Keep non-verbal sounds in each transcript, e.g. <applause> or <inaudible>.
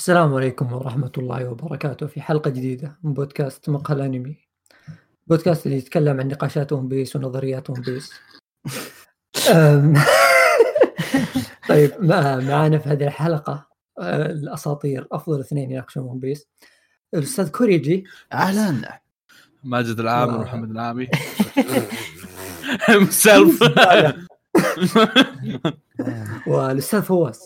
السلام عليكم ورحمة الله وبركاته في حلقة جديدة من بودكاست مقهى الأنمي. بودكاست اللي يتكلم عن نقاشات ون بيس ونظريات ون بيس <laughs> <laughs> طيب مع- معانا في هذه الحلقة آه، الأساطير أفضل اثنين يناقشون ون بيس الأستاذ كوريجي. أهلا. ماجد العامر. ومحمد العامي. <laughs> سيلف والأستاذ فواز.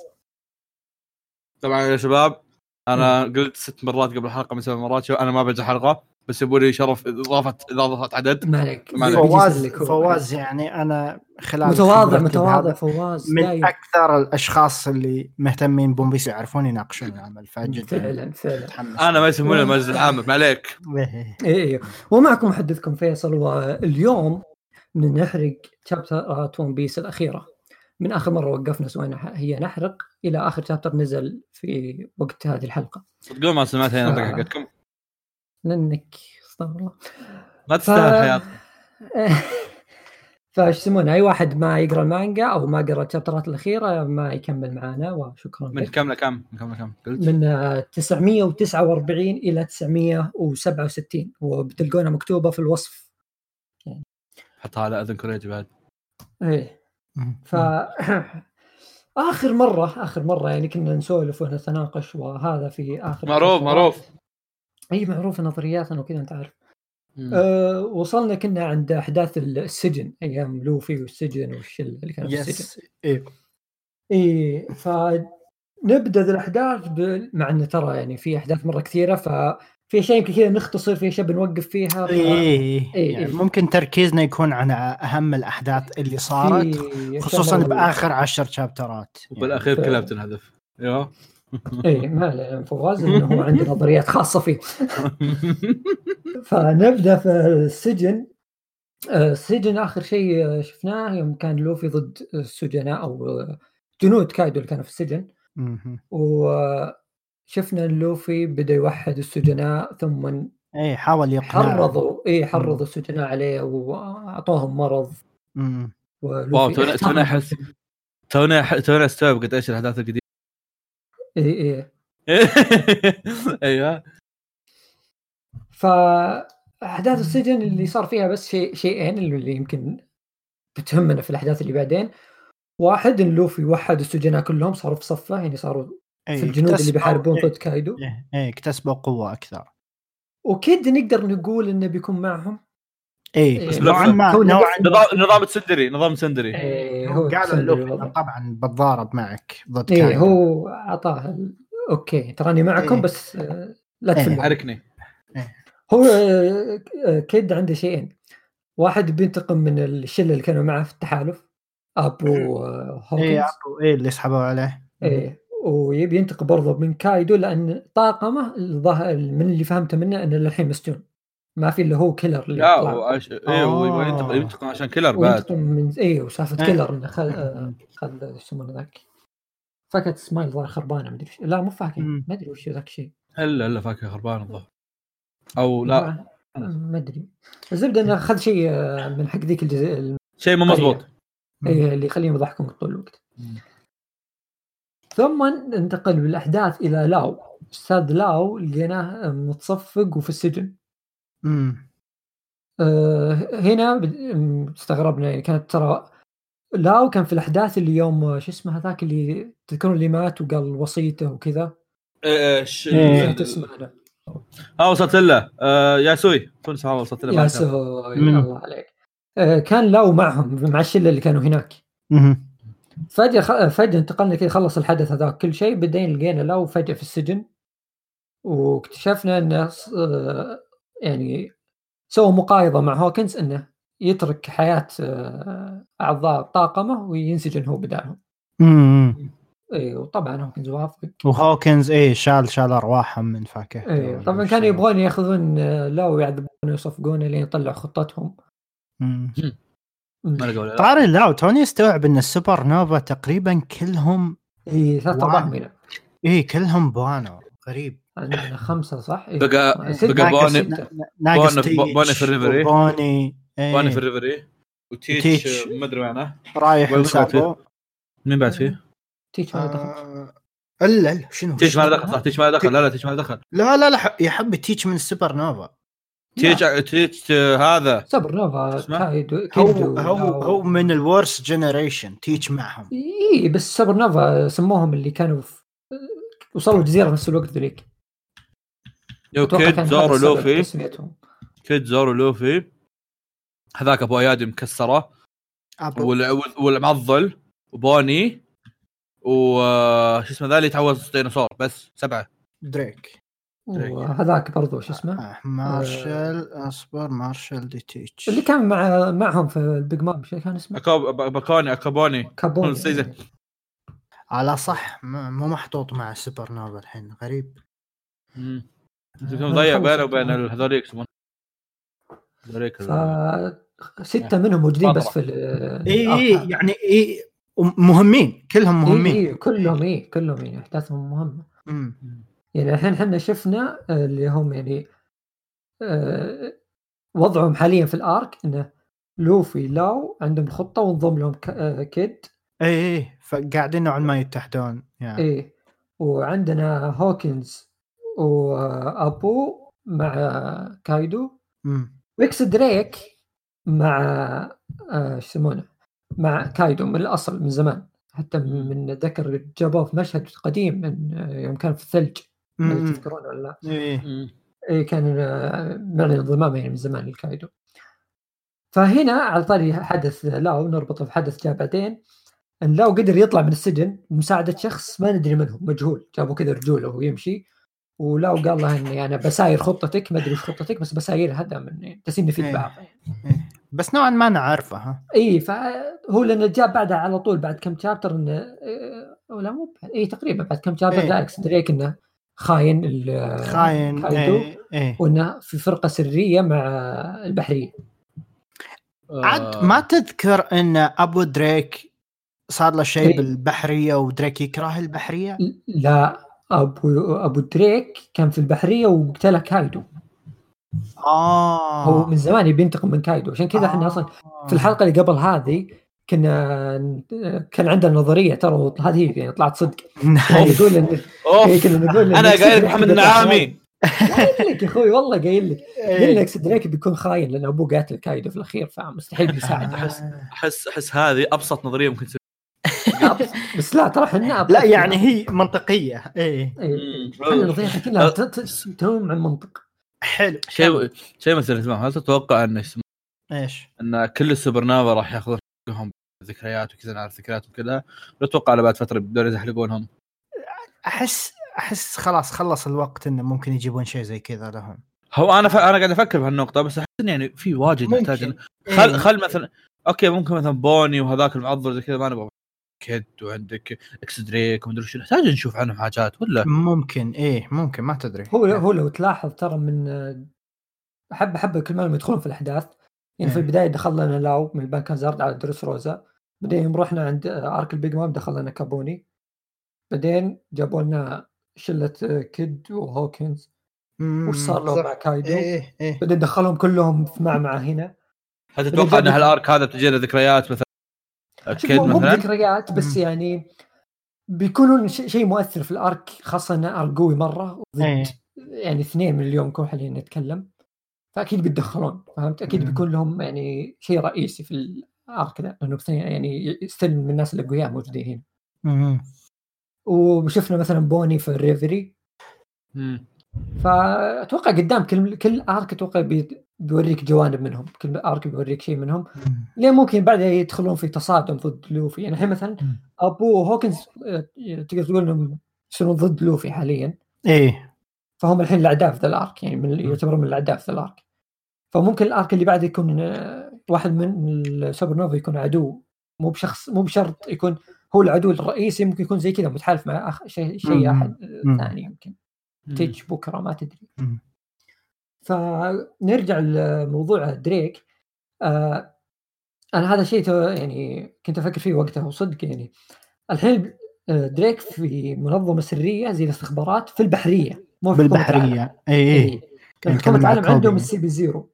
طبعا يا شباب. أنا قلت ست مرات قبل الحلقة من سبع مرات شو أنا ما بجي حلقة بس يبوا لي شرف اضافه إضافة عدد. ما عليك. فواز. فواز يعني أنا خلال متواضع متواضع فواز من دايم. أكثر الأشخاص اللي مهتمين بون بيس يعرفون يناقشون العمل فجد فعلا فعلا. أنا ما يسموني ماجد العامر ما عليك. إيه. إيه إيه. ومعكم محدثكم فيصل واليوم نحرق شابترات ون بيس الأخيرة. من آخر مرة وقفنا سوينا هي نحرق إلى آخر شابتر نزل في وقت هذه الحلقة. صدقون ما سمعت هنا آه. حقتكم. لأنك أستغفر الله. ما ف... تستاهل حياتك <laughs> فايش يسمونه؟ أي واحد ما يقرأ المانجا أو ما قرأ الشابترات الأخيرة ما يكمل معنا وشكرا من كم لكم من كم لكم قلت. من آه، 949 إلى 967 وبتلقونها مكتوبة في الوصف. حطها على أذن كوريجي بعد. إيه. ف <coughs> آخر مرة آخر مرة يعني كنا نسولف ونتناقش وهذا في آخر معروف. معروف إي معروف نظرياتنا وكذا أنت عارف. أه وصلنا كنا عند أحداث السجن أيام لوفي والسجن والشله اللي كانوا في السجن يس إيه. إي فنبدأ الاحداث ب... مع انه ترى يعني في أحداث مرة كثيرة ففي أشياء يمكن كذا نختصر في أشياء بنوقف فيها ف... إيه. إيه. يعني ممكن تركيزنا يكون على أهم الأحداث اللي صارت في خصوصا بآخر عشر شابترات وبالأخير ف- كلها بتنهدف أيوه. إيه ما فواز إنه هو عنده <laughs> نظريات خاصة فيه. فنبدأ في السجن. آه، السجن آخر شيء شفناه يوم كان لوفي ضد السجناء أو جنود كايدو اللي كانوا في السجن. مهم. وشفنا إن لوفي بدأ يوحد السجناء ثم إيه حاول يقنع حرضوا اي حرضوا السجناء عليه واعطوهم مرض. مم. ولوفي واو تونا احس تونا تونا استوعب قد إيش الأحداث القديمة. اي اي <laughs> أيوه. فأحداث السجن اللي صار فيها بس شيء شيئين اللي يمكن بتهمنا في الأحداث اللي بعدين. واحد إن لوفي وحد السجناء كلهم صاروا في صفه يعني صاروا. في الجنود اللي اكتسبوا- بيحاربون إيه. ضد كايدو إيه إيه اكتسبوا قوة أكثر وكد نقدر نقول إنه بيكون معهم إيه إيه، بس نوعا. ما نوعا نظام نظام سندري نظام سندري إيه هو هو قال تسلل لوفي الوضع. أنا طبعا بتضارب معك ضد إيه كايدو. هو أعطاه okay تراني معكم إيه. بس آه، لا إيه. تفلوا حركني هو آه، آه، كيد عنده شيئين واحد بينتقم من الشلة اللي كانوا معه في التحالف أبو إيه هوكنز أبو إيه اللي سحبوا عليه إيه ويبي ينتقم برضه من كايدو لأن طاقمه الظاهر من اللي فهمته منه إنه للحين مسجون ما في اللي هو كيلر اللي لا. هو يبغى ينتقم. ينتقم عشان كيلر بعد. من إيه وسالفة إيه. كيلر إنه خل آه، خل يسمونه ذاك؟ فكت سمايل ظاهر خربانة مدري إيش لا مو فاكر مم. ما أدري وش ذاك الشيء. الا الا فاكر خربان الظهر أو لا. ما أدري. الزبدة إنه أخذ شيء آه، من حق ذيك الجزء شيء مو مضبوط. إيه اللي يخليهم يضحكون طول الوقت. ثم ننتقل بالأحداث إلى لاو. أستاذ لاو لقيناه متصفق وفي السجن. امم أه هنا استغربنا يعني كانت ترى لاو كان في الأحداث اللي يوم آه، شو اسمه هذاك اللي تذكرون اللي مات وقال وصيته وكذا؟ إيش إيه. نسيت اسمه أنا. آه وصلت له. آه ياسوي. تونس آه وصلت له يا بعد. سوي مم. الله عليك. أه كان لاو معهم مع الشلة اللي كانوا هناك. مهم. فجأة خ... فجأة انتقلنا كذا خلص الحدث هذاك كل شيء بعدين لقينا لاو فجأة في السجن. واكتشفنا إنه ص- آه، يعني سوى مقايضة مع هوكنز إنه يترك حياة آه، أعضاء طاقمه وينسجن هو بدالهم مم. اي وطبعا هوكنز وافق وهوكنز إيه شال شال ارواحهم من فاكهه اي طبعا كانوا يبغون يأخذون آه، لاو ويعذبونه ويصفقونه لين يطلعوا خطتهم. مم. ما لقوا له. طاري لا توني استوعب إن السوبر نوفا تقريبا كلهم اي ثلاث. ارباعهم إيه كلهم بوانو غريب خمسة صح؟ إيه. بقى. بقى بوني بوني- في ال reverie. بوني إيه. بوني في ال reverie وتيتش تيتش. ما أدري معناه رايح مين بعد فيه؟ تيتش ما دخل آه، الا الا شنو تيتش ما دخل صح تيتش ما دخل لا لا تيتش ما دخل لا لا لا يا حبي تيتش من السوبر نوفا تيتش تيتش آه، هذا. سوبر نوفا؟ كايدو هو هو هو من ال worst generation تيتش معهم. اي بس سوبر نوفا سموهم اللي كانوا في وصلوا الجزيره نفس الوقت ذوليك. أتوقع كيد سبب لوفي. كيد زورو لوفي. هذاك أبو ايادي مكسره. أبو. وال- وال- والمعضل وبوني و آه، اسمه ذا اللي يتعوض ديناصور بس سبعة. دريك. وهذاك برضو شو اسمه آه، مارشال اصبر مارشال دي تيتش اللي كان مع معهم في البيج مام شو كان اسمه؟ أكوب باكوني أكابوني كابون السيزون. على صح مو محطوط مع سوبر نوفا الحين غريب مم. آه، ضيع بينه وبين. هذوليك يسمون هذوليك ف ستة منهم موجودين بس في ال- اي اي هذا. يعني اي مهمين كلهم مهمين إي إي كلهم اي كلهم يعني إحداثهم مهمة مم. يعني الحين إحنا شفنا آه، اللي هم يعني آه، وضعهم حاليا في ال arc إنه لوفي لاو عندهم خطة وانضم لهم آه، كيد. اي اي فقاعدين نوعا ما يتحدون. يعني إيه. وعندنا هوكنز وأبو مع كايدو. وإكس دريك مع آه، شو يسمونه؟ مع كايدو من الأصل من زمان. حتى من ذكر جابوه في مشهد قديم من يوم كان في الثلج. تذكرون ولا لا اي مم. إيه كان آه، معنى انضمام يعني من زمان للكايدو فهنا على طاري حدث لاو نربطه بحدث جاء بعدين إن لاو قدر يطلع من السجن بمساعدة شخص ما ندري من هو مجهول جابوا كذا رجوله وهو يمشي ولاو قال له إني أنا بساير خطتك ما أدري وش خطتك بس بساير هذا من جالسين نفيد إيه. بعض إيه. بس نوعا ما أنا عارفه ها إي فهو لأنه جاء بعدها على طول بعد كم chapter إنه إيه، أو لا مو إي تقريبا بعد كم chapter إيه. جاء إكس دريك إنه خاين خاين كايدو اي اي وانه في فرقة سرية مع البحريه عاد آه. ما تذكر إن أبو دريك صار له شيء إيه. بالبحرية ودريك يكره البحرية لا ابو أبو دريك كان في البحرية وقتله كايدو آه هو من زمان يبي ينتقم من كايدو عشان كذا إحنا أصلا آه. في الحلقة اللي قبل هذه كنا كان عندنا نظرية ترى هذه هي يعني طلعت صدق. <laughs> نقول ان أوف. إيه، كنا نقول إن أنا قايل محمد النعامي قايل لك يا أخوي والله قايل لك. قايل إيه. لك دريك بيكون خاين لأن أبوه قاتل كايدو في الأخير فمستحيل بيساعده أحس. أحس أحس هذه أبسط نظرية ممكن تسوي بس لا ترى إحنا لا يعني. هي منطقية. اي إيه، إحنا نظريتنا كلها ت- ت- تنوم عن منطق حلو شيء شيء مثل اسمه هل تتوقع إن اسمه إيش؟ إن كل السوبر نافا راح ياخذون حقهم ذكريات وكذا نعرف ذكريات وكذا لو أتوقع على بعد فترة بدون يزحلقونهم أحس أحس خلاص خلص الوقت إنه ممكن يجيبون شيء زي كذا لهم. هو أنا ف... أنا قاعد أفكر بهالنقطة بس أحس إن يعني في واجد نحتاج ممكن. إن- خل إيه. خل مثلا okay ممكن مثلا بوني وهذاك المعضل زي كذا ما نبغى. كيد وعندك إكس دريك ومدري شو نحتاج نشوف عنهم حاجات ولا؟ ممكن إيه ممكن ما تدري. هو هو لو تلاحظ ترى من حبه حبه كل ما يدخلون في الأحداث يعني في إيه. البداية دخل لنا لاو من البنك هازارد على دريسروزا. بعدين يوم رحنا عند arc البيج مام دخل لنا كابوني. بعدين جابوا لنا شلة كيد وهوكنز. وش صار لهم صح. مع كايدو؟ إيه إيه بعدين دخلهم كلهم في معمعه هنا. هل تتوقع إن هال arc هذا تجينا ذكريات مثلا؟ كيد مو مو مثلا؟ بذكريات بس مم. يعني بيكونون شيء مؤثر في ال arc خاصة إنه arc قوي مرة ضد إيه. يعني اثنين من اليونكو حاليا نتكلم. فأكيد بيتدخلون فهمت أكيد مم. بيكون لهم يعني شيء رئيسي في ال arc ذا لأنه يعني still من الناس الاقوياء موجودين هنا. وشفنا مثلا بوني في الريفري. فأتوقع قدام كل كل arc أتوقع بي- بيوريك جوانب منهم كل arc بيوريك شيء منهم. ليه ممكن بعدها يدخلون في تصادم ضد لوفي يعني الحين مثلا مم. أبو هوكنز آه، تقدر تقول إنهم يصيرون ضد لوفي حاليا إيه فهم الحين الاعداء في ذا ال arc يعني من يعتبرون من الاعداء في ذا ال arc فممكن ال arc اللي بعده يكون آه، واحد من السوبر نوفا يكون عدو مو بشخص مو بشرط يكون هو العدو الرئيسي ممكن يكون زي كذا متحالف مع أخ... شيء شيء مم. أحد آه،. ثاني يمكن تيتش بكره ما تدري. فنرجع لموضوع دريك آه أنا هذا شيء يعني كنت أفكر فيه وقتها وصدق يعني الحين آه، دريك في منظمة سرية زي الاستخبارات في البحرية مو في العالم. بالبحرية اي اي إيه. كان حكومه يتكلم مع العالم عندهم كوبي. ال CP Zero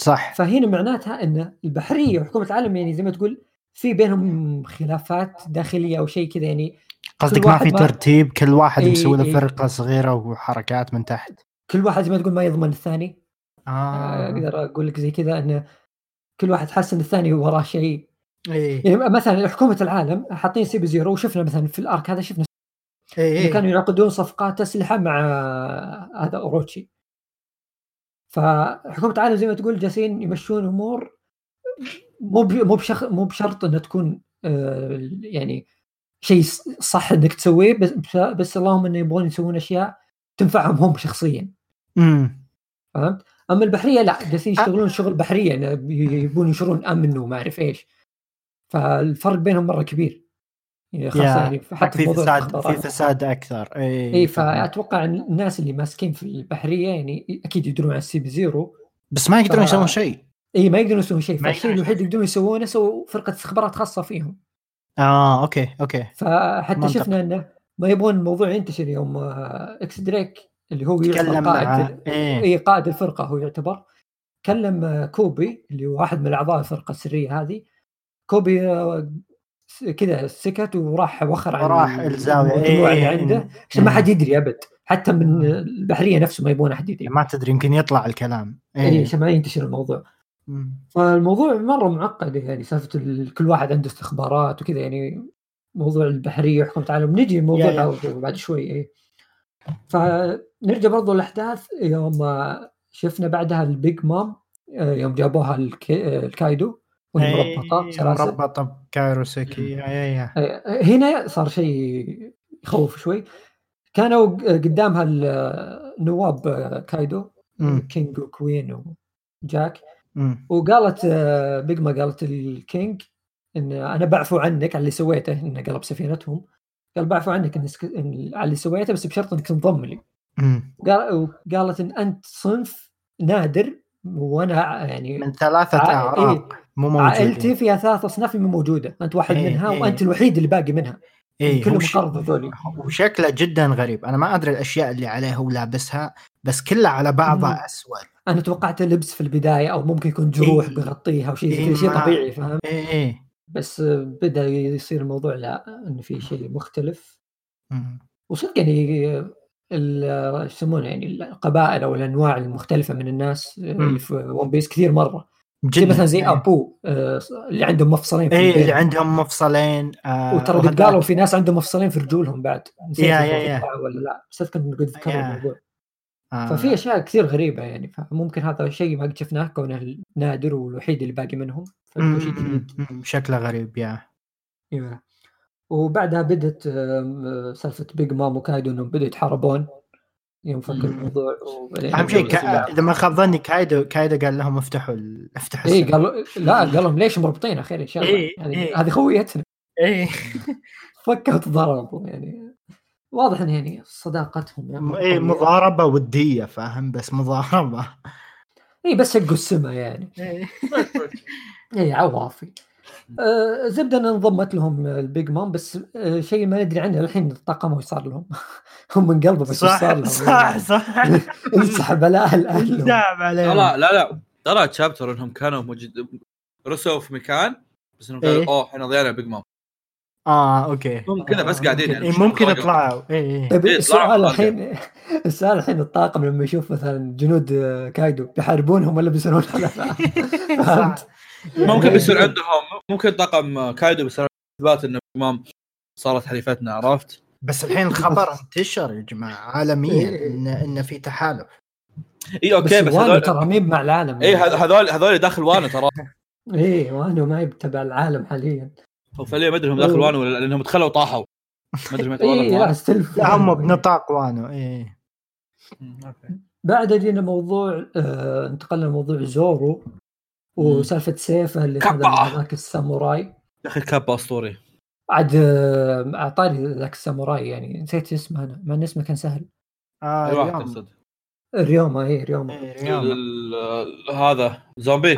صح. فهنا معناتها إن البحرية وحكومة العالم يعني زي ما تقول في بينهم خلافات داخلية أو شيء كذا يعني قصدك ما في ما- ترتيب كل واحد إي، مسوي له إي. فرقة صغيرة وحركات من تحت. كل واحد زي ما تقول ما يضمن الثاني. آه. أقدر أقول لك زي كذا انه كل واحد حس إن الثاني وراه شيء. إي. يعني مثلا حكومة العالم حاطين CP Zero وشفنا مثلا في ال arc هذا شفنا إي كانوا يعقدون صفقات أسلحة مع هذا أوروتشي. فحكومة العالم زي ما تقول جالسين يمشون أمور مو مو بشخ مو بشرط إنها تكون آه، يعني شيء صح إنك تسويه بس بس اللهم إنه يبغون يسوون أشياء تنفعهم هم شخصيا أمم. فهمت؟ أما البحرية لا جالسين يشتغلون شغل بحرية يعني يبون ينشرون أمن وما أعرف إيش فالفرق بينهم مرة كبير خاصه يا، يعني حتى في فساد في فساد أكثر. إي إي فأتوقع الناس اللي ماسكين في البحرية يعني أكيد يدرون عن ال CP Zero. بس ما يقدرون ف- يسوون شيء. إي ما يقدرون يسوون شيء. فالشيء الوحيد اللي يقدرون يسوونه سووا فرقة استخبارات خاصة فيهم. آه okay okay. فحتى منطقي. شفنا إنه ما يبغون الموضوع ينتشر يوم آه، إكس دريك اللي هو تكلم يعتبر مع قائد إي. قائد الفرقة هو يعتبر. كلم آه، كوبي اللي هو واحد من اعضاء الفرقة السرية هذه. كوبي آه، كذا سكت وراح وخر عن وراح الزاويه اللي إيه، عنده عشان ما حد يدري أبد. حتى من البحرية نفسه ما يبون أحد يدري. ما تدري يمكن يطلع الكلام. اي إيه عشان ما ينتشر الموضوع. فالموضوع مرة معقد يعني سالفة ال- كل واحد عنده استخبارات وكذا يعني موضوع البحرية وحكومه العالم نجي الموضوع يا- يا. برضو بعد شوي إيه. فنرجع برضو الاحداث يوم شفنا بعدها البيج مام آه، يوم جابوها آه، الكايدو. وهي إيه، مربطة سلاسل مربطه ب kairoseki اي اي آه، هنا صار شيء يخوف شوي. كانوا قدامها النواب آه، كايدو أمم. كينج وكوين وجاك. أمم. وقالت آه، بيج ما قالت الكينج إن أنا بعفو عنك على اللي سويته انه قلب سفينتهم. قال بعفو عنك إن سك- إن على اللي سويته بس بشرط إنك تنضم لي. قال وقالت إن أنت صنف نادر وأنا يعني من ثلاثة أعراق. مو عائلتي موجودين فيها ثلاث أصناف مو موجودة. أنت واحد إيه، منها إيه. وأنت الوحيد اللي باقي منها. اي كلهم قرض وشكله جدا غريب. أنا ما أدري الأشياء اللي عليه هو لابسها بس كلها على مم. بعضها أسود. أنا توقعت لبس في البداية أو ممكن يكون جروح إيه. بيغطيها أو شيء إيه، شيء طبيعي فاهم؟ اي اي بس بدأ يصير الموضوع لا انه في شيء مختلف. وصدق يعني يسمونه يعني القبائل أو الأنواع المختلفة من الناس اللي في ون بيس كثير مرة. زي جدا مثلا زي إيه. أبو آه، اللي عندهم مفصلين في اي. اللي عندهم مفصلين آه وترى قد قالوا في ناس عندهم مفصلين في رجولهم بعد يا- يا- يا. ولا لا بس أذكر قد ذكروا. الموضوع آه. ففي أشياء كثير غريبة يعني فممكن هذا شيء ما قد شفناه كونه نادر والوحيد اللي باقي منهم شيء جديد شكله غريب يا إيوه. وبعدها بدت آم، سالفة بيج مام وكايدو إنهم بدوا يتحاربون يوم فك. الموضوع أهم شيء كا... اذا ما خاب ظني كايدو كايدو قال لهم افتحوا ال... افتحوا اي. قالوا لا قال لهم ليش مربطين أخيرا إن شاء الله؟ إيه، يعني إيه. هذه خويتنا اي <laughs> فكوا وتضاربوا يعني واضح إن يعني صداقتهم يعني اي مضاربة ودية فاهم؟ بس مضاربة. اي بس شقوا السما يعني. اي <laughs> عوافي. آه زبدة ان انضمت لهم البيج مام بس آه شيء ما ندري عنه الحين الطاقم وش صار لهم؟ <laughs> هم من قلبه بس وش صار صح لهم صح. صح <laughs> انسحب الأهل؟ دعم لا عليهم لا لا لا ترى تشابتر إنهم كانوا موجود رسوا في مكان بس إنهم قالوا إيه. أوه إحنا ضيعنا بيج مام. آه أوكي. هم كذا بس آه، قاعدين ممكن. يعني إيه ممكن. يطلعوا. اي اي طيب إيه، السؤال الحين السؤال الحين الطاقم لما يشوف مثلا جنود آه، كايدو بيحاربونهم ولا حلفاء؟ <laughs> فهمت؟ ممكن يعني بيصير عندهم ممكن طاقم كايدو بيصير إثبات إنه Big Mom صارت حليفتنا عرفت؟ بس الحين الخبر انتشر يا جماعة عالميا إيه. ان إن في تحالف. إي okay بس وانو هذول ترى مين مع العالم؟ إي هذول هذول داخل وأنا ترى. <laughs> إي وانو ما يتبع العالم حاليا. هو فعليا ما أدري هم داخل ولا لأنهم دخلوا طاحوا ما أدري متى إي والله لا هم بنطاق وانو إي. بعد جينا موضوع آه انتقلنا لموضوع زورو. وسالفة سيفه اللي كابا. خذ هذاك الساموراي. يا أخي الكابا أسطوري. عاد آه، أعطاني ذاك الساموراي يعني نسيت اسمه أنا مع ان اسمه كان سهل. آه اي واحد اليوم. تقصد ريوما اي ريوما إيه، هذا زومبي.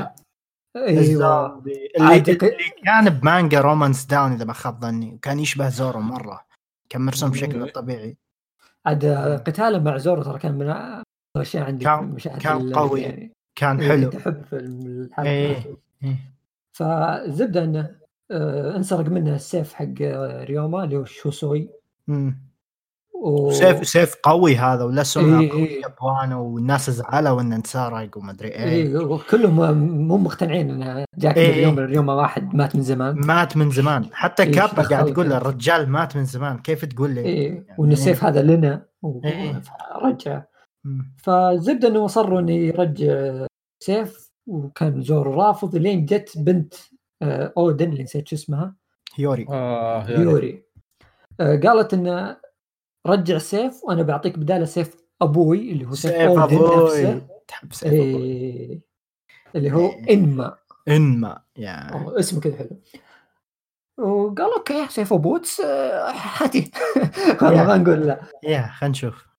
إيوه. الزومبي. اللي, عاد اللي كان بمانجا Romance Dawn إذا ما خاب ظني وكان يشبه زورو مرة. كان مرسوم بشكله طبيعي. عاد آه، قتاله مع زورو ترى كان من الاشياء عندي كان- كان قوي. يعني. كان إيه، حلو كنت احب في الحلقة إيه. هذه. إيه. فالزبده إنه آه، انسرق منه السيف حق آه، ريوما اللي هو شوسوي. و... سيف سيف قوي هذا ولا سمعه إيه، قوية إيه. والناس زعلوا إنه انسرق وما أدري إيه إيه وكلهم مو مقتنعين إنه جاك إيه، اليوم إيه. اليوم واحد مات من زمان مات من زمان حتى إيه، كابا قاعد يقول له. الرجال مات من زمان كيف تقول لي إيه وان السيف هذا لنا إيه. ورجع مم. فالزبده انه اصروا انه يرجع سيف وكان زورو رافض لين جت بنت آه، أودن اللي نسيت شو اسمها. هيوري آه يا يوري. آه، قالت إنه رجع سيف وأنا بعطيك بدالة سيف أبوي اللي هو سيف, سيف أودن أبوي. نفسه. تحب سيف أبوي. إيه اللي هو إيه. إنما. إنما يا. أوه، اسمه كذا حلو. وقال أوكي سيف بوتس آه، هاتي والله <laughs> ما نقول لا. يا خلينا نشوف.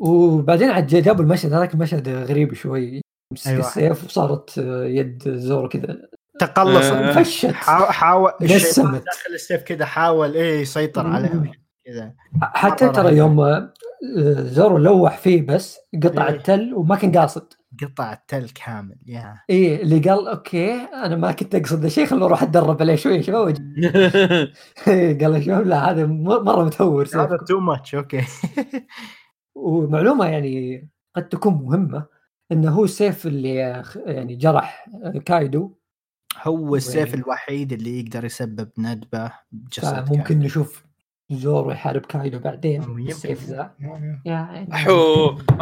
وبعدين عاد جابوا المشهد هذاك المشهد غريب شوي مسك أيوة. السيف وصارت آه، يد زورو كذا تقلص آه. فشت حاول دسمت. داخل السيف كذا حاول إيه يسيطر مم. عليهم كذا حتى ترى. يوم آه، زورو لوح فيه بس قطع إيه. التل وما كان قاصد قطع التل كامل يا إيه اللي قال okay أنا ما كنت أقصد الشيء خليني أروح أتدرب عليه شوي شوي <laughs> <laughs> قال له شوف لا هذا مرة متهور هذا. too much okay <laughs> ومعلومة يعني قد تكون مهمة إنه هو السيف اللي يعني جرح كايدو هو السيف؟ الوحيد اللي يقدر يسبب ندبة بجسد فممكن نشوف زورو يحارب كايدو بعدين يمكن. بالسيف ذا. يعني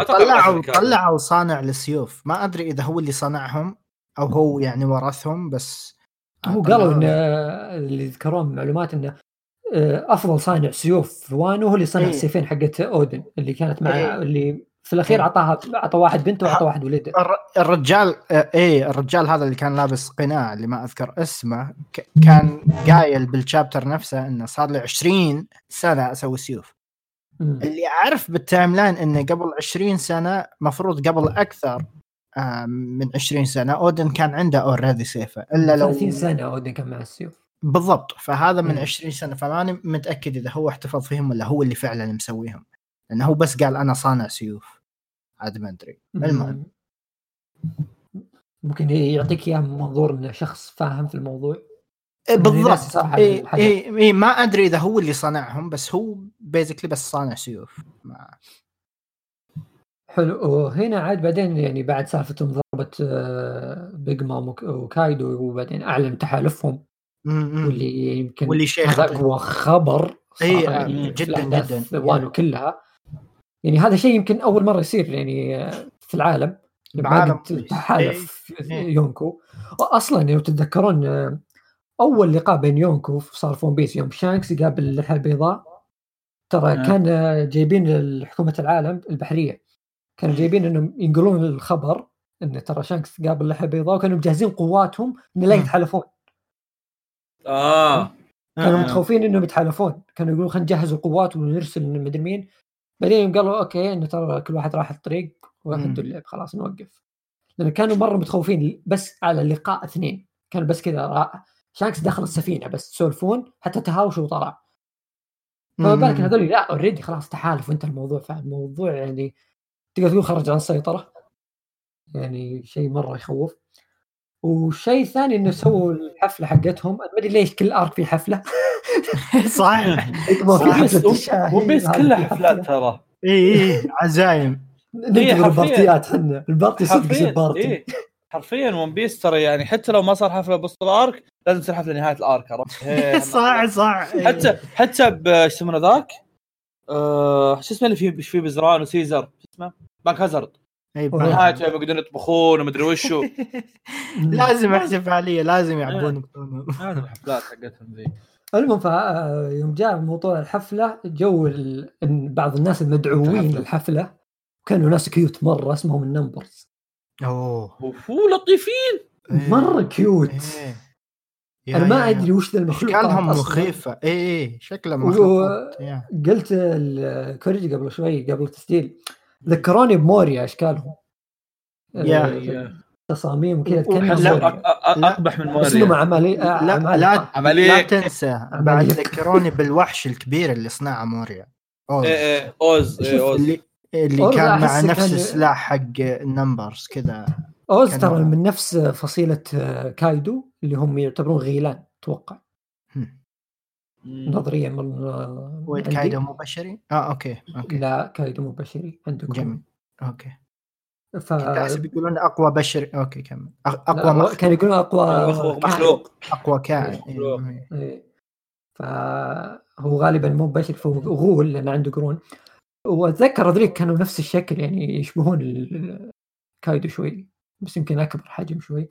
طلعوا طلعوا صانع للسيوف ما أدري إذا هو اللي صنعهم أو هو يعني ورثهم بس هو قالوا إن اللي ذكرون معلومات إنه أفضل صانع سيوف في وانو هو اللي صنع إيه. السيفين حقت أودن اللي كانت مع إيه. اللي في الأخير إيه. اعطاها أعطى واحد بنته وأعطى واحد ولده الر- الرجال آه، إيه الرجال هذا اللي كان لابس قناع اللي ما أذكر اسمه كان قايل بال chapter نفسه إنه صار لي 20 سنة أسوي سيوف مم. اللي أعرف بال timeline إنه قبل 20 سنة مفروض قبل أكثر آه، من 20 سنة أودن كان عنده already سيفة إلا لو 30 سنة أودن كان مع السيوف بالضبط. فهذا من مم. 20 سنة فماني متأكد إذا هو احتفظ فيهم ولا هو اللي فعلا مسويهم. لأنه هو بس قال أنا صانع سيوف. عاد ما أدري. المهم. مم. ممكن يعطيك إياه من منظور انه شخص فاهم في الموضوع؟ إيه يعني بالضبط. صراحة إيه. إيه ما أدري إذا هو اللي صنعهم بس هو بيزكلي بس صانع سيوف. ما حلو. وهنا عاد بعدين يعني بعد سالفه ضربه آه، بيج مام وك- وكايدو وبعدين أعلن تحالفهم. م- م. واللي يمكن واللي شيء هذا. اقوى خبر صار إيه، يعني جداً- جداً. وانو كلها يعني هذا شيء يمكن أول مرة يصير يعني آه، في العالم بعالم. تحالف. يونكو أصلا لو تتذكرون آه، أول لقاء بين يونكو صار في One Piece يوم شانكس يقابل اللحيه البيضاء ترى آه. كان آه، جايبين حكومه العالم البحرية كانوا جايبين إنهم ينقلون الخبر إن ترى شانكس قابل اللحيه البيضاء وكانوا مجهزين قواتهم إن لا. يتحالفون آه. كانوا آه. متخوفين إنهم يتحالفون. كانوا يقولون خلينا نجهز القوات ونرسل مدري مين. بعدين قالوا okay إنه ترى كل واحد راح الطريق. وهدوا اللعب خلاص نوقف. لأن كانوا مرة متخوفين بس على لقاء اثنين. كان بس كذا شانكس دخل السفينة بس يسولفون حتى تهاوشوا وطلع فما بالك هذول؟ لا already خلاص تحالف وانت الموضوع. فالموضوع يعني تقدر تقول خرج عن السيطرة. يعني شيء مرة يخوف. والشيء الثاني إنه سووا الحفلة حقتهم. ما أدري ليش كل arc في حفلة. <laughs> صح يبغى في One Piece- حفله الشاهي One Piece هذا كلها حفلات ترى. إي إي عزايم. ننتظر. البارتيات إحنا ال party صدق يصير حرفيا party. إيه. حرفيا One Piece ترى يعني حتى لو ما صار حفلة بوسط ال arc لازم تصير حفلة نهاية ال arc عرفت؟ <laughs> صح صح. حتى حتى إيش يسمونه ذاك؟ آه، شو اسمه اللي فيه فيه بزران وسيزر؟ شو اسمه؟ Punk Hazard. يوم يقعدون يطبخون ومدري وشو <laughs> لازم احتفاليه لازم يعبون هذا الحفلات حقتهم ذي المهم فا- يوم جاء موضوع الحفلة جو بعض الناس المدعوين. للحفلة كانوا ناس cute مرة اسمهم ال Numbers أوه وفو لطيفين إيه. مرة cute إيه. أنا ما. أدري وش ذا المخلوقات اشكالهم. مخيفة اي اي شكلهم يا. قلت الكوريجي قبل شوي قبل التسجيل ذكروني بموريا أشكالهم. يا. آه، تصاميم موريا. أ- أقبح من اسلوب موريا عملي لا عمالقة. لا لا تنسى. بعد. ذكروني بالوحش الكبير اللي صنعه موريا. أوز. إيه، إيه، أوز إيه، أوز. اللي اللي أوز كان مع نفس كان- السلاح حق ال Numbers كذا. أوز ترى من نفس فصيلة آه، كايدو اللي هم يعتبرون غيلان أتوقع. نظرية من. كايدو مو بشري؟ آه أوكي أوكي. لا كايدو مو بشري عندكم. جميل. أوكي. ف احسب يقولون أقوى بشري أوكي كمل. أقوى مخ... كانوا يقولون أقوى مخلوق أقوى كائن. مخلوق. إيه. إيه. فهو غالبا مو بشر فهو غول لأن عنده قرون. وأتذكر هذوليك كانوا نفس الشكل يعني يشبهون ال- كايدو شوي بس يمكن أكبر حجم شوي.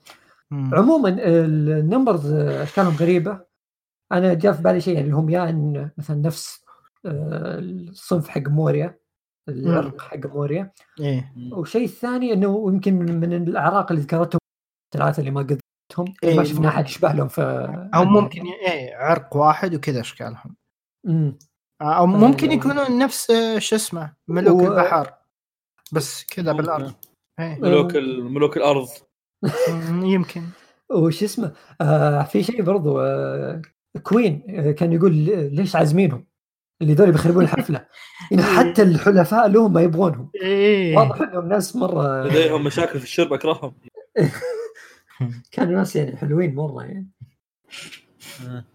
مم. عموما النمبرز اشكالهم غريبة. أنا جاء في بالي شيء يعني هم يا إن مثلا نفس آه، الصنف حق موريا العرق حق موريا. إيه. والشيء الثاني إنه يمكن من الأعراق اللي ذكرتهم الثلاثة اللي ما قدرتهم إيه، ما شفنا احد. يشبه لهم في أو ممكن إيه عرق واحد وكذا أشكالهم. مم. أو ممكن آه. يكونون نفس آه، شو اسمه ملوك و- البحر بس كذا. بالأرض. إيه. ملوك ملوك الأرض. <laughs> يمكن. وش اسمه؟ آه في شيء برضو آه كوين آه كان يقول ليش عازمينهم؟ اللي ذول بيخربون الحفلة. <laughs> يعني حتى الحلفاء لهم ما يبغونهم. إيه. واضح إنهم ناس مرة لديهم مشاكل في الشرب أكرههم. <laughs> كانوا ناس يعني حلوين مرة يعني. <laughs>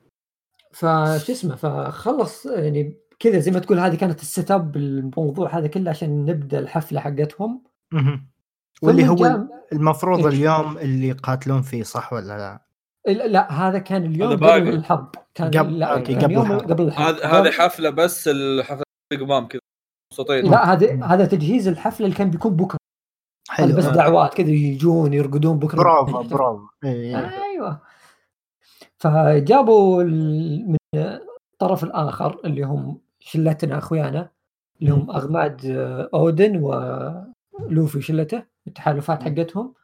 فش اسمه فخلص يعني كذا زي ما تقول هذه كانت ال setup الموضوع هذا كله عشان نبدأ الحفلة حقتهم. واللي هو المفروض إيه. اليوم اللي يقاتلون فيه صح ولا لا؟ لا, هذا كان اليوم قبل. الحرب. كان قبل- لا أوكي، كان قبل يوم الحرب. قبل الحرب. هذه هذه حفلة بس الحفلة قمام كذا مبسوطين لا هذا هذا تجهيز الحفلة اللي كان بيكون بكرة. حلو. بس آه. دعوات كذا يجون يرقدون بكرة. برافو <laughs> برافو. إيه. أيوه. فجابوا ال- من الطرف الآخر اللي هم شلتنا أخويانا اللي هم أغماد آه، أودن ولوفي وشلته التحالفات حقتهم.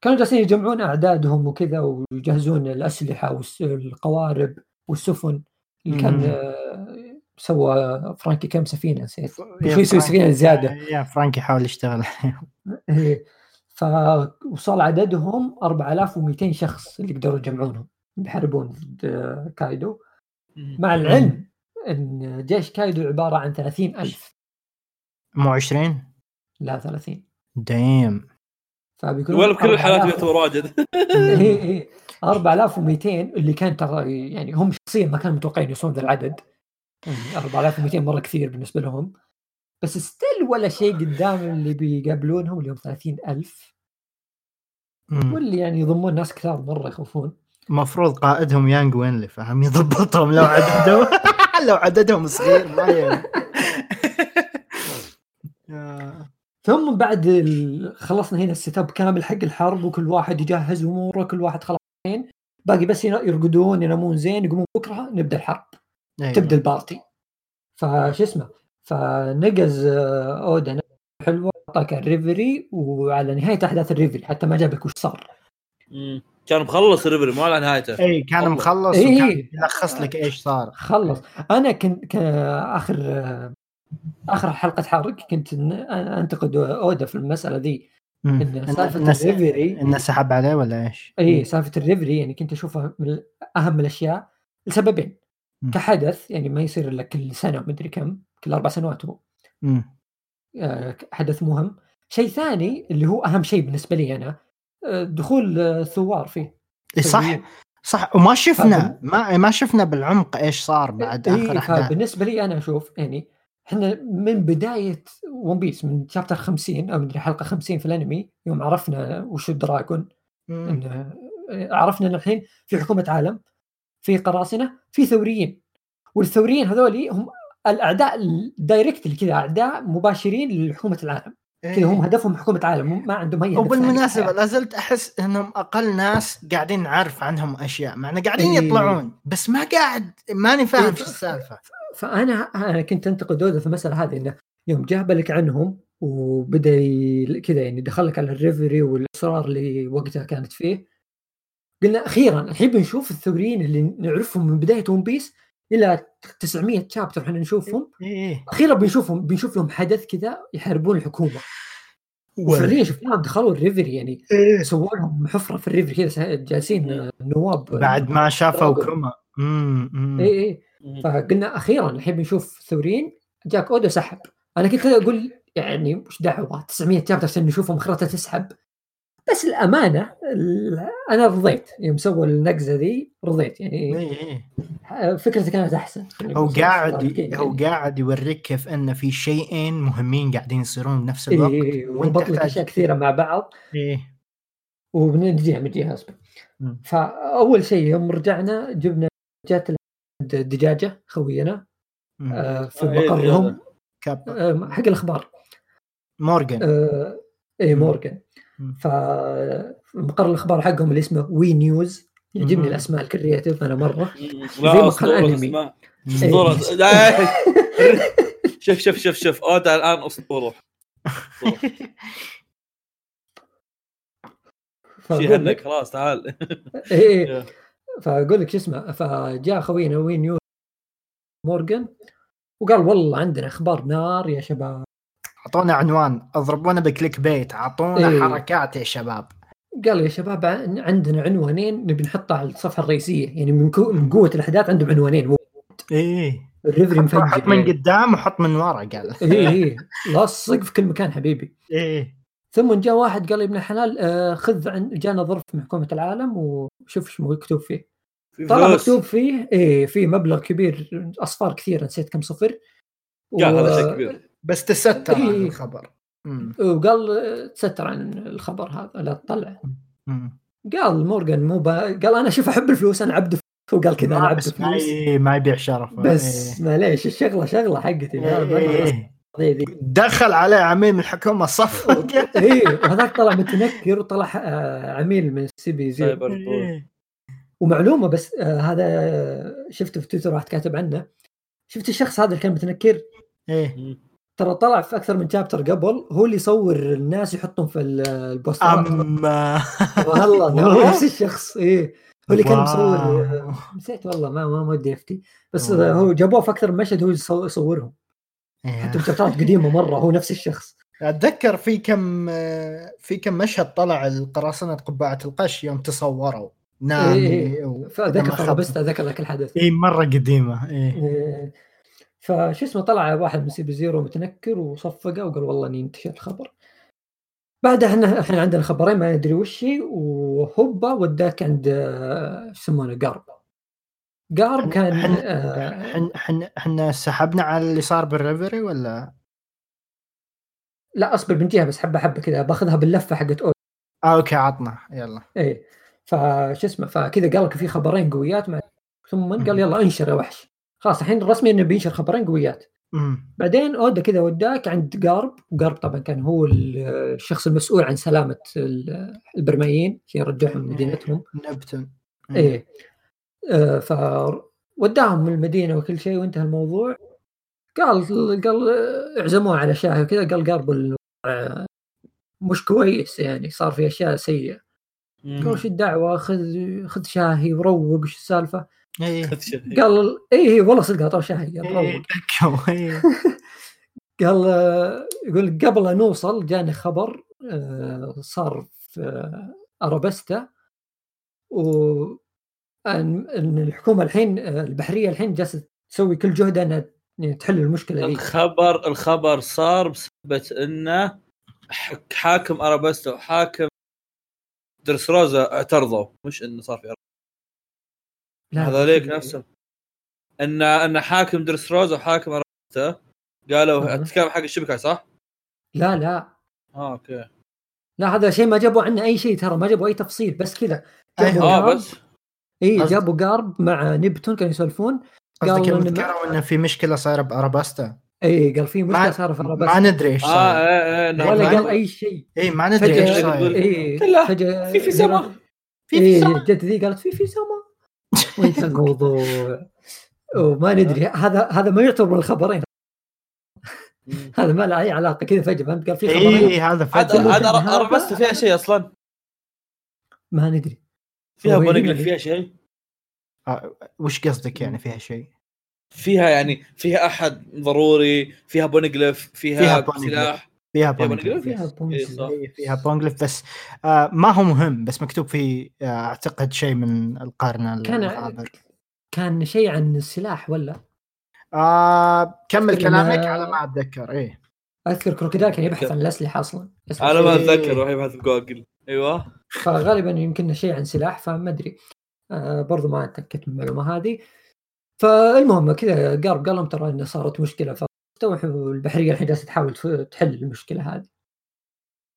كانوا جالسين يجمعون أعدادهم وكذا ويجهزون الأسلحة والقوارب والسفن. اللي كان. آه، سوى فرانكي كم سفينة نسيت. شو يسوي سفينة زيادة. يا فرانكي حاول يشتغل. <laughs> إيه. فوصل عددهم 4200 شخص اللي قدروا يجمعونهم. بيحاربون ضد آه، كايدو. مع العلم إن جيش كايدو عبارة عن 30000 مو 20 لا 30 دايم. فبيكونون وين بكل الحالات 4000 يعتبر واجد. اي اي 4200 اللي كان ترى يعني هم شخصيا ما كانوا متوقعين يوصلون ذا العدد. يعني 4200 مرة كثير بالنسبة لهم. بس still ولا شيء قدام اللي بيقابلونهم اللي هم 30000 مم. واللي يعني يضمون ناس كثار مرة يخوفون. المفروض قائدهم يانج وينلي فهم يضبطهم لو عددهم. <laughs> لو عددهم صغير ما ي- يا- <laughs> ثم بعد ال... خلصنا هنا ال setup كامل حق الحرب وكل واحد يجهز أموره كل واحد خلاص. باقي بس يرقدون ينامون. زين. يقومون بكرة نبدأ الحرب. أيوة. تبدأ ال party. فش اسمه؟ فنقز آه، اودا حلوة. أعطاك الريفري وعلى نهاية أحداث الريفري. حتى ما جابك وش صار. مم. كان مخلص الريفري مو على نهايته. إي كان. مخلص إيه. وكان يلخص لك إيش صار. خلص. أنا كنت اخر آه، آخر حلقة حرق كنت أنتقد أودا في المسألة ذي. إن سالفة الريفري انه سحب عليه ولا إيش؟ اي سالفة الريفري يعني كنت أشوفها من أهم الأشياء لسببين مم. كحدث يعني ما يصير إلا كل سنة ومدري كم كل أربع سنوات هو. آه، حدث مهم شيء ثاني اللي هو أهم شيء بالنسبة لي أنا آه، دخول آه، الثوار فيه إيه صح. صح وما شفنا ما ما شفنا بالعمق إيش صار بعد آخر إيه أحداث فبالنسبة لي أنا أشوف يعني إحنا من بداية ون بيس من شابتر 50 أو مدري حلقة 50 في الأنمي يوم عرفنا وش الدراجون آه، عرفنا إن الحين في حكومة عالم في قراصنة في ثوريين والثوريين هذول هم الأعداء ال direct كذا أعداء مباشرين لحكومة العالم كذا هم هدفهم حكومة عالم ما عندهم أي وبالمناسبه. لا زلت أحس إنهم أقل ناس قاعدين نعرف عنهم أشياء معنا قاعدين إيه. يطلعون بس ما قاعد ماني فاهم إيه. إيش السالفة فأنا أنا كنت أنتقد اودا في المسألة هذه إنه يوم جابلك عنهم وبدأ كذا يعني دخلك على الريفري والإصرار اللي وقتها كانت فيه. قلنا أخيرا الحين بنشوف الثوريين اللي نعرفهم من بداية ون بيس إلى 900 chapter إحنا نشوفهم. إيه أخيرا بنشوفهم بنشوف لهم حدث كذا يحاربون الحكومة. وفعليا شفناهم دخلوا الريفري يعني إيه. سووا لهم حفرة في الريفري كذا جالسين نواب بعد ما شافوا أمم. اي اي فقلنا أخيرا الحين بنشوف ثوريين جاك اودا سحب. أنا كنت أقول <laughs> يعني وش دعوة؟ 900 chapter عشان نشوفهم خرطة تسحب. بس الأمانة ال- أنا رضيت. يوم سووا النقزة ذي رضيت. يعني إيه، إيه. فكرته كانت أحسن. هو قاعد يعني. هو قاعد يوريك كيف أن في شيئين مهمين قاعدين يصيرون بنفس الوقت إيه وأنت وربط لك تحتاج- أشياء كثيرة مع بعض. إيه. وبنجيها بنجيها اصبر مم. فأول شيء يوم رجعنا جبنا جات الدجاجة خوينا. آه، في آه، إيه، مقرهم. كاب. آه، حق الأخبار. مورجان آه، اي مم. مورجان مم. ف مقر الأخبار حقهم اللي اسمه وي نيوز. يعجبني. الأسماء ال creative أنا مرة. زي اسطوره. اسطوره لا، شوف شوف شوف شوف. اودا الآن اسطوره فأقول <laughs> شي لك- عنك خلاص تعال. إيه فاقول لك شو اسمه فجاء خوينا وي نيوز مورجان وقال والله عندنا أخبار نار يا شباب. أعطونا عنوان اضربونا ب clickbait أعطونا إيه. حركات يا شباب. قال يا شباب عن- عندنا عنوانين نبي نحطها على الصفحة الرئيسية يعني من, كو من قوة الأحداث عندهم عنوانين. مو إيه. الريفري حط, مفجر حط من. قدام وحط من ورا قال. إيه إيه. <laughs> لاصق في كل مكان حبيبي. إيه. ثم جاء واحد قال يا ابن الحلال آه خذ عن جانا ظرف من حكومة العالم وشوف إيش مكتوب فيه. في طلع فلوس. مكتوب فيه إيه في مبلغ كبير أصفار كثيرة نسيت كم صفر. قال و- هذا شيء كبير. بس تستر عن إيه. الخبر. مم. وقال تستر عن الخبر هذا لا تطلع. قال مورجان مو با... قال أنا شوف أحب الفلوس أنا عبد هو قال كذا أنا ما عبد ما, فلوس ي- ما يبيع شرف بس معليش الشغلة شغلة حقتي. إيه. دخل عليه عميل من الحكومة صفق <laughs> إيه وهذاك طلع متنكر وطلع آه، عميل من سي بي زي. إيه. ومعلومة بس آه هذا آه، شفته في تويتر واحد كاتب عنه شفت الشخص هذا اللي كان متنكر إيه. ترى طلع في أكثر من شابتر قبل هو اللي يصور الناس يحطهم في ال- البوسترات أما والله هو <laughs> نفس الشخص إيه هو اللي كان مصور. آه، نسيت والله ما ما ودي أفتي بس. آه، هو جابوه في أكثر من مشهد هو يصو- يصورهم. حتى بشابترات قديمة مرة هو نفس الشخص. أتذكر في كم في كم مشهد طلع القراصنة قبعة القش يوم تصوروا. نامي إيه. و- فذكر بس ذكر ذاك الحدث. اي مرة قديمة إيه. إيه. فشو اسمه طلع واحد من CP Zero متنكر وصفقه وقال والله إني انتشر الخبر. بعدها إحنا إحنا عندنا خبرين ما ندري وش هي وهوبا وداك عند شو يسمونه قارب قارب كان حن- آه، إحنا إحنا إحنا سحبنا على اللي صار بالريفري ولا؟ لا أصبر بنجيها بس حبة حبة كذا باخذها باللفة حقت أو آه أوكي عطنا يلا. إيه فشو اسمه فكذا قال لك في خبرين قويات مع ثم قال يلا انشر يا وحش. خلاص الحين رسمي إنه بينشر خبرين قويات. امم بعدين أودا كذا وداك عند قارب. وقارب طبعا كان هو ال- الشخص المسؤول عن سلامة ال- البرمائيين عشان يرجعهم مدينتهم نبتون. إيه آه فوداهم من المدينة وكل شيء وانتهى الموضوع. قال قال آه، اعزموه على شاي وكذا. قال الوضع آه، مش كويس يعني صار في أشياء سيئة. قال وش الدعوة؟ خذ خذ شاهي وروق وش السالفة؟ إيه قال اي اي والله صدق أعطوه شاهي قال روق. إيه، <laughs> إيه. قال آه، يقول قبل نوصل جاني خبر آه، صار في آه، ارابستا و ان الحكومة الحين البحرية الحين جالسة تسوي كل جهدها إنها تحل المشكلة ذي الخبر الخبر صار بسبب انه حاكم ارابستا وحاكم درس روزا اعترضوا. مش إنه صار في لا، هذوليك نفسهم ان إن حاكم درس روزا وحاكم ارابستا قالوا. تتكلم حق الشبكة صح؟ لا لا. آه okay. لا هذا شيء ما جابوا عنه أي شيء ترى ما جابوا أي تفصيل بس كذا. آه بس اي جابوا قارب مع نبتون كانوا يسولفون. قصدك قال يوم إن- ذكروا إنه في مشكلة صايره باراباستا اي قال في مشكلة ما, صار في ما ارابستا ندري إيش آه صاير. إيه إيه نعم. ولا ما قال. أي شيء. اي ما ندري إيش صاير. اي فجأة في في سما. في اي سما. جت ذي قالت في في سما. وانتهى <laughs> الموضوع. وما ندري. هذا هذا ما يعتبر من الخبرين. هذا ما له أي علاقة. كذا فجأة فهمت؟ قال في خبرين. اي هذا عاد فجأة. هذا- ارابستا فيها شيء أصلا. ما ندري. فيها يقول- فيها شيء آه، وش قصدك يعني فيها شيء؟ فيها يعني فيها أحد ضروري فيها بونقلف فيها, فيها بونقلف. سلاح فيها فيها بونجلف بونجلف؟ فيها بونجلف. صح. إيه، فيها بونجلف بس آه ما هو مهم بس مكتوب فيه آه أعتقد شيء من القرن كان كان شيء عن السلاح ولا آه كمل كلامك على ما أتذكر إيه أذكر كروكوديل كان يبحث عن الأسلحة أصلا أنا ما إيه. أتذكر راح يبحث بجوجل أيوه. فغالبا يمكن شيء عن سلاح فما أدري. آه برضو ما اتاكدت من المعلومة هذه. فالمهم كذا قال قال لهم ترى انه صارت مشكلة فاستوحوا البحرية الحين جالسة تحاول تحل المشكلة هذه.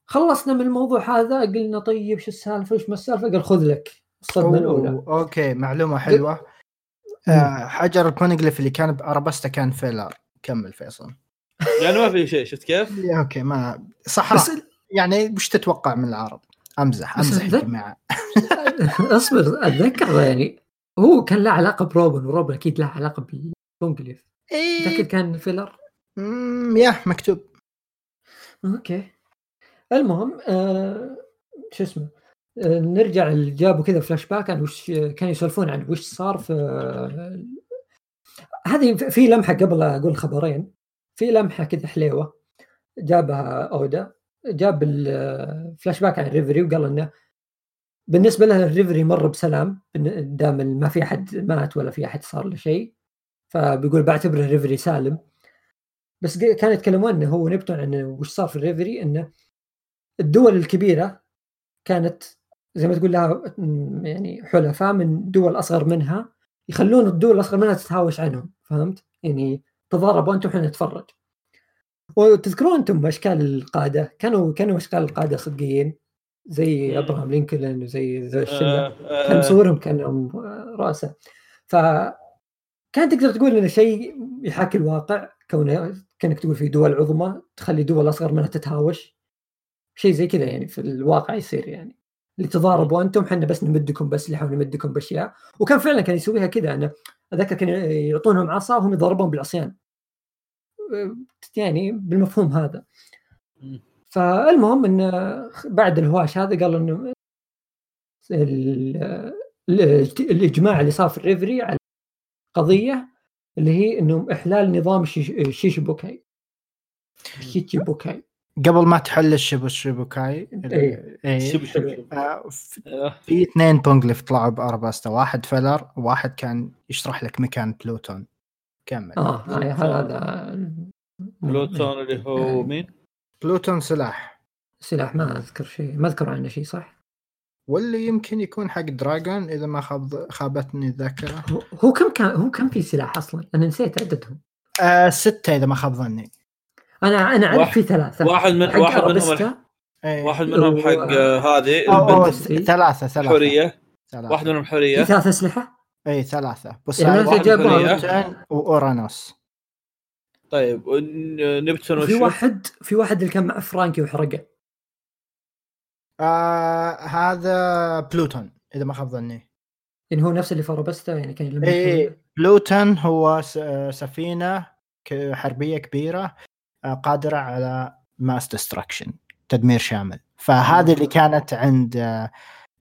خلصنا من الموضوع هذا قلنا طيب شو السالفة؟ وش ما السالفة؟ قال خذ لك الصدمة الأولى. okay معلومة حلوة. آه حجر البونجلف اللي كان بأرابستا كان filler. كمل فيصل. يعني ما في شيء شفت كيف؟ <laughs> okay ما صحراء. بس يعني وش تتوقع من العرب؟ أمزح أمزح يا جماعة. <laughs> أصبر أتذكر يعني هو كان له علاقة بروبن وروبن أكيد له علاقة بالبونجليف متاكد إيه كان filler؟ مم، يا مكتوب. okay. المهم آه شو اسمه آه نرجع جابوا كذا فلاش باك عن وش كانوا يسولفون عن وش صار في آه هذه في لمحة قبل أقول خبرين في لمحة كذا حليوة جابها أودا. جاب الفلاش باك عن ريفري وقال إنه بالنسبة له الريفري مر بسلام دام ما في أحد مات ولا في أحد صار له شيء فبيقول بعتبر الريفري سالم. بس كانوا يتكلمون إنه هو نبتون عن وش صار في الريفري؟ إنه الدول الكبيرة كانت زي ما تقول لها يعني حلفاء من دول أصغر منها يخلون الدول الأصغر منها تتهاوش عنهم فهمت؟ يعني تضاربوا أنتم إحنا نتفرج. وتذكرون أنتم أشكال القادة؟ كانوا كانوا أشكال القادة صدقيين؟ زي. أبراهام لينكولن وزي ذا الشله آه، آه، كان مصورهم كانهم رؤساء ف كان تقدر تقول انه شيء يحاكي الواقع كونه كأنك تقول في دول عظمى تخلي دول أصغر منها تتهاوش. شيء زي كذا يعني في الواقع يصير يعني. اللي تضاربوا أنتم إحنا بس نمدكم باسلحه ونمدكم بأشياء. وكان فعلا كان يسويها كذا إنه اتذكر كان يعطونهم عصا وهم يضربون بالعصيان. يعني بالمفهوم هذا. فالمهم انه بعد الهواش هذا قالوا إنه ال- ال- الإجماع اللي صار في الريفري على قضية اللي هي إنهم إحلال نظام الشيش- الشيشي بوكاي شيشي بوكاي قبل ما تحل الشبو الشبوكاي إيه. إيه. آه، آه، في اثنين بونجلف طلعوا باراباستا واحد filler وواحد كان يشرح لك مكان بلوتون. كمل. آه هذا بلوتون اللي هو مين؟ بلوتون سلاح. سلاح ما أذكر شيء. ما أذكر عنه شيء صح؟ واللي يمكن يكون حق دراجون إذا ما خاب خابتني الذاكرة. هو- كم كان هو كم في سلاح أصلا؟ أنا نسيت عددهم. آه ستة إذا ما خاب ظني. أنا أنا أعرف واحد- في ثلاثة. واحد من حق واحد منهم إيه. واحد منهم حق آه، هذه البنت. البنت. ثلاثة ثلاثة. حورية. ثلاثة. واحد منهم في حورية. ثلاث اسلحه إي ثلاثة. يعني بوسايدون مثلا جابوا وأورانوس. طيب ون- نبتون في؟ واحد في واحد اللي كان مع فرانكي وحرقه. آه هذا بلوتون إذا ما خاب ظني. يعني هو نفس اللي في ارابستا يعني كان إي بلوتون هو س- آه، سفينة ك- حربية كبيرة آه، قادرة على mass destruction تدمير شامل. فهذه اللي كانت عند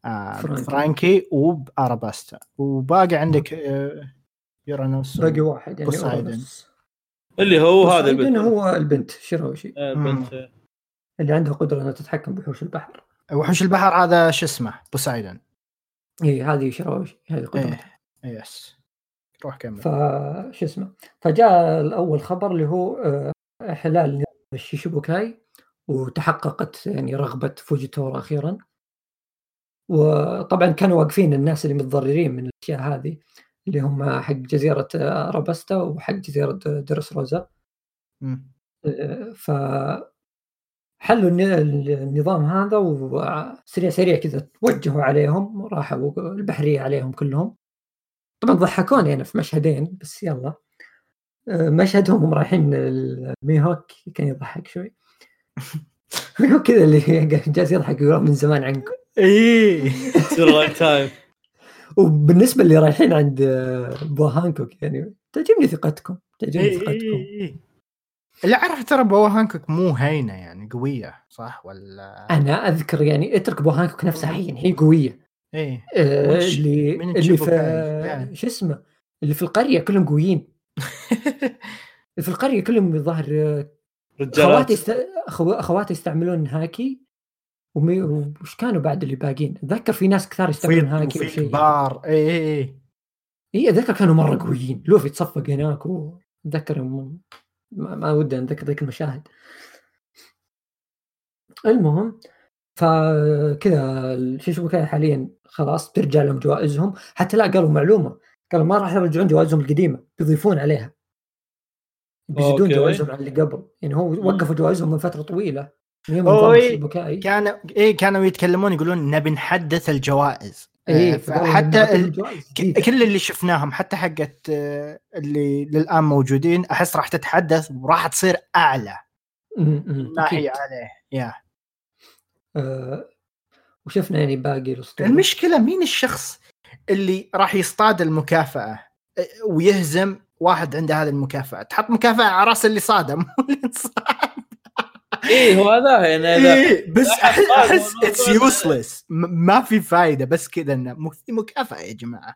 آه، آه، فرانكي. فرانكي وبأراباستا. وباقي عندك آه، يورانوس باقي واحد يعني. أورانوس. اللي هو هذا البنت. هو البنت. شيروشي آه، البنت اللي عندها قدرة إنها تتحكم بوحوش البحر. وحوش البحر هذا شو اسمه؟ بوسايدون اي هذه شيروشي هذه قدرتها إيه yes. روح كمل. فشو اسمه؟ فجاء الأول خبر اللي هو آه، إحلال الشيشيبوكاي وتحققت يعني رغبة فوجيتورا أخيرا. وطبعا كانوا واقفين الناس اللي متضررين من الأشياء هذه اللي هم حق جزيرة آه، رابستا وحق جزيرة آه، درس روزا. آه، ف حلوا الن- النظام هذا وسريع سريع كذا توجهوا عليهم راحوا البحرية عليهم كلهم. طبعا ضحكوني أنا في مشهدين بس يلا. مشهدهم هم رايحين الميهوك كان يضحك شوي. <laughs> ميهوك كذا اللي <laughs> جالس يضحك يقول من زمان عنكم. lifetime <laughs> وبالنسبة اللي رايحين عند بو هانكوك يعني تعجبني ثقتكم تعجبني إيه، ثقتكم. إيه، إيه. اللي أعرف ترى بو هانكوك مو هينة يعني قوية صح؟ ولا أنا أذكر يعني اترك بو هانكوك نفسها هي هي قوية. إيه. آه، اللي اللي في يعني. شو اسمه؟ اللي في القرية كلهم قويين. <laughs> في القرية كلهم الظاهر رجالات. أخواتي است... أخو... أخواتي يستعملون هاكي ومي... وش كانوا بعد اللي باقين؟ أتذكر في ناس كثار يستعملون هاكي وفي كبار. إيه إيه اي أتذكر كانوا مرة قويين. لوفي يتصفق هناك واتذكر ما, ما ودي أتذكر ذيك المشاهد. المهم فكذا الشيشبوكاي حاليا؟ خلاص ترجع لهم جوائزهم. حتى لا قالوا معلومة. قالوا ما راح يرجعون جوائزهم القديمة. بيضيفون عليها. بيزيدون. جوائزهم عن اللي قبل. يعني هو وقفوا جوائزهم من فترة طويلة. الشيشبوكاي كان إيه كانوا يتكلمون يقولون نبي نحدث الجوائز. إيه آه، حتى ال... كل اللي شفناهم حتى حقت آه، اللي للآن موجودين أحس راح تتحدث وراح تصير أعلى. هي عليه. يا آه، وشفنا يعني باقي الأسطورة. المشكلة مين الشخص اللي راح يصطاد المكافأة آه، ويهزم واحد عنده هذه المكافأة. تحط مكافأة على رأس اللي صاده مو اللي انصاد. إيه هو هذا يعني إيه بس احس اتس هذا- يوسلس ما في فايدة بس كذا إنه في مكافأة يا جماعة.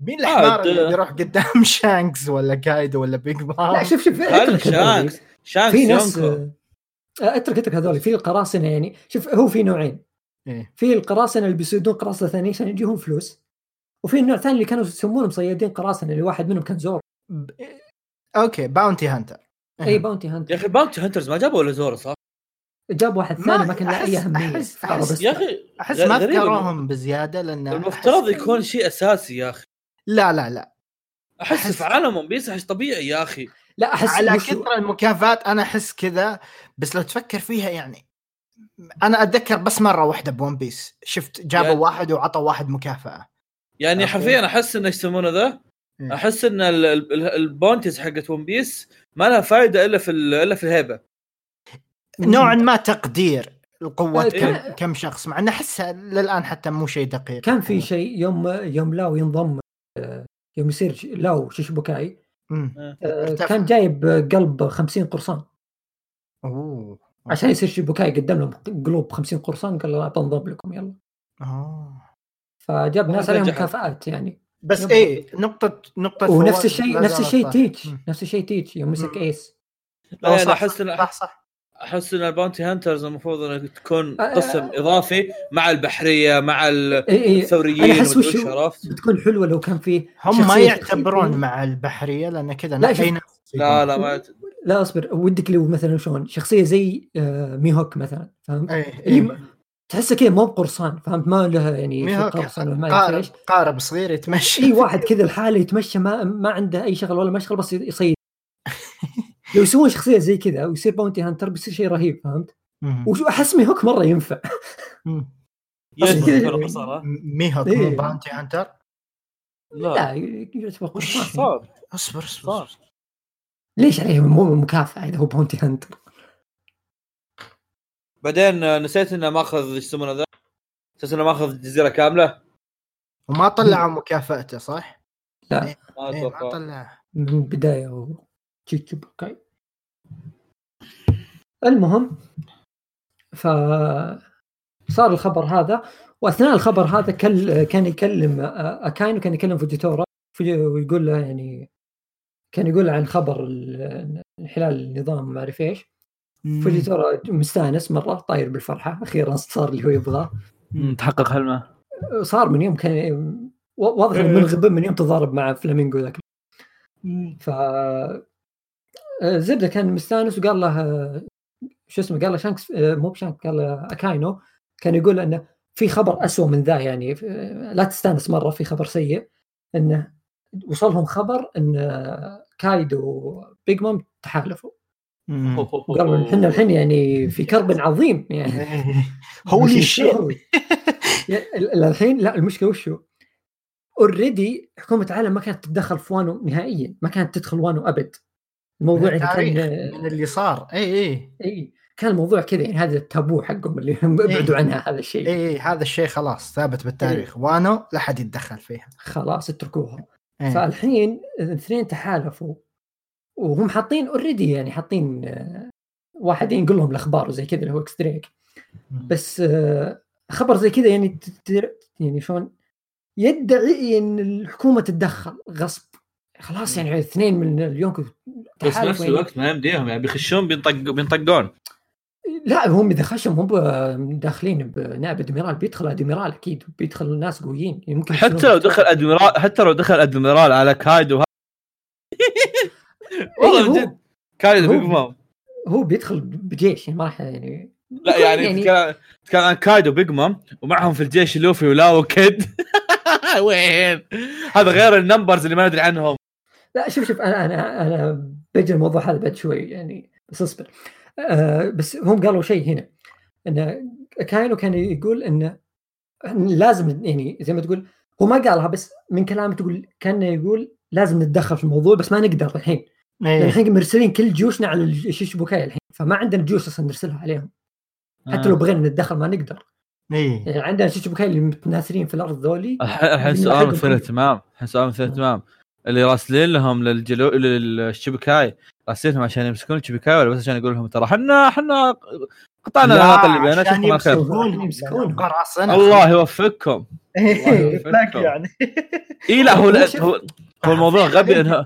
مين الحمار. اللي بيروح قدام <laughs> شانكس ولا كايدو ولا بيج لا مام شوف شوف هل اترك. شانكس. شانكس في ناس يونكو. آه، اترك اترك هذول. في القراصنة يعني شوف هو في نوعين. إيه. في القراصنة اللي بيصيدون قراصنة ثانية عشان يجيهم فلوس وفي النوع الثاني اللي كانوا يسمونهم صيادين قراصنة اللي واحد منهم كان زور. ب- okay bounty hunter اي bounty hunter يا أخي bounty hunters ما جابوا ولا زورو صح؟ جاب واحد ما- ثاني ما كان له أي أهمية. أحس- يا أخي أحس ما ذكروهم بزيادة لأن المفترض يكون شيء أساسي يا أخي. لا لا لا. أحس أحس- في عالم ون بيس احس طبيعي يا أخي. لا أحس على كثر المكافآت أنا أحس كذا بس لو تفكر فيها يعني أنا أتذكر بس مرة واحدة بون بيس شفت جابوا يعني- واحد وعطوا واحد مكافأة. يعني. حرفيا أحس ان إيش يسمونه ذا. أحس إن ال- ال- ال- ال bounties حقت ون بيس ما لها فائده إلا في ال- إلا في الهيبة. نوعا ما تقدير القوة آه، كم, كم شخص مع انه أحسها للآن حتى مو شيء دقيق. كان في شيء يوم يوم لاو ينضم يوم يصير ش- لاو شيشبوكاي مم. آه،. كان جايب قلب 50 قرصان. أوه. عشان يصير شيشبوكاي قدم لهم قلوب 50 قرصان قال لا بنضم لكم يلا. أوه. فجاب ناس عليهم. مكافآت يعني. بس يبقى. إيه نقطة نقطة ونفس الشيء نفس الشيء. تيتش. نفس الشيء تيتش يوم مسك. ايس لا صح، أحس إن صح صح أحس إن ال bounty hunters المفروض انها تكون آه، قسم إضافي مع البحرية مع ال- إي إي الثوريين عرفت بتكون حلوة لو كان في هم ما يعتبرون مع البحرية لأن كذا لا، لا لا لا ما يت- لا أصبر ودك لو مثلا شلون شخصية زي آه، ميهوك مثلا فهمت؟ م- تحسه كذا مو بقرصان فهمت ما له يعني قرصان قارب إيش. قارب صغير يتمشى. إي واحد كذا لحاله يتمشى ما ما عنده أي شغل ولا مشغل بس يصيد. <laughs> لو يسوون شخصية زي كذا ويصير bounty hunter بيصير شيء رهيب فهمت؟ مم. وشو أحس ميهوك مرة ينفع. قصارى ميهوك إيه. مو bounty hunter لا. لا يعتبر قرصان. اصبر اصبر. ليش عليه مو مكافأة إذا هو bounty hunter بعدين آه، نسيت إنه ماخذ إيش يسمونه ذا؟ نسيت إنه ماخذ جزيرة كاملة؟ وما طلعوا مكافأته صح؟ لا. ما إيه ما أتوقع طلع. من البدايه هو شيشبوكاي المهم ف صار الخبر هذا وأثناء الخبر هذا كل كان يكلم أكاينو كان يكلم فوجيتورا. فوجي- ويقول له يعني كان يقول عن خبر ال- انحلال النظام ما أعرف إيش. فوجيتورا مستأنس مرة طاير بالفرحة. أخيرا صار اللي هو يبغاه. تحقق حلمه صار من يوم كان واضح إنه من غبن من يوم تضارب مع فلامينجو ذاك. ف زبدة كان مستأنس وقال له شو اسمه قال له شانكس مو بشانك قال له أكاينو. كان يقول إنه في خبر أسوأ من ذا يعني لا تستأنس مرة في خبر سيء. إنه وصلهم خبر إن كايدو وبيج مام تحالفوا. وقالوا إحنا الحين يعني في كرب عظيم يعني. holy وش shit الحين لا المشكلة وشو؟ already حكومة العالم ما كانت تتدخل في وانو نهائيا ما كانت تدخل وانو أبد. الموضوع يعني كان <laughs> من اللي صار. إي إي. إي. كان الموضوع كذا يعني هذا التابو حقهم اللي <laughs> هم ابعدوا عنها هذا الشيء. إي إي هذا الشيء خلاص ثابت بالتاريخ. وانو لا حد يتدخل فيها. خلاص اتركوها. إيه. فالحين الاثنين تحالفوا. وهم حاطين already يعني حاطين آه، واحد ينقل لهم الأخبار وزي كذا اللي هو اكس دريك بس آه، خبر زي كذا يعني يعني شلون؟ يدعي إن الحكومة تتدخل غصب. خلاص يعني اثنين من اليوم بس تحالفوا نفس يعني. الوقت ما يمديهم يعني بيخشون بينطق بينطقون. لا هم إذا خشوا هم داخلين بنائب ادميرال بيدخل ادميرال أكيد بيدخل ناس قويين. يعني ممكن حتى لو دخل ادميرال حتى لو دخل أدميرال على كايدو والله إيه، من هو- جد. كايدو هو- بيج مام. هو بيدخل بجيش يعني ما راح يعني لا يعني يعني- تتكلم تتكلم عن كايدو بيج مام ومعهم في الجيش لوفي ولا وكيد. <laughs> وين؟ هذا غير ال numbers اللي ما ندري عنهم. لا شوف شوف أنا أنا أنا بجي الموضوع هذا بعد شوي يعني بس اصبر آه بس هم قالوا شيء هنا إن أكاينو كان يقول انه لازم يعني زي ما تقول هو ما قالها بس من كلامه تقول كانه يقول لازم نتدخل في الموضوع بس ما نقدر الحين. إيه. الحين مرسلين كل جيوشنا على الشيشبوكاي الحين فما عندنا جيوش أصلا نرسلها عليهم. حتى لو بغينا نتدخل ما نقدر. إيه. يعني عندنا شيشبوكاي اللي متناثرين في الأرض ذولي. الحين سؤال. مثير اهتمام الحين سؤال مثير اهتمام اللي راسلين لهم للجلو للشبكاي راسلينهم عشان يمسكون الشبكاي ولا بس عشان يقول لهم ترى إحنا إحنا قطعنا لا، العلاقه اللي بيننا على خير. يمسكون. الله يوفقكم. <laughs> إيه، يوفقكم. يعني. اي لا هو <laughs> هو الموضوع غبي انها.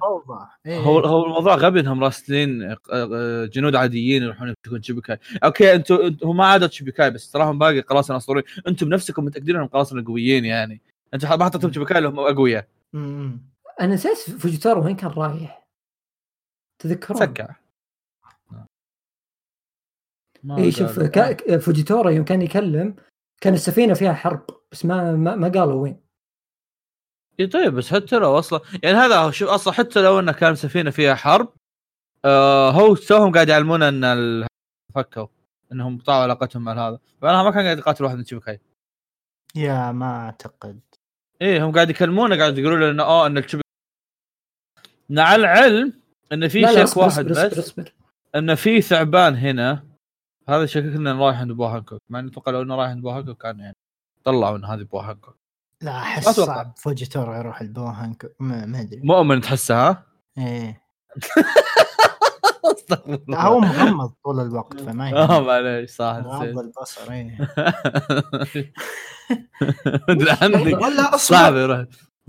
إيه. هو هو الموضوع غبي إنهم راسلين آه، آه، جنود عاديين يروحون يمسكون شبكاي. okay أنتم هو ما عادت شبكاي بس تراهم باقي قراصنه اسطوريين أنتم بنفسكم متأكدين إنهم قراصنه قويين يعني. انت ما حطيتهم شبكاي اللي هم أقوياء. أنا نسيت فوجيتارو وين كان رايح؟ تذكرون؟ سكع. اي شوف فوجيتورا يوم كان يكلم كان السفينة فيها حرب بس ما ما, ما قالوا وين. اي طيب بس حتى لو أصلا يعني هذا هو شوف أصلا حتى لو إنه كان سفينة فيها حرب آه هو توهم قاعد يعلمونا إن ال- فكوا إنهم قطعوا علاقتهم مع هذا. فأنا ما كان قاعد يقاتل واحد من شبكاي يا ما أعتقد. إيه هم قاعد يكلمونا قاعد يقولوا لنا آه إن الشبكاي مع العلم إن في شك واحد بس اصبر, أصبر. إن في ثعبان هنا هذا يشككنا انه رايح عند بو هانكوك مع إني أتوقع لو إنه رايح عند بو هانكوك كان يعني طلعوا إن هذه بو هانكوك لا أحس أتوقع. صعب. فوجيتورا يروح البوهان ما ما أدري. مؤمن تحسها؟ ها؟ إيه <laughs> هو مغمض طول الوقت فما آه. معليش صح غض نسيت البصر إيه. <laughs> ولا أصبر. يروح.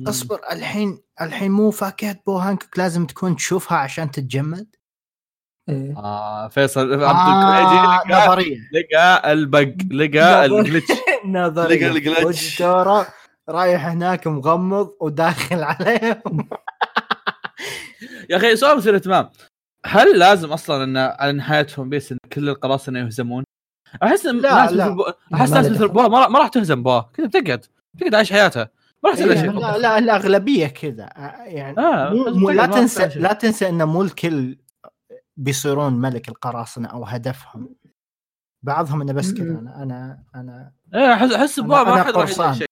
أصبر الحين الحين مو فاكهة بوهانكوك لازم تكون تشوفها عشان تتجمد؟ إيه. آه فيصل عبد آه الكريجي لقى نظرية. لقى ال bug لقى. ال glitch <laughs> نظرية. لقى ال glitch. رايح هناك مغمض وداخل عليهم <laughs> يا أخي سؤال مثير اهتمام هل لازم أصلا إن على نهايه ون بيس إن كل القراصنة يهزمون؟ أحس إن لا، لا. بو... أحس ناس مثل. بوا ما, ما راح تهزم بوا كذا بتقعد بتقعد عايش حياتها ما راح تسوي إيه، شيء لا لا الأغلبية كذا يعني آه، مو مو لا تنسى. لا تنسى إن مو الكل بيصيرون ملك القراصنة أو هدفهم بعضهم إنه بس كذا. أنا أنا أنا إيه أحس أحس بوا ما حد راح يسوي. شيء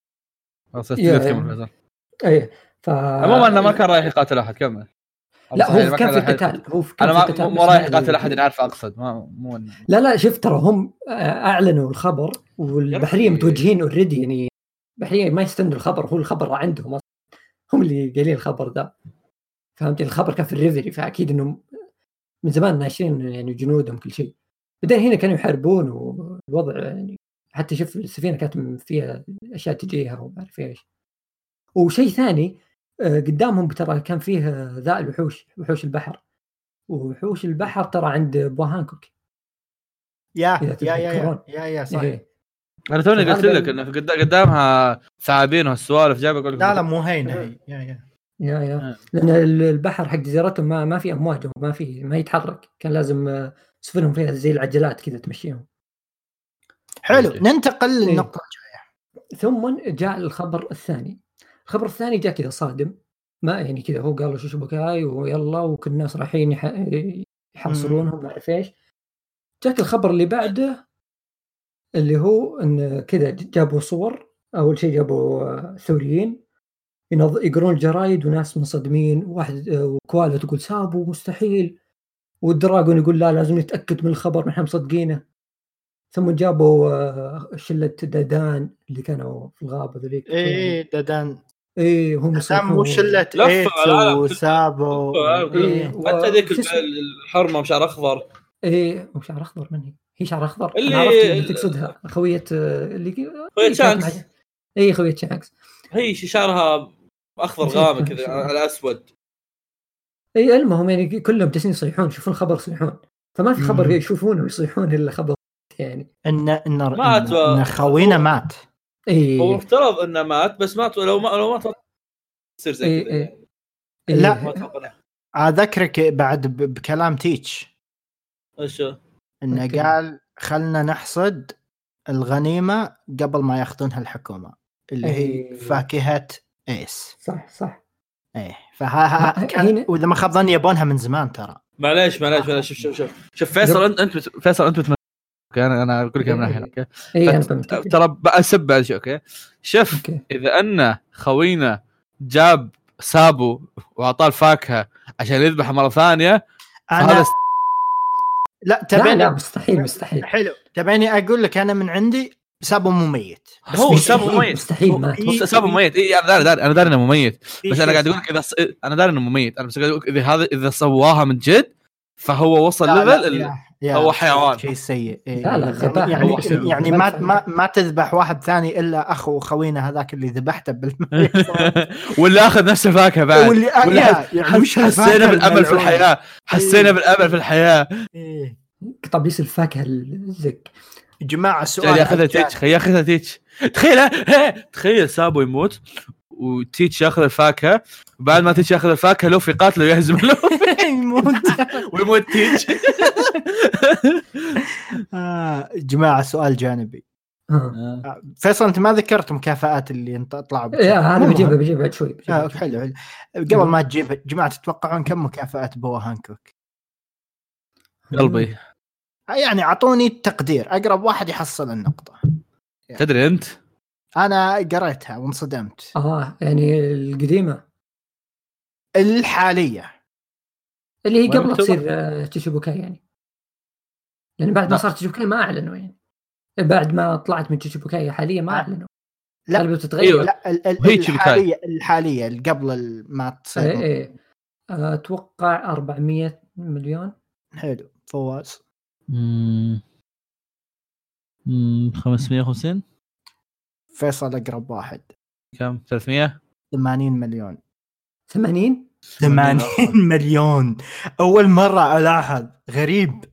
إيه ف عموما إنه ما كان رايح يقاتل أحد كمل. لا هو كان في قتال هو في- كان أنا في ما قتال مو رايح يقاتل أحد أنا عارف أقصد. ما مو لا لا شوف ترى هم آه، أعلنوا الخبر والبحرية. متوجهين already يعني البحريه ما يستنوا الخبر هو الخبر عندهم. هم اللي قايلين الخبر ده. فهمت؟ الخبر كان في الريفري فأكيد إنهم من زمان ناشرين يعني جنودهم كل شيء. بعدين هنا كانوا يحاربون والوضع يعني حتى شوف السفينة كانت فيها أشياء تجيها وما أعرف إيش. وشيء ثاني آه، قدامهم ترى كان فيه ذا الوحوش وحوش البحر. وحوش البحر ترى عند بو هانكوك يا يا يا يا. يا يا صح إيه. أنا توني قلت لك انه قدامها ثعابين وهالسوالف جايب أقول لك لا لا مو هينة. هي يا يا. يا يا. آه. لأن ال- البحر حق جزيرتهم ما ما في أمواج ما في ما يتحرك. كان لازم آه، سفنهم فيها زي العجلات كذا تمشيهم. حلو أوكي. ننتقل إيه. للنقطة ثم جاء الخبر الثاني. الخبر الثاني جاء كذا صادم ما يعني كذا هو قالوا شو شبكاي ويلا وكل الناس رايحين يح- يحاصرونهم ما اعرف إيش. جاك الخبر اللي بعده اللي هو إن كذا جابوا صور أول شيء جابوا آه، ثوريين ينظ... يقرون الجرايد وناس منصدمين واحد آه، وكوالا تقول سابوا مستحيل. والدراجون يقول لا لازم نتأكد من الخبر نحن مصدقينه. ثم جابوا آه، شلة دادان اللي كانوا في الغابة ذوليك إيه ددان إيه هم ددان مو شلة ايت العالم. وسابو لفة. إيه. و- حتى ذيك؟ الحرمة بشعر أخضر إيه مو شعر أخضر من هي؟ هي شعر أخضر اللي- اللي تقصدها خوية آه، اللي خوية اللي كانت شانكس. اي خوية شانكس هي شعرها أخضر غامق كذا. على اسود اي المهم يعني كلهم جالسين يصيحون يشوفون الخبر يصيحون فما في خبر. يشوفونه ويصيحون إلا خبر يعني إن إن مات ان, و- إن خوينا مات اي هو مفترض إنه مات بس مات لو ما لو ما تصير زي إيه، كذا إيه. يعني. إيه. لا. أذكرك بعد بكلام تيتش إيش هو؟ إنه okay. قال خلنا نحصد الغنيمة قبل ما ياخذونها الحكومة اللي هي أي. فاكهة إيس صح صح إيه فها كان وإذا ما خاب ظني يبونها من زمان ترى معليش معليش معليش شوف شوف شوف شوف فيصل أنت انت فيصل أنت. okay أنا أنا أقول لك من الحين okay؟ أنا فت- فهمت ترى بسب بعد شيء okay؟ شوف okay. إذا أن خوينا جاب سابو وأعطاه الفاكهة عشان يذبحه مرة ثانية أنا فهذا لا لا تبيني لا مستحيل مستحيل. حلو. تبيني أقول لك أنا من عندي سابو مو ميت بس هو سابو مستحيل- ميت مستحيل هو- مات سابو ميت اي أنا داري داري أنا داري إنه مميت. بس أنا قاعد أقول. لك إذا ص... أنا داري إنه مميت. أنا بس قاعد أقول لك إذا هذا إذا سواها من جد فهو وصل لا، لا، level هو حيوان. شيء سيء إيه. لا، لا،. يعني هو يعني, يعني ما ما ما تذبح واحد ثاني إلا أخو خوينا هذاك اللي ذبحته بالميت <laughs> <laughs> ولا آخذ نفس الفاكهة بعد واللي ولا يا- يعني وش حسينا بالأمل في؟ الحياة حسينا بالأمل في الحياة إيه. طبيس الفاكهة الزق يا جماعة السؤال ياخذها. تيتش ياخذها تيتش تخيل تخيل سابو يموت وتيتش ياخذ الفاكهة وبعد ما تيتش ياخذ الفاكهة لوفي قاتله ويهزم لوفي <laughs> <laughs> يموت. ويموت تيتش <laughs> آه، جماعة سؤال جانبي. ها. آه، فيصل أنت ما ذكرت مكافآت اللي أنت طلعوا أنا مو بجيبها. بجيبها بعد شوي آه،. حلو حلو. قبل ما تجيب جماعة تتوقعون كم مكافآت بوا هانكوك؟ قلبي. يعني أعطوني التقدير أقرب واحد يحصل النقطة. تدري أنت؟ أنا قريتها وانصدمت. آه يعني القديمة. الحالية. اللي هي قبل؟ تصير آه، تشيبوكاي يعني. لأن بعد ما لا. صارت تشيبوكاي ما أعلنوا يعني. بعد ما طلعت من تشيبوكاي حاليا ما آه. أعلنوا. لا. بتتغير. لا ال- ال-. الحاليه الحالية اللي قبل ما تصير. إيه آه، أتوقع 400 مليون. حلو. فواز. مم. مم، 550 فيصل أقرب واحد. كم؟ 300 80 مليون. 80 80 <laughs> مليون. أول مرة ألاحظ. غريب.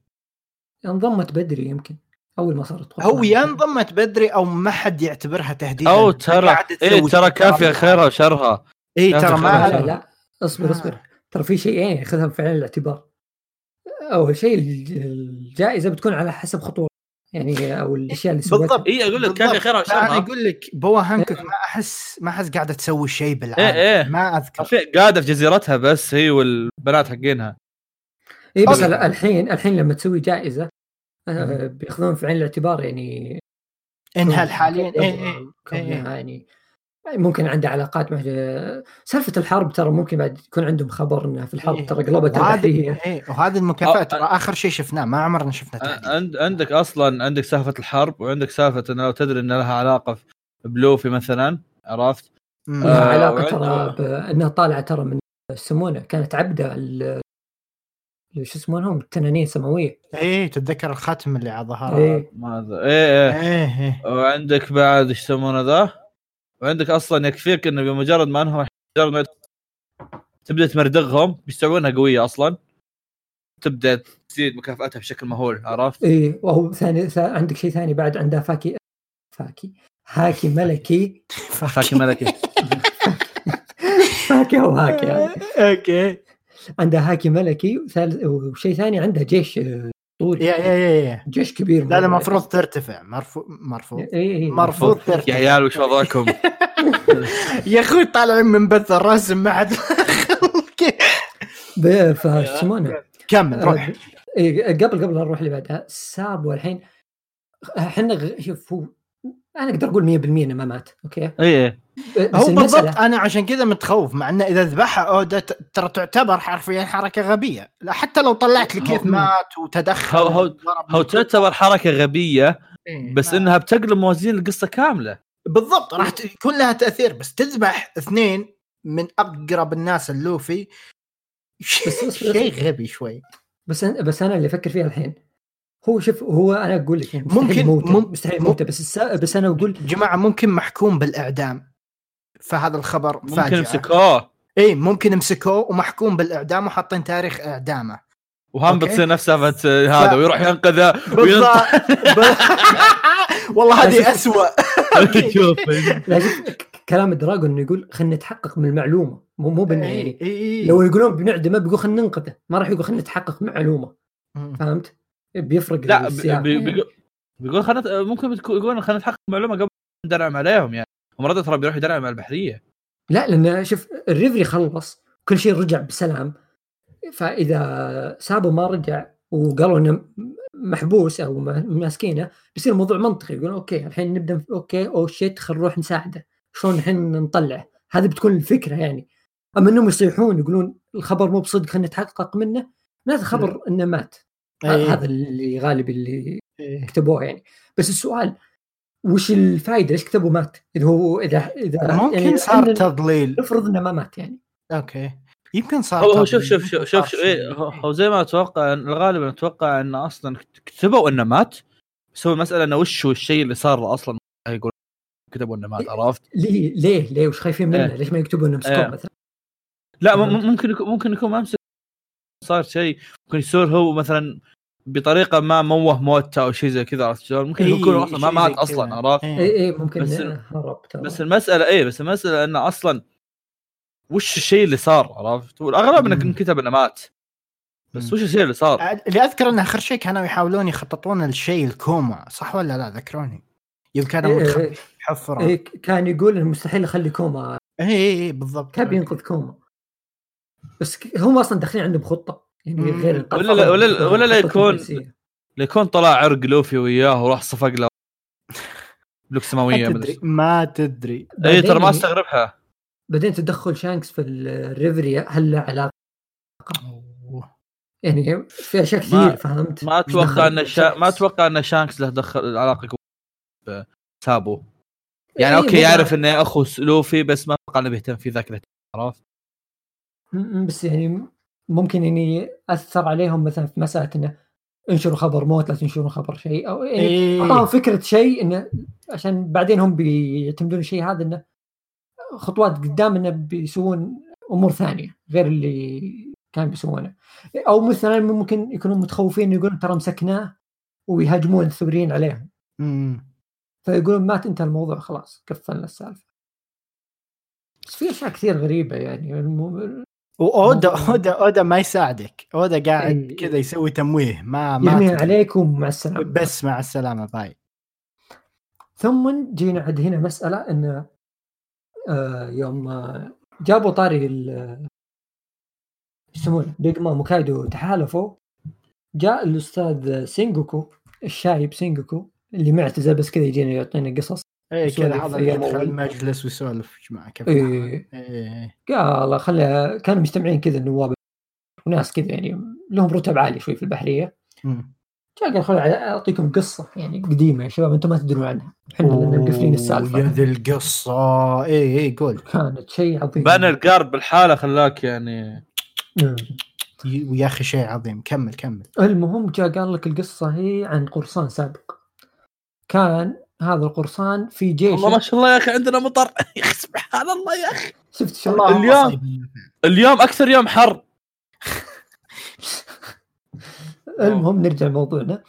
انضمت بدري يمكن. أول ما صارت. هو يا انضمت بدري أو ما حد يعتبرها تهديدا. أو ترى قاعدة تسوي ترى كافية. خيرها وشرها. اي ترى ما لا. لا لا اصبر آه. اصبر. ترى في شيئين خذهم في عين الاعتبار. أول شيء الج- الجائزة بتكون على حسب خطوة. يعني أو الأشياء اللي سويتها بالضبط اي أقول لك بالضبط. خيرها لا، أنا وشرها أقول لك بوا هانكوك ما أحس ما أحس قاعدة تسوي شيء بالعالم إيه، إيه. ما أذكر قاعدة في جزيرتها بس هي والبنات حقينها اي بس okay. ال- الحين الحين لما تسوي جائزة آه، بيأخذون في عين الاعتبار يعني إنها حاليا كونها- إيه إيه. كونها يعني ممكن عنده علاقات مع سالفة الحرب ترى ممكن بعد يكون عندهم خبر إنها في الحرب إيه. ترى قلبت وهذه البحريه إيه وهذه المكافأة ترى آخر شيء شفناه ما عمرنا شفنا تحديد عند عندك أصلا عندك سالفة الحرب وعندك سالفة انه لو تدري ان لها علاقة بلوفي مثلا عرفت؟ لها آه، علاقة ترى بانها طالعة ترى من يسمونه كانت عبدة ال- شو يسمونهم؟ التنانين السماوية. إيه تتذكر الختم اللي على ظهرها. إيه. ما أدري. إيه إيه. إيه إيه. وعندك بعد إيش يسمونه ذا؟ وعندك أصلا يكفيك إنه بمجرد ما إنهم مجرد ما تبدأ تمردغهم بيستوعبونها قوية أصلا. تبدأ تزيد مكافآتها بشكل مهول عرفت؟ إيه وهو ثاني ثا- عندك شيء ثاني بعد؟ عندها فاكي فاكي هاكي ملكي. فاكي ملكي. <laughs> فاكي أو هاكي يعني. <laughs> أوكي. عندها هاكي ملكي وشيء ثاني عندها جيش طولي يا يا يا يا. جيش كبير لا. المفروض ترتفع. مرفوض مرفوض. إيه إيه. مرفوض يا ترتفع. عيال وش وضعكم؟ <laughs> يا أخوي طالعين من بث الرسم ما حد ب- فشو يسمونه كمل روح. آه، إيه، قبل قبل نروح اللي بعدها سابو الحين إحنا غ- شوف هو أنا أقدر أقول 100% إنه ما مات أوكي؟ اي اي ب- بس هو بالضبط أنا عشان كذا متخوف مع إنه إذا ذبحها اودا ت- ترى تعتبر حرفيا حركة غبية. لا حتى لو طلعت لي كيف مات وتدخل هو- هو- هو تعتبر حركة غبية إيه، بس ما- إنها بتقلب موازين القصة كاملة. بالضبط راح يكون لها تأثير. بس تذبح اثنين من أقرب الناس اللوفي شيء غبي شوي. بس بس أنا اللي أفكر فيها الحين هو شوف هو أنا أقول لك يعني مستحيل ممكن- يموته مم- مستحيل مم- يموته بس السا... بس أنا أقول جماعة ممكن محكوم بالإعدام فهذا الخبر ممكن يمسكوه إي ممكن مسكوه ومحكوم بالإعدام وحاطين تاريخ إعدامه. وهم. بتصير نفس سالفه هذا ف- ويروح ينقذه بالضبط. ب- <laughs> والله هذه <laughs> اسوء شوف. كلام الدراجون إنه يقول خلينا نتحقق من المعلومة مو مو يعني. لو يقولون بنعدمه بيقول خلينا ننقذه ما راح يقول خلينا نتحقق من معلومه. فهمت؟ بيفرق لا. بي- بيقول بيقول خلنا ممكن بتكون- يقولون خلينا نتحقق معلومة قبل ندرعم عليهم يعني رده ترى بيروح يدرعم على البحرية. لا لأن شوف الريفري خلص كل شيء رجع بسلام. فإذا سابو ما رجع وقالوا إنه محبوس أو ما- ماسكينه بيصير الموضوع منطقي. يقولون أوكي الحين نبدأ أوكي oh shit خلينا نروح نساعده. شلون الحين نطلعه؟ هذه بتكون الفكرة يعني. أما إنهم يصيحون يقولون الخبر مو بصدق خلينا نتحقق منه معناته خبر إنه مات. إيه. هذا اللي غالب اللي إيه. كتبوه يعني بس السؤال وش الفائده ليش كتبوا مات إذا هو إذا إذا ممكن يعني صار تضليل نفرض إنه ما مات يعني أوكي يمكن صار هو. شوف شوف شوف شوف, شوف إيه هو, هو زي ما أتوقع الغالب أتوقع انه أصلا كتبوا إنه مات بس هو المسألة إنه وش هو الشيء اللي صار له أصلا يقول كتبوا إنه مات عرفت؟ ليه ليه ليه وش خايفين منه؟ إيه. ليش ما يكتبوا انه مسكوه إيه. مثلا؟ لا ممكن يكون ممكن يكون ما مسك صار شيء ممكن يصير هو مثلا بطريقة ما موه موتة أو شيء زي كذا عرفت شلون؟ ممكن إيه، يكون أصلا ما مات أصلا. عرفت؟ إيه. اي اي ممكن بس هرب ترى بس المسألة إيه بس المسألة إنه أصلا وش الشيء اللي صار عرفت؟ والأغلب إنه مم. انكتب إنه مات بس. وش الشيء اللي صار؟ اللي أذكر إنه آخر شيء كانوا يحاولون يخططون الشيء الكوما صح ولا لا ذكروني يوم كانوا إيه، متخبي إيه. إيه كان يقول إنه مستحيل يخلي كوما اي اي اي بالضبط كان بينقذ كوما بس هم أصلا داخلين عندهم خطة يعني. غير ولا لا- ولا لا- ولا لا يكون-. ليكون طلع عرق لوفي وياه وراح صفق له لوك سماوية ما تدري ما تدري اي ترى ما استغربها بعدين تدخل شانكس في الريفريا هل له علاقة يعني في أشياء ما- كثير فهمت ما أتوقع إن شا... ما؟ أتوقع إن شانكس له دخل علاقة بسابو يعني إيه، أوكي يعرف إنه أخو لوفي بس ما أتوقع إنه بيهتم في ذاك عرفت؟ بس يعني ممكن يعني أثر عليهم مثلا في مسألة إنه انشروا خبر موت لا تنشروا خبر شيء أو يعني إيه. أعطاهم فكرة شيء إنه عشان بعدين هم بيعتمدون الشيء هذا إنه خطوات قدام إنه بيسوون أمور ثانية غير اللي كانوا بيسوونه أو مثلا ممكن يكونوا متخوفين يقولون ترى مسكناه ويهاجمون الثوريين عليهم. فيقولون مات انتهى الموضوع خلاص قفلنا السالفة بس في أشياء كثير غريبة يعني واودا اودا أودا ما يساعدك. أودا قاعد إيه. كذا يسوي تمويه. ما ما يرميها تدري. عليك ومع السلامة. بس مع السلامة باي ثم جينا عند هنا مسألة أن آه، يوم آه، جابوا طاري ال إيش يسمونه؟ بيج مام وكايدو تحالفوا. جاء الأستاذ سينجوكو الشايب سينجوكو اللي معتزل بس كذا يجينا يعطينا قصص. اي كذا هذا في اللي يوم يدخل أول. المجلس ويسولف مع كيف إيه. إيه. قال خلى كانوا مجتمعين كذا النواب وناس كذا يعني لهم رتب عالية شوي في البحرية. مم. جاء قال خلوا أعطيكم قصة يعني قديمة يا شباب أنتم ما تدرون عنها. إحنا مقفلين يا السالفة ذي القصة. اي اي قول. كانت شيء عظيم. بان القارب بالحالة خلاك يعني. ويا أخي شيء عظيم. كمل كمل. المهم جاء قال لك القصة هي عن قرصان سابق. كان هذا القرصان في جيش والله ما شاء الله يا أخي عندنا مطر. <laughs> يا أخي سبحان الله يا أخي. شفت شلون؟ الله اليوم. اليوم أكثر يوم حر. <laughs> المهم نرجع لموضوعنا.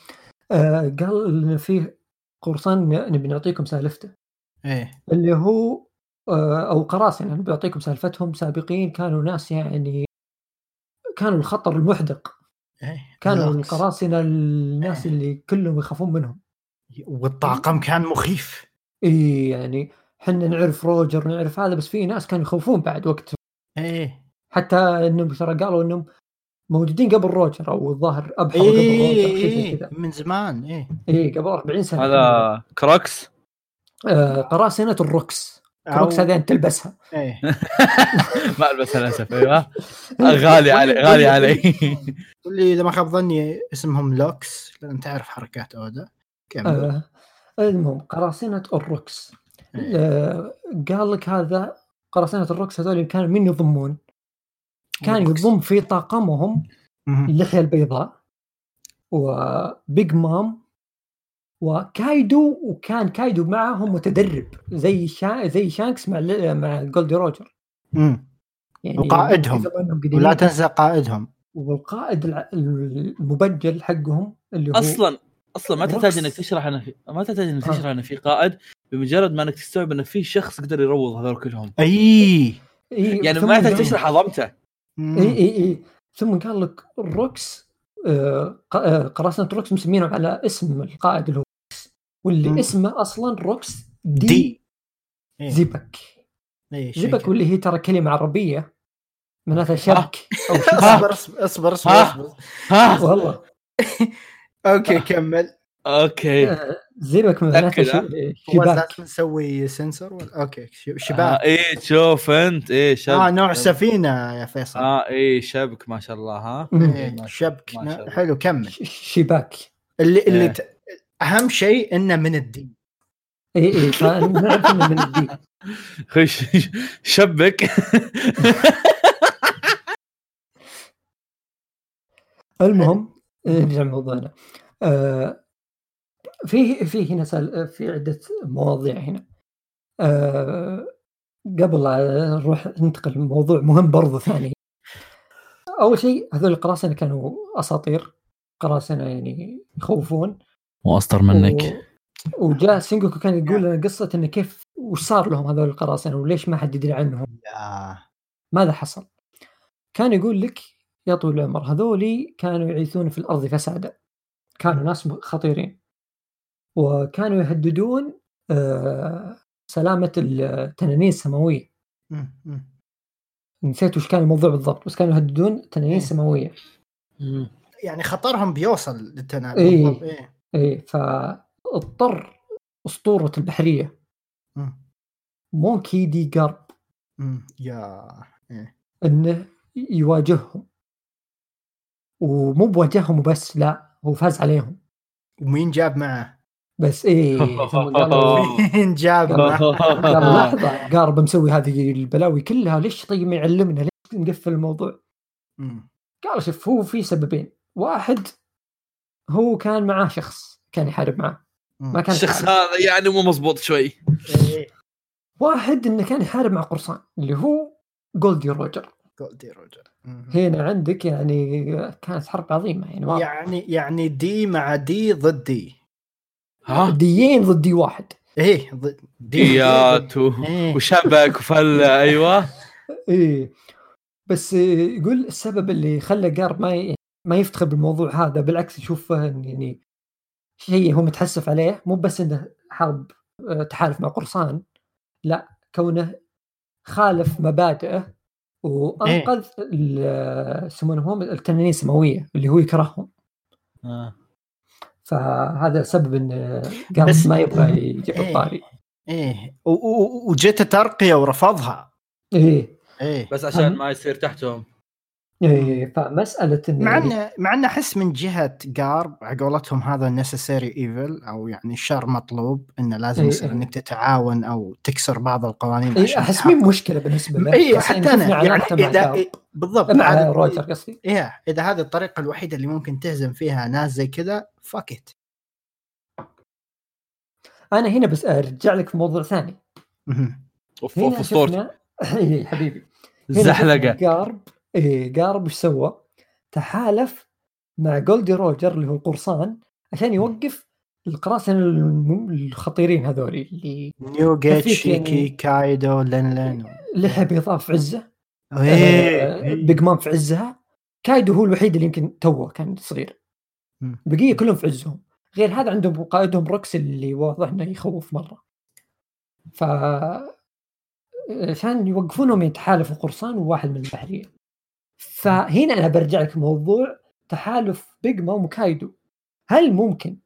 آه قال إن فيه قرصان نبي نعطيكم سالفته. إيه. اللي هو آه أو قراصنة نبي نعطيكم سالفتهم. سابقين كانوا ناس يعني كانوا الخطر المحدق. إيه. كانوا بالعكس. القراصنة الناس اللي كلهم يخافون منهم. والطاقم كان مخيف. اي يعني إحنا نعرف روجر نعرف هذا بس في ناس كانوا يخوفون بعد وقت. إيه. حتى إنهم ترى قالوا إنهم موجودين قبل روجر أو الظاهر ابحروا قبل إيه روجر إيه كذا. من زمان إيه. اي قبل 40 سنة. هذا Crocs؟ آه قراصنة الروكس. Crocs هذه أنت تلبسها. إيه. <laughs> ما ألبسها للأسف أيوه. <laughs> غالي علي غالي علي. واللي إذا ما خاب ظني اسمهم روكس لأن تعرف حركات أودا. كمل آه المهم قراصنة الروكس إيه. آه قال لك هذا قراصنة الروكس هذول كانوا من يضمون كان الروكس. يضم في طاقمهم مهم. اللحيه البيضاء وبيج مام وكايدو وكان كايدو معهم متدرب زي شا... زي شانكس مع مع جولدي روجر مم. يعني وقائدهم. ولا تنسى قائدهم والقائد الع- المبجل حقهم اللي هو أصلا أصلا ما تحتاج روكس. إنك تشرح إنه في... ما تحتاج إنك آه. تشرح إنه في قائد بمجرد ما إنك تستوعب إنه في شخص قدر يروض هذول كلهم أي إيه يعني ما يحتاج قال- تشرح عظمته. إي إي إي ثم قال لك الروكس آه، ق- آه، قراصنة روكس مسمينهم على اسم القائد اللي هو روكس واللي مم. اسمه أصلا روكس دي, دي إيه. زيبك إيه، زيبك. واللي هي ترى كلمة عربية معناتها شبك أو شبك اصبر اصبر اصبر اصبر, ها؟ أصبر. ها والله <laughs> أوكي كمل. أوكي. آه، زيبك ها؟ ش- هو شباك. لازم نسوي سنسور ولا؟ أوكي ش- آه شباك إيه شوف أنت إيه شبك. آه نوع سفينة يا فيصل. آه إيه شبك ما شاء الله ها؟ مم. إيه، شبك. ما شاء الله. حلو كمل. شباك. اللي اللي إيه. ت... أهم شيء إنه من الدين. اي اي إنه من الدين. <laughs> خش شبك. <laughs> المهم نرجع لموضوعنا آه، في في هنا سال في عدة مواضيع هنا. آه، قبل لا نروح ننتقل لموضوع مهم برضو ثاني. أول شيء هذول القراصنه كانوا أساطير. قراصنة يعني يخوفون. واصطر و... وجاء سينجوكو كان يقول لنا قصة انه كيف وش صار لهم هذول القراصنة وليش ما حد يدري عنهم؟ ماذا حصل؟ كان يقول لك يا طويل العمر هذولي كانوا يعيثون في الأرض فسادا كانوا ناس خطيرين وكانوا يهددون آه، سلامة التنانين السماويه. نسيت وش كان الموضوع بالضبط بس كانوا يهددون التنانين إيه. السماويه يعني خطرهم بيوصل للتنال إيه. بالضبط، إيه. اي فاضطر أسطورة البحرية مونكي دي جارب. يا إيه. إنه يواجههم ومو بواجههم وبس لا هو فاز عليهم ومين جاب معه؟ بس إيه <laughs> مين جاب معه؟ قال لحظة قارب مسوي هذه البلاوي كلها ليش طيب ما يعلمنا ليش نقفل الموضوع. قال شوف هو في سببين واحد هو كان معاه شخص كان يحارب معاه. ما كان الشخص. هذا يعني مو مزبوط شوي إيه. واحد إنه كان يحارب مع قرصان اللي هو جولدي روجر جولدي روجر. هنا عندك يعني كانت حرب عظيمة يعني واضح. يعني يعني دي مع دي ضد دي. ها؟ ديين ضد دي واحد. إيه ضد ديات و- إيه. وشبك وفله أيوه. <laughs> إيه. بس يقول السبب اللي خلى جارب ما ي... ما يفتخر بالموضوع هذا بالعكس يشوفه يعني شيء هو متحسف عليه مو بس إنه حرب آه، تحالف مع قرصان لا كونه خالف مبادئه وأنقذ ال- يسمونهم التنانين السماوية اللي هو يكرههم. آه. فهذا سبب إن بس- ما يبغى يجيب إيه. الطاري إيه وجت ترقيه ورفضها. إيه. إيه. بس عشان ما يصير تحتهم. إيه فمسألة انه مع ان مع إن أحس من جهة جارب على قولتهم هذا necessary evil أو يعني الشر مطلوب انه لازم إيه، يصير إيه. إنك تتعاون أو تكسر بعض القوانين إيه عشان أحس. مين مشكلة بالنسبة له؟ اي بس حتى أنا يعني إذا. إيه بالضبط. مع روجر قصدي؟ إيه إذا هذه الطريقة الوحيدة اللي ممكن تهزم فيها ناس زي كذا fuck it أنا هنا بس أرجع لك في موضوع ثاني. أوف أوف اسطورتي <laughs> اي حبيبي. زحلقة. جارب إيه جارب إيش سوى؟ تحالف مع جولدي روجر اللي هو القرصان عشان يوقف القراصنة الم- الخطيرين هذول اللي نيوجيت شيكي يعني. كايدو لين لين اللحية البيضاء في عزه. آه، بيج مام في عزها كايدو هو الوحيد اللي يمكن توه كان صغير. البقيه كلهم في عزهم. غير هذا عندهم قائدهم روكس اللي واضح إنه يخوف مرة. ف عشان يوقفونهم يتحالفوا قرصان وواحد من البحرية. فهنا أنا برجع لك موضوع تحالف بيج مام وكايدو هل ممكن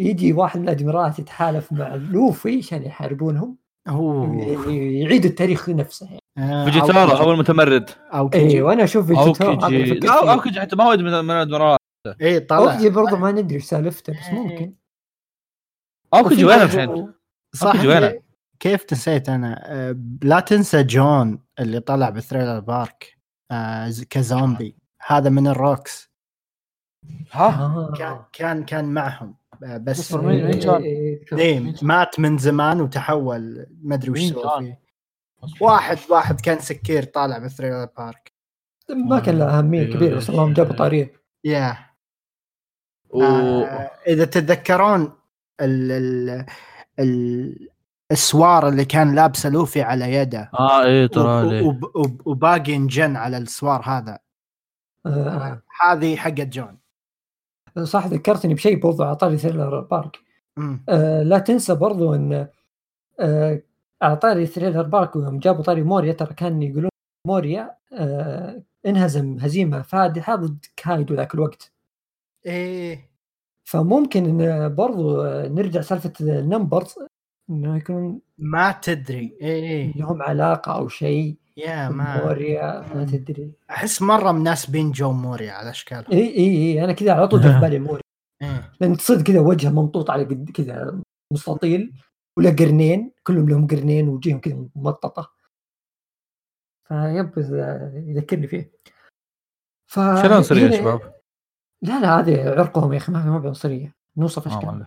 يجي واحد من الادميرالات يتحالف مع لوفي عشان يحاربونهم؟ يعني يعيد التاريخ نفسه يعني. آه، فوجيتورا هو المتمرد أوكيجي اي وأنا أشوف أو فوجيتورا أوكيجي حتى ما هو من من الادميرال اي طلع. okay برضه ما ندري إيش سالفته بس إيه. ممكن. أوكيجي وين الحين؟ صح وينه؟ كيف نسيت أنا؟ آه، لا تنسى جون اللي طلع ب Thriller Bark. آه، كزومبي. هذا من الروكس. ها؟ آه. كان كان كان معهم. آه، بس كان؟ إيه،. إيه، مات من زمان وتحول ما أدري وش سوى؟ فيه. واحد واحد كان سكير طالع ب Thriller Bark ما كان له أهمية إيه، كبيرة بس اللهم جابوا طاريه. يا و... آه، إذا تتذكرون ال ال السوار اللي كان لابسه لوفي على يده. آه وب- ترى لي وب- وب- وباقي انجن على السوار هذا. آه، هذه حقت جون. صح ذكرتني بشيء برضو على طاري Thriller Bark. آه لا تنسى برضو إن آه على طاري Thriller Bark يوم جابوا طاري موريا ترى كان يقولون موريا آه انهزم هزيمة فادحة ضد كايدو ذاك الوقت. إيه. فممكن إن برضو آه، نرجع سالفة ال Numbers. إنه يكون ما تدري. إيه لهم علاقة أو شيء. يا ما موريا ما. تدري. أحس مرة مناسبين جو موريا على إشكالهم. إي إي إي أنا كذا على طول جا في بالي موريا. إيه. لأن تصير كذا وجهه ممطوط على قد كذا مستطيل ولا قرنين كلهم لهم قرنين وجيهم كذا ممططة. vibe يذكرني فيه. ف شنو عنصرية يا شباب؟ لا لا هذه عرقهم يا أخي ما ما بعنصريه نوصف أشكال.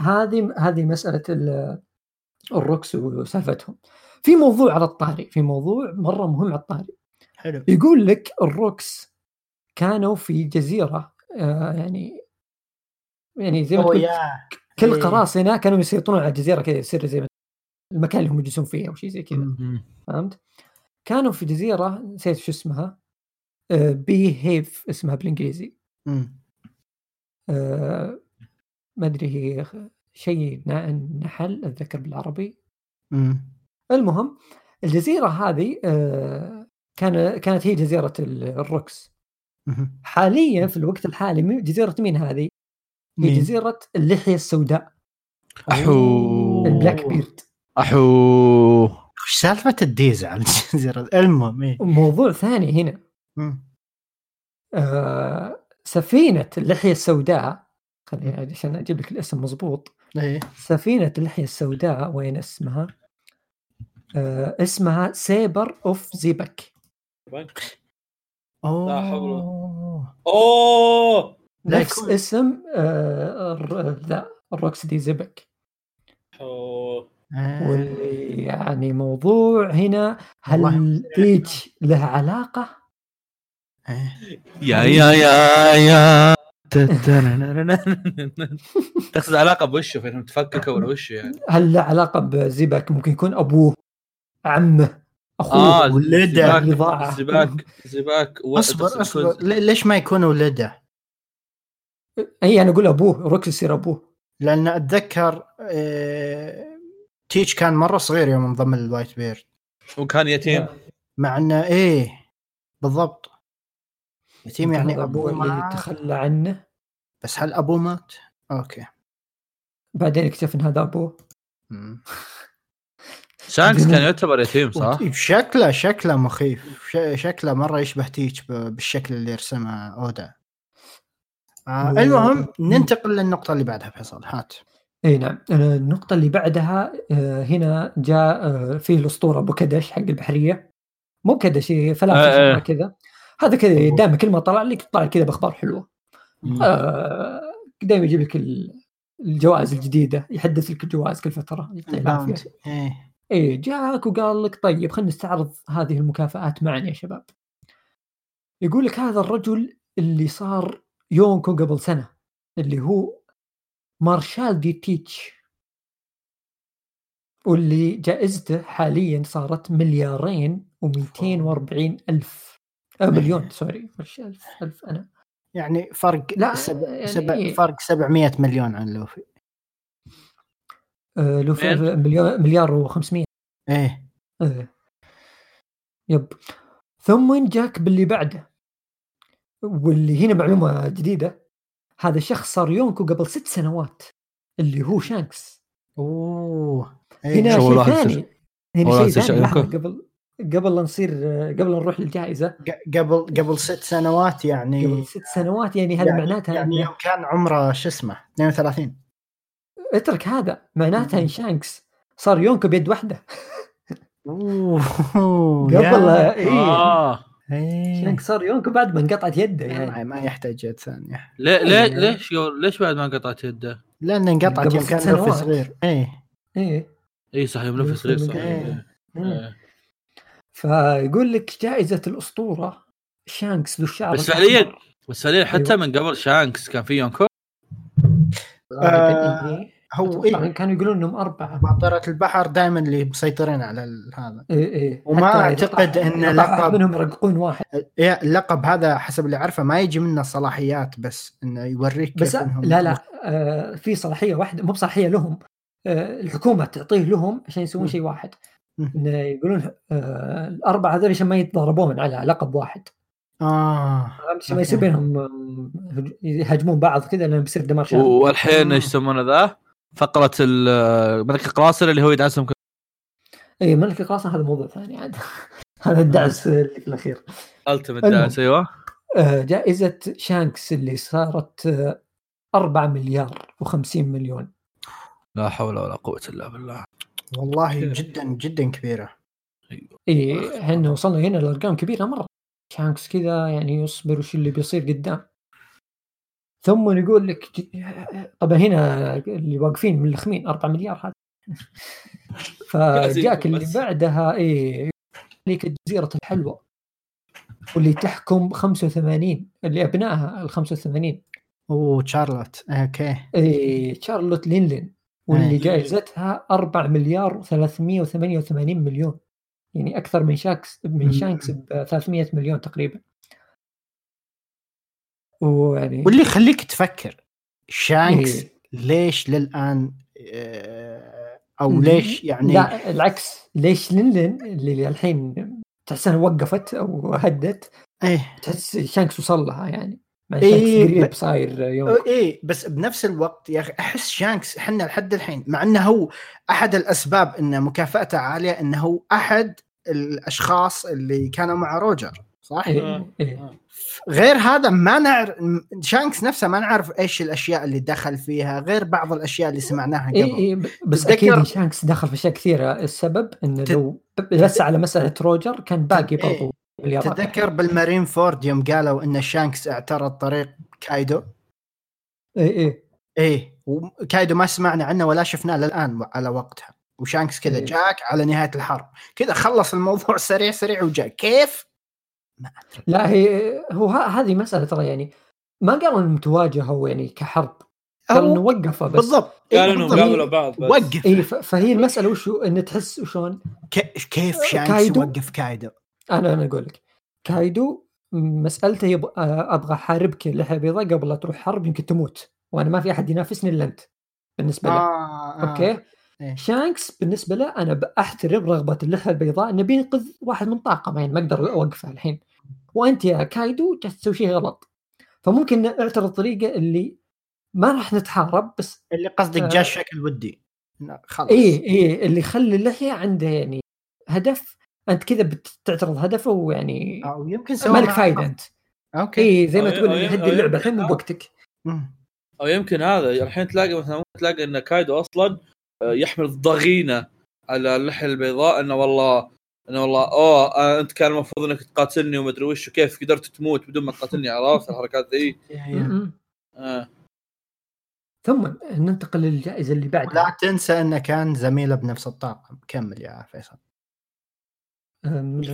هذه هذه مسألة ال- الروكس وسالفتهم في موضوع على الطاري في موضوع مرة مهم على الطاري حلو يقول لك الروكس كانوا في جزيرة آه يعني يعني زي ما تقول كل إيه. قراصنه كانوا يسيطرون على جزيره كذا يصير زي ما المكان اللي هم يجلسون فيه أو شيء زي كذا. فهمت؟ كانوا في جزيرة نسيت شو اسمها آه، بي هيف اسمها بالإنجليزي. آه، ما أدري هي شيء نحل أتذكر بالعربي مم. المهم الجزيرة هذه آه، كان كانت هي جزيرة ال- الروكس مم. حاليا في الوقت الحالي جزيرة مين هذه؟ هي مين؟ جزيرة اللحية السوداء أحو ال Blackbeard أحو وش سالفة الديزل على الجزيرة المهم إيه موضوع ثاني هنا مم. آه، سفينة اللحية السوداء خليني عشان أجيب لك الاسم مضبوط إيه سفينة اللحية السوداء وين اسمها؟ آه، اسمها Saber of Xebec أوه أوه نفس اسم آه، ذا الروكس دي زيبك. واللي يعني موضوع هنا هل. إيج له علاقة؟ إيه. يا يا يا يا <laughs> تقصد علاقة بوشه فانهم تفككوا ولا وشه يعني؟ هل له علاقة بزيبك ممكن يكون أبوه عمه أخوه آه ولده. زباك زباك و- أصبر أصبر. ليش ما يكون ولده؟ اي أنا أقول أبوه روكس يصير أبوه. لأن أتذكر آه، تيتش كان مرة صغير يوم انضم لل Whitebeard. وكان يتيم. مع إنه إيه بالضبط. يتيم يعني أبوه اللي تخلى عنه؟ بس هل أبوه مات؟ okay. بعدين اكتشف إن هذا أبوه. شانكس <laughs> كان يعتبر يتيم صح؟ شكله شكله مخيف. ش- شكله مرة يشبه تيتش ب- بالشكل اللي رسمه أودا. آه المهم ننتقل للنقطة اللي بعدها فيصل. هات. إي نعم. آه، النقطة اللي بعدها آه، هنا جاء آه، فيه الأسطورة أبو كدش حق البحرية. مو كدش آه، فلافل آه. كذا. هذا كذا دائما كل ما طلع لك طلع كذا بأخبار حلوة. آه، دائما يجيب لك ال- الجوائز الجديدة يحدث لك الجوائز كل bounty. إيه. إيه جاك وقال لك طيب خلينا نستعرض هذه المكافآت معا يا شباب. يقول لك هذا الرجل اللي صار يونكو قبل سنة اللي هو مارشال دي تيتش واللي جائزته حاليا صارت مليارين و240 ألف. آه مليون سوري. وش ألف ألف أنا. يعني فرق لا، سبع يعني سبع إيه. فرق 700 مليون عن لوفي. آه لو في مين؟ مليون مليار و500 إيه. إيه. yep. ثم جاك باللي بعده؟ واللي هنا معلومة جديدة. هذا الشخص صار يونكو قبل ست سنوات اللي هو شانكس. أوه. هنا إيه. شو شيء ثاني. هنا شيء ثاني قبل قبل لا نصير قبل لا نروح للجائزة. ق- قبل قبل ست سنوات يعني. قبل ست سنوات يعني هذا يعني معناتها يعني يوم كان عمره شو اسمه؟ 32 اترك هذا معناتها إن شانكس صار يونكو بيد واحدة أوه قبل. إيه. آه. إيه. شانكس صار يونكو بعد ما انقطعت يده يعني. ما- يحتاج يد ثانية. ليه ليه يعني- ليش ليش بعد ما قطعت يده؟ لأنه انقطعت يوم كان لوفي. صغير. إيه. إيه. اي صح يوم لوفي صغير صح إيه. إيه. فيقول لك جائزة الأسطورة شانكس ذو الشعر بس. فعليا بس فعليا حتى أيوة. من قبل شانكس كان في يونكو؟ غالباً آه، إيه. هو إيه؟ كانوا يقولون إنهم أربعة. أباطرة البحر دائما اللي مسيطرين على ال- هذا. اي اي وما حتى إذا أعتقد طاح- إن إذا طاح واحد لقب- منهم يرقون واحد. إيه، اللقب هذا حسب اللي أعرفه ما يجي منه صلاحيات بس إنه يوريك كيف بس إنهم لا لا. آه في صلاحية واحدة مو بصلاحية لهم. آه الحكومة تعطيه لهم عشان يسوون. شيء واحد. يقولون آه الأربعة هذول عشان ما يتضاربون على لقب واحد آه؟ عشان ما يصير. بينهم آم، هج- يهاجمون بعض كذا لأنه بيصير دمار شامل والحين آه. إيش يسمونه ذا؟ فقرة ال- ملك القراصنة اللي هو يدعسهم كل- اي ملك القراصنة هذا موضوع ثاني عاد <laughs> هذا الدعس في الأخير التمت. داعس أيوه آه جائزة شانكس اللي صارت آه 4 مليار و50 مليون لا حول ولا قوة إلا بالله والله. <laughs> جدا جدا كبيرة. إي إحنا وصلنا هنا لارقام كبيرة مرة. شانكس كذا يعني يصبر وش اللي بيصير قدام. ثم يقول لك طبعا هنا اللي واقفين ملخمين 4 مليار هذا. <laughs> فجاك اللي. بعدها إي لك جزيره الحلوى واللي تحكم 85 اللي ابنائها ال 85 أوه تشارلوت okay. إي تشارلوت لينلين. واللي إيه. جائزتها 4 مليار و388 مليون يعني أكثر من شانكس من. شانكس ب 300 مليون تقريبا ويعني واللي يخليك تفكر شانكس إيه. ليش للآن آه، أو ليش يعني لا العكس ليش لينلين اللي الحين تحس انها وقفت أو هدت إيه تحس شانكس وصل لها يعني مع إيه، قريب صاير إيه بس بنفس الوقت يا أخي أحس شانكس إحنا لحد الحين مع إنه هو أحد الأسباب إن مكافأته عالية إنه هو أحد الأشخاص اللي كانوا مع روجر صح؟ إيه إيه. غير هذا ما نعرف شانكس نفسه ما نعرف إيش الأشياء اللي دخل فيها غير بعض الأشياء اللي سمعناها قبل اي اي ب- بس أكيد شانكس دخل في أشياء كثيرة السبب إنه لو بس على مسألة روجر كان باقي إيه. برضو تتذكر بالمارين فورد يوم قالوا إن شانكس اعترض طريق كايدو؟ اي اي إيه وكايدو ما سمعنا عنه ولا شفناه للآن على وقتها. وشانكس كذا إيه. جاك على نهاية الحرب. كذا خلص الموضوع <laughs> سريع سريع وجاء كيف؟ لا هي هو ه- هذه مسألة ترى يعني ما قالوا إنهم تواجهوا يعني كحرب. قالوا إنه وقفوا بس. بالضبط. قالوا إيه انهم بالضبط. قابلوا بعض بس. وقف اي فهي المسألة وشو إن تحس وشون ك- كيف شانكس كايدو؟ وقف كايدو؟ أنا أنا أقول لك كايدو مسألته يب... آه، أبغى احاربك اللحيه البيضاء قبل لا تروح حرب يمكن تموت وأنا ما في أحد ينافسني إلا أنت بالنسبة له آه آه. okay إيه. شانكس بالنسبة له أنا بحترم رغبة اللحيه البيضاء انه بينقذ واحد من طاقمه يعني ما أقدر أوقفه الحين وأنت يا كايدو تسوي شيء غلط فممكن نعترض الطريق اللي ما راح نتحارب بس اللي قصدك آه. جاء الشكل ودي خلاص اي اي اللي يخلي اللحية عنده يعني هدف أنت كذا بتعترض هدفه ويعني أو يمكن سوى ما لك معه فايدة. أنت okay إي زي ما أو- تقول هدي اللعبة الحين. بوقتك مم. أو يمكن هذا الحين تلاقي مثلا تلاقي إن كايدو أصلا آه، يحمل ضغينه على اللحية البيضاء إنه والله إنه والله أوه آه، أنت كان المفروض إنك تقاتلني ومدري وش وكيف قدرت تموت بدون ما تقاتلني عرفت الحركات ذي. آه. ثم ننتقل للجائزة اللي بعدها لا تنسى إنه كان زميله بنفس الطاقم كمل يا فيصل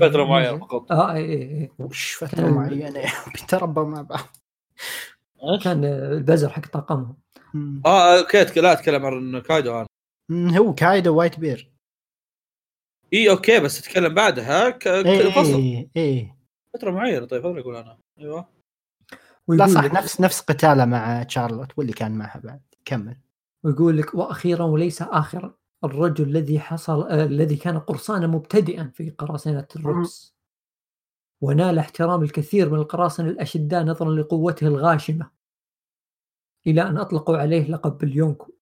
فترة معينة فقط. آه اي اي اي وش فترة معينة. بيتربوا مع بعض كان البزر حق طاقمهم. مم. آه okay لا أتكلم عن كايدو أنا. هو كايدو Whitebeard. إي okay بس أتكلم بعدها. ك... إيه ك... فصل. إيه إيه. فترة معينة طيب هذا أقول أنا. أيوه. لا صح لك نفس نفس قتاله مع تشارلوت واللي كان معها بعد. كمل. ويقول لك وأخيرا وليس اخرا. الرجل الذي حصل آه الذي كان قرصانا مبتدئا في قراصنة الرقص ونال احترام الكثير من القراصنة الأشداء نظرا لقوته الغاشمة. إلى أن أطلقوا عليه لقب اليونكو.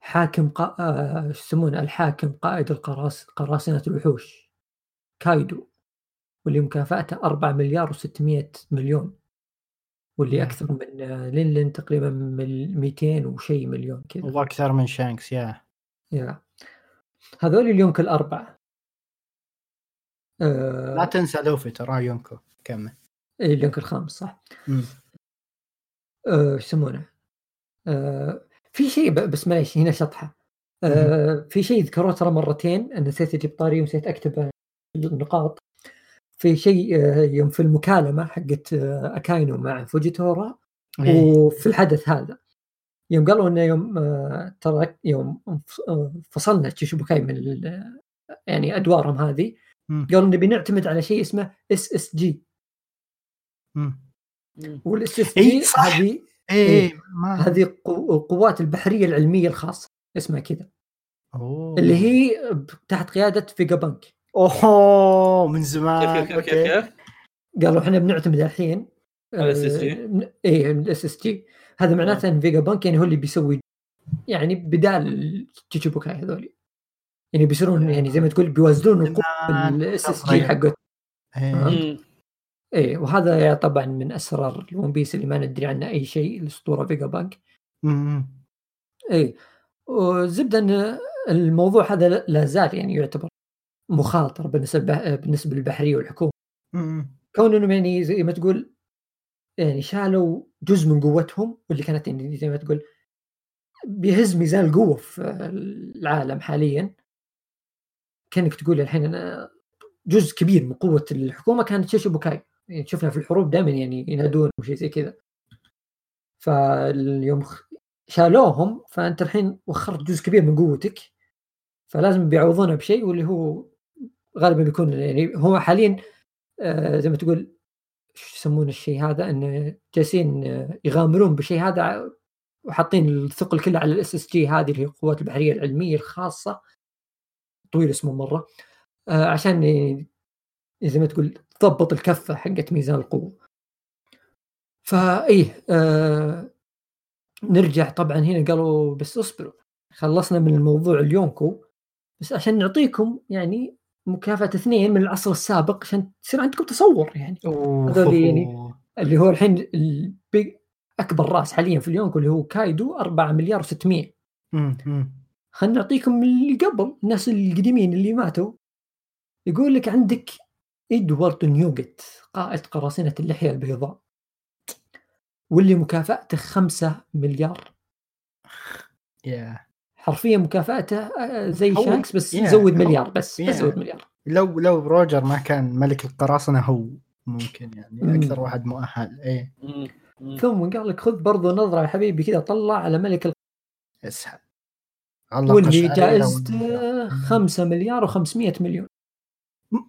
حاكم قا... آه، يسمونه؟ الحاكم قائد القراص قراصنة الوحوش. كايدو. واللي مكافأته 4 مليار و600 مليون. واللي مم. أكثر من آه، لين لين تقريبا من 200 وشيء مليون كذا. وأكثر من شانكس يا يا. هذول اليونكو الأربعة. آه... لا تنسى لوفي ترى يونكو. كمل. إيه، اليونكو الخامس صح. آه، شو يسمونه؟ آه، في شيء ب- بس معليش هنا شطحة. آه، في شيء ذكروه ترى مرتين نسيت أجيب طاري ونسيت اكتب النقاط. في شيء آه، يوم في المكالمة حقت آه، أكاينو مع فوجيتورا. إيه. وفي الحدث هذا. يوم قالوا إنه يوم آه، ترى يوم آه، فصلنا شيشيبوكاي من ال- يعني أدوارهم هذه. قالوا نبي نعتمد على شيء اسمه SSG. وال SSG. هذه هذه قو- القوات البحرية العلمية الخاصة اسمها كذا. اللي هي تحت قيادة فيجا بانك اوه من زمان كيف كيف كيف؟ قالوا إحنا بنعتمد الحين على SSG. آه، إيه ال SSG هذا معناته إن فيجا بانك يعني هو اللي بيسوي يعني بدال تشيبوكاي هذول يعني بيصيرون يعني زي ما تقول بيوزنون القوه. ال SSG حقه إيه. مم. إيه وهذا يعني طبعا من أسرار الون بيس اللي ما ندري عنه أي شيء الاسطوره فيجا بانك مم. إيه والزبده ان الموضوع هذا لا- زال يعني يعتبر مخاطر بالنسبة بالنسبة للبحرية والحكومة. كون انهم يعني زي ما تقول يعني شالوا جزء من قوتهم واللي كانت يعني زي ما تقول بيهز ميزان القوة في العالم حاليا. كأنك تقول الحين أنا جزء كبير من قوة الحكومة كانت شيشوبوكاي يعني شفنا في الحروب دائما يعني ينادون وشيء زي كذا. فاليوم شالوهم فأنت الحين وخرت جزء كبير من قوتك. فلازم بيعوضونها بشيء واللي هو غالبا بيكون يعني هو حاليا آه، زي ما تقول شو يسمون الشيء هذا؟ إنه جالسين يغامرون بالشيء هذا وحاطين الثقل كله على ال SSG هذه اللي هي القوات البحرية العلمية الخاصة. طويل اسمه مرة. آه، عشان زي ما تقول تضبط الكفة حقت ميزان القوة. فايه آه نرجع طبعا هنا قالوا بس اصبروا خلصنا من الموضوع اليونكو. بس عشان نعطيكم يعني مكافأة اثنين من العصر السابق عشان تصير عندكم تصور يعني. هذول يعني- <laughs> اللي هو الحين ال big أكبر رأس حاليا في اليونكو اللي هو كايدو 4 مليار و600 مم. مم. خلينا نعطيكم اللي قبل الناس القديمين اللي ماتوا يقول لك عندك إدوارد نيوجيت قائد قراصنة اللحية البيضاء واللي مكافأته 5 مليار يا حرفيا مكافأته آه، زي شانكس بس yeah. زود مليار بس Yeah. بس زود مليار لو لو روجر ما كان ملك القراصنة هو ممكن يعني مم. أكثر واحد مؤهل إيه مم. مم. ثم قال لك خذ برضو نظرة يا حبيبي كذا طلع على ملك ال- اسحب واللي جائزته والمليار. 5 مليار و500 مليون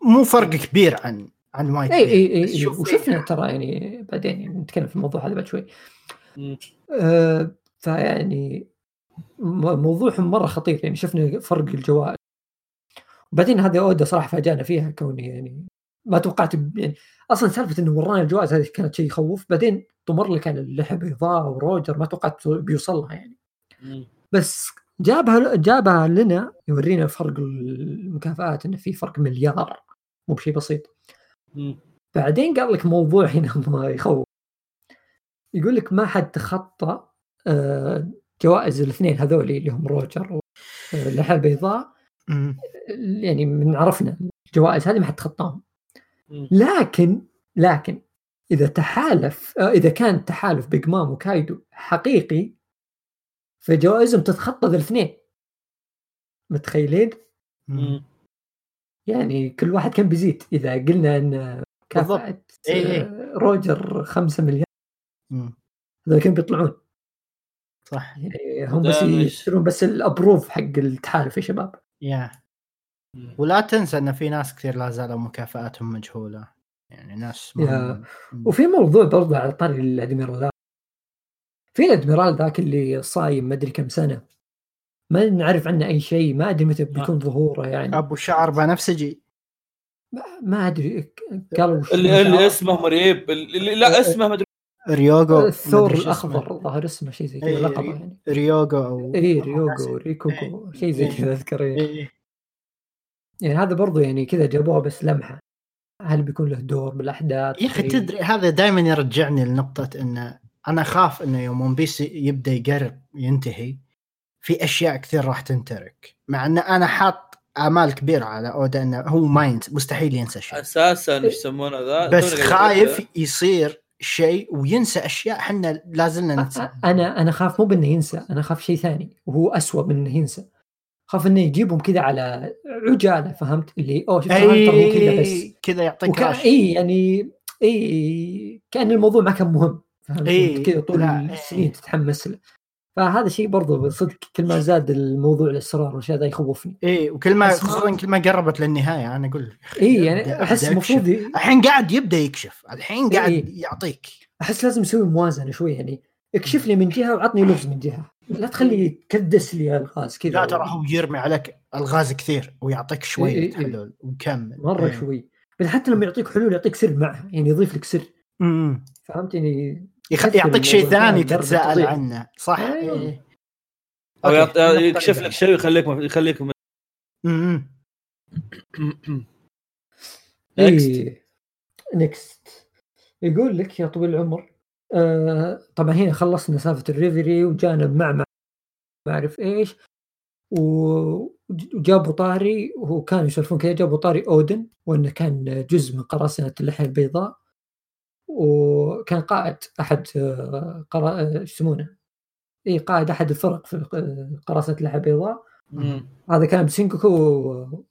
مو فرق كبير عن عن وايت اي اي اي وشفنا ترى يعني بعدين يعني نتكلم في الموضوع هذا بعد شوي مم. آه، فيعني موضوعهم مرة خطير يعني شفنا فرق الجوائز وبعدين هذه أودا صراحة فاجأنا فيها كوني يعني ما توقعت يعني أصلا سالفة إنه ورانا الجوائز هذه كانت شيء يخوف. بعدين طمر لك على اللحى بيضاء وروجر ما توقعت بيوصل لها يعني. بس جابها جابها لنا يورينا فرق المكافآت إنه في فرق مليار. مو بشيء بسيط. بعدين قال لك موضوع هنا <laughs> ما يخوف. يقول لك ما حد تخطى آه، جوائز الاثنين هذول اللي هم روجر واللحى البيضاء مم. يعني من عرفنا الجوائز هذه ما حد تخطاهم مم. لكن لكن إذا تحالف آه، إذا كان تحالف بيج مام وكايدو حقيقي فجوائزهم تتخطى الاثنين متخيلين؟ مم. يعني كل واحد كان بيزيد إذا قلنا إن كافأة إيه إيه. آه، روجر 5 مليار. هذول كانوا بيطلعون صح. يعني هم بس ينتظرون بس ال approve حق التحالف يا شباب. يا. ولا تنسى إن في ناس كثير لا زالوا مكافآتهم مجهولة. يعني ناس. وفي موضوع برضه على طاري الأدميرال ذاك. في الأدميرال ذاك اللي صايم ما أدري كم سنة. ما نعرف عنه أي شيء ما أدري متى بيكون ظهوره يعني. أبو شعر بنفسجي. ما- ما أدري ك- قالوا اللي, اللي. اسمه مريب. اللي لا اسمه مدري ريوغو الثور اسمه. الاخضر الظاهر اسمه شيء زي كذا إيه، لقبه يعني ريوغو أو اي ريوغو ريكوكو شيء زي إيه. كذا أذكر إيه. إيه. يعني هذا برضو يعني كذا جابوه بس لمحة هل بيكون له دور بالأحداث يا أخي شيء؟ تدري هذا دائما يرجعني لنقطة إنه أنا أخاف إنه يوم ون بيس يبدأ يقرب ينتهي في أشياء كثير راح تنترك مع إن أنا حاط آمال كبيرة على أودا إنه هو ما ينسى مستحيل ينسى شيء أساسا إيش يسمونه ذا بس خايف يصير شيء وينسى أشياء إحنا لازلنا ننسى أنا أنا خاف مو بأنه ينسى أنا خاف شيء ثاني وهو أسوأ من إنه ينسى. خاف إنه يجيبهم كذا على عجالة فهمت؟ اللي أوه شفت هانتر مو كذا بس. اي كذا يعطيك وكان rush. إي يعني إي كأن الموضوع ما كان مهم فهمت؟ كذا طول السنين. تتحمس له. فهذا شيء برضو صدق كل ما زاد الموضوع الاسرار والاشياء ذا يخوفني. إيه وكل ما خصوصا كل ما قربت للنهاية أنا أقول اي يعني أحس المفروض الحين قاعد يبدأ يكشف الحين قاعد إيه. يعطيك. أحس لازم نسوي موازنة شوي يعني اكشف لي من جهة وعطني لغز من جهة. لا تخلي تكدس لي الغاز كذا لا ترى هو يرمي عليك الغاز كثير ويعطيك شوية إيه، إيه. حلول وكمل مرة إيه. شوي. بل حتى لما يعطيك حلول يعطيك سر معها يعني يضيف لك سر. أمم. فهمت يعني؟ يخ- يعطيك شيء ثاني درجة تتساءل. عنه. صح. أيوه. إيه. أو يكشف لك شيء ويخليك يخليك. اي next يقول لك يا طويل العمر آه طبعا هنا خلصنا سالفة الريفري وجانا بمعمع ما اعرف إيش. وجابوا طاري وهو كانوا يسولفون كذا جابوا طاري أودن وإنه كان جزء من قراصنة اللحية البيضاء. وكان قائد أحد قرا إيش يسمونه؟ اي قائد أحد الفرق في قراصنة اللحيه البيضاء. هذا كان بسينكوكو و-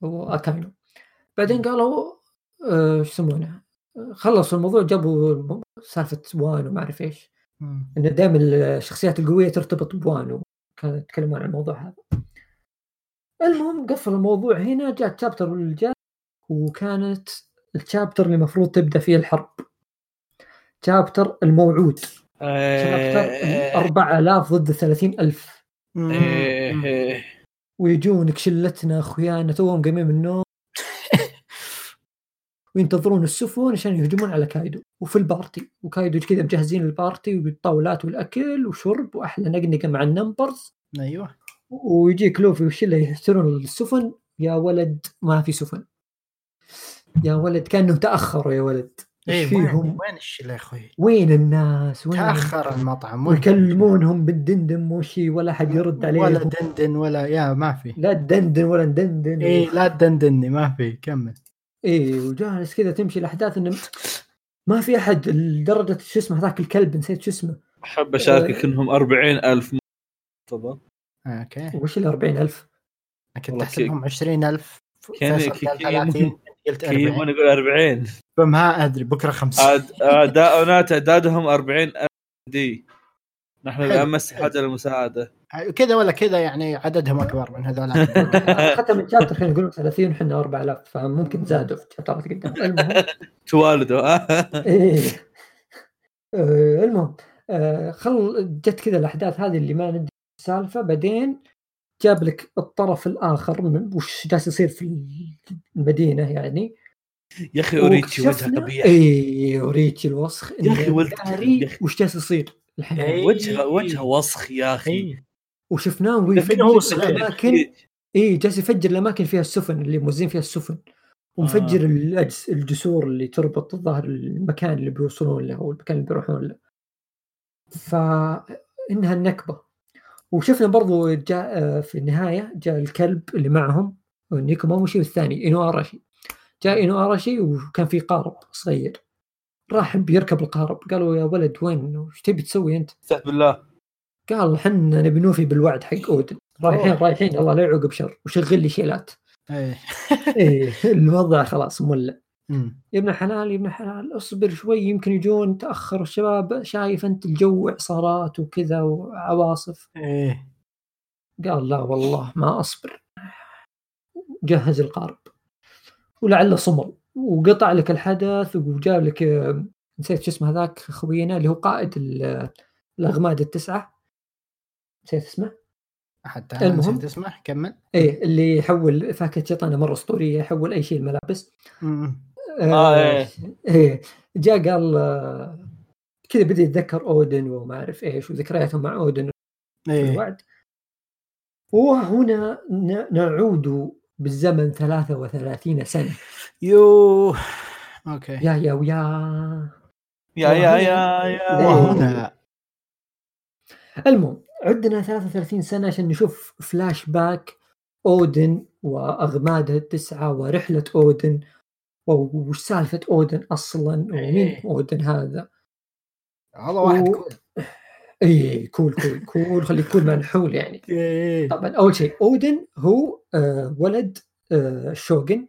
وأكاينو. بعدين قالوا آه، إيش يسمونه؟ خلصوا الموضوع جابوا سالفة وان وما أعرف إيش. أمم. ان دائما الشخصيات القوية ترتبط بوانو كانوا يتكلمون عن الموضوع هذا. المهم قفل الموضوع هنا جاء الشابتر اللي جاء وكانت الشابتر اللي المفروض تبدأ فيه الحرب. شابتر الموعود. شابتر إيه. 4000 ضد 30000 أمم. إيه. ويجونك شلتنا أخويانا توهم قايمين من النوم. <laughs> وينتظرون السفن عشان يهجمون على كايدو. وفي ال party. وكايدو كذا مجهزين ال party والطاولات والأكل وشرب وأحلى نقنقة مع ال Numbers. أيوه. ويجيك لوفي والشله ينتظرون السفن. يا ولد ما في سفن. يا ولد كأنهم تأخروا يا ولد. إيه فيهم؟ وين الشله يا أخوي؟ وين الناس؟ وين تأخر المطعم؟ ويكلمونهم بالدندن وشي ولا حد يرد ولا عليهم دندن ولا يا ما في. لا تدندن ولا ندندن. إيه لا تدندني ما في كمل. إيه وجالس كذا تمشي الأحداث إنه ما في أحد لدرجة شو اسمه هذاك الكلب نسيت شو اسمه. أحب اشاركك إنهم 40000 مرتبط أوكي. وش ال 40000 كنت احسبهم 20000 كان- فيصل كي- قال كي- 30 قلت كي 40 يقول 40 فما ادري بكره 50 أد- اداؤنا تعدادهم 40000 دي. نحن حلو، الامس حلو. حاجة للمساعده كذا ولا كذا يعني عددهم أكبر من هذول. <laughs> حتى من شابتر خلينا نقول 30 وحنا 4000 فممكن زادوا في شابترات قدام. المهم <laughs> توالدوا. ها إيه. آه، المهم آه، خل جت كذا الأحداث هذه اللي ما ندري السالفة بعدين جاب لك الطرف الآخر من وش جالس يصير في المدينة يعني يا أخي اوريتشي وجهه قبيح اي اوريتشي الوسخ يا إنه ولد. وش جالس يصير الحين إيه. وجهه وجهه وسخ يا أخي إيه. وشفناه لكن ويفجر. الأماكن اي جالس يفجر الأماكن فيها السفن اللي موزين فيها السفن ومفجر آه. الأجس الجسور اللي تربط الظاهر المكان اللي بيوصلون له أو المكان اللي بيروحون له فإنها النكبة وشفنا برضو جاء آه، في النهاية جاء الكلب اللي معهم نيكوماموشي والثاني انو اراشي جاء انو اراشي وكان في قارب صغير راح بيركب القارب قالوا يا ولد وين وش تبي تسوي أنت؟ استهد بالله قال حنا نبي نوفي بالوعد حق أودن رايحين. رايحين الله لا يعوق بشر وشغل لي شيلات إيه. إيه الوضع خلاص مولع. يا ابن الحلال يا ابن الحلال اصبر شوي يمكن يجون تأخر الشباب شايف أنت الجو إعصارات وكذا وعواصف. إيه. قال لا والله ما أصبر. جهز القارب. ولعله صمل. وقطع لك الحدث وجاب لك نسيت شو اسمه هذاك خوينا اللي هو قائد ال- الأغماد التسعة. نسيت اسمه؟ حتى المهم. اسمه. كمل. إيه اللي يحول فاكهة شيطانة مرة أسطورية يحول أي شيء الملابس. أمم. آه، إيه. إيه. جاء قال آه، كذا بدأ يتذكر أودن وما أعرف إيش وذكرياتهم مع أودن في إيه. الوعد. وهنا نعود بالزمن 33 سنة. يو okay. يا يا ويا. يا يا يا يا. إيه. وهنا. المهم عدنا 33 سنة عشان نشوف فلاش باك أودن واغماده التسعه ورحلة أودن. وش سالفة أودن أصلا؟ ومين إيه. أودن هذا؟ والله واحد و- cool. اي cool cool cool خليك cool منحول يعني. <laughs> إيه. طبعا أول شيء أودن هو آه ولد آه الشوغن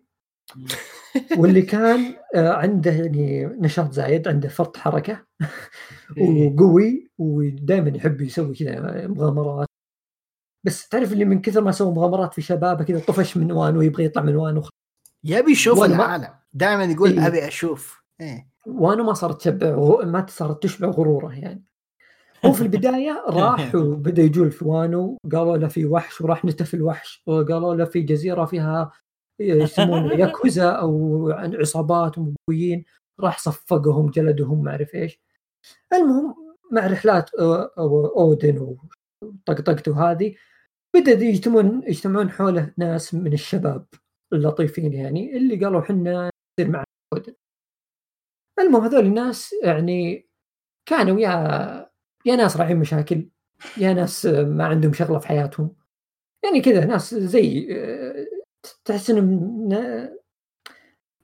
<laughs> واللي كان آه عنده يعني نشاط زايد عنده فرط حركة. <laughs> إيه. وقوي ودائما يحب يسوي كذا مغامرات. بس تعرف اللي من كثر ما سوى مغامرات في شبابه كذا طفش من وانه ويبغى يطلع من وانه يبي يشوف العالم. دائما يقول إيه. أبي أشوف. إيه. وانه ما صارت تشبع غ- ما صارت تشبع غرورة يعني. هو في البداية <laughs> راح وبدأ يجول في وانو قالوا له في وحش وراح نتف الوحش وقالوا له في جزيرة فيها يسمونه <laughs> ياكوزا أو عصابات ومقويين راح صفقهم جلدهم ما أعرف إيش. المهم مع رحلات أودن وطقطقته هذه بدأ يجتمعون يجتمعون حوله ناس من الشباب اللطيفين يعني اللي قالوا حنا نصير مع اودن المهم هذول الناس يعني كانوا يا يا ناس راعين مشاكل يا ناس ما عندهم شغلة في حياتهم. يعني كذا ناس زي تحس إنهم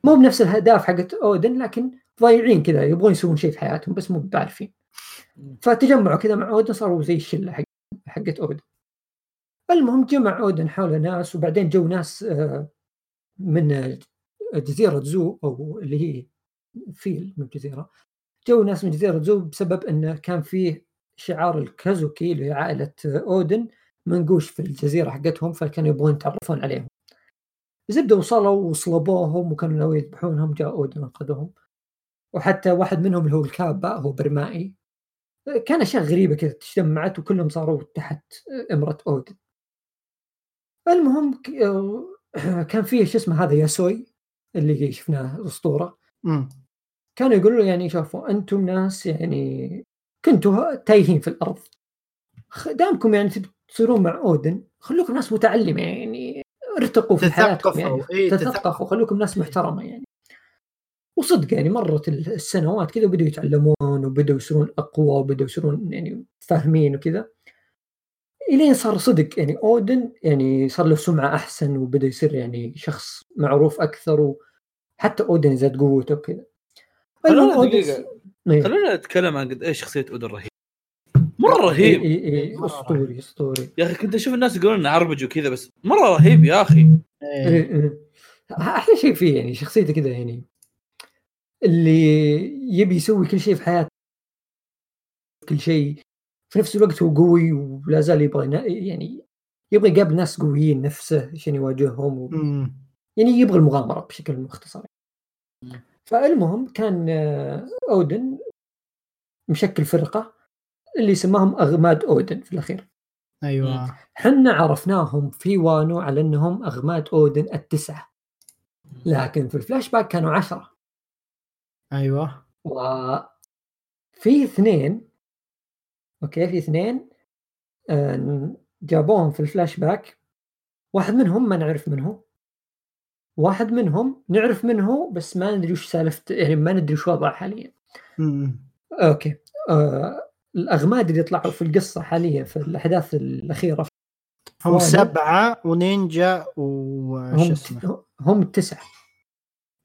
مو بنفس الأهداف حقت أودن لكن ضايعين كذا يبغون يسوون شيء في حياتهم بس مو بعارفين. فتجمعوا كذا مع أودن صاروا زي الشلة حق حقت أودن. المهم جمع أودن حوله ناس وبعدين جو ناس آه، من جزيرة زو أو اللي هي فيل من جزيرة. جو ناس من جزيرة زو بسبب انه كان فيه شعار الكازوكي اللي هي عائله أودن منقوش في الجزيرة حقتهم فكانوا يبغون يتعرفون عليهم. زبده وصلوا وصلبوهم وكانوا ناويين يذبحونهم جاء أودن انقذهم وحتى واحد منهم اللي هو الكابا هو برمائي كان أشياء غريبة كذا تجمعت وكلهم صاروا تحت إمرة أودن. المهم كان فيه شو اسمه هذا ياسوي. اللي شفناه الأسطورة. كانوا يقولوا يعني شوفوا أنتم ناس يعني كنتوا تايهين في الأرض. دامكم يعني تبي تصيرون مع أودن خلوكم ناس متعلمة يعني ارتقوا في حياتكم يعني. إيه تثقفوا. خلوكم ناس محترمة يعني. وصدق يعني مرت السنوات كذا وبدوا يتعلمون وبدوا يصيرون أقوى وبدوا يصيرون يعني فاهمين وكذا. إلين صار صدق يعني أودن يعني صار له سمعة أحسن وبدأ يصير يعني شخص معروف أكثر وحتى أودن زاد قوته وكذا خلونا دقيقة. إيه. خلونا نتكلم عن قد إيش شخصية أودن رهيب مرة رهيب إيه إيه إيه مرة أسطوري أسطوري يا أخي كنت أشوف الناس يقولون إنه عربج وكذا بس مرة رهيب يا أخي إيه. إيه إيه. أحلى شيء فيه يعني شخصيته كذا يعني اللي يبي يسوي كل شيء في حياته كل شيء في نفس الوقت هو قوي ولا زال يبغى يعني يبغى يقابل ناس قويين نفسه عشان يواجههم و... يعني يبغى المغامرة بشكل مختصر. فالمهم كان آه، أودن مشكل فرقه اللي سماهم أغماد أودن في الأخير. أيوه. حنا عرفناهم في وانو على إنهم أغماد أودن التسعة. لكن في الفلاش باك كانوا عشرة. أيوه. وفي اثنين okay في اثنين آه، جابوهم في الفلاش باك. واحد منهم ما نعرف منه واحد منهم نعرف منه بس ما ندري وش سالفته يعني ما ندري وش وضعه حاليا. okay آه الأغماد اللي طلعوا في القصة حاليا في الأحداث الأخيرة. هم سبعة ونينجا وش اسمه؟ هم التسعه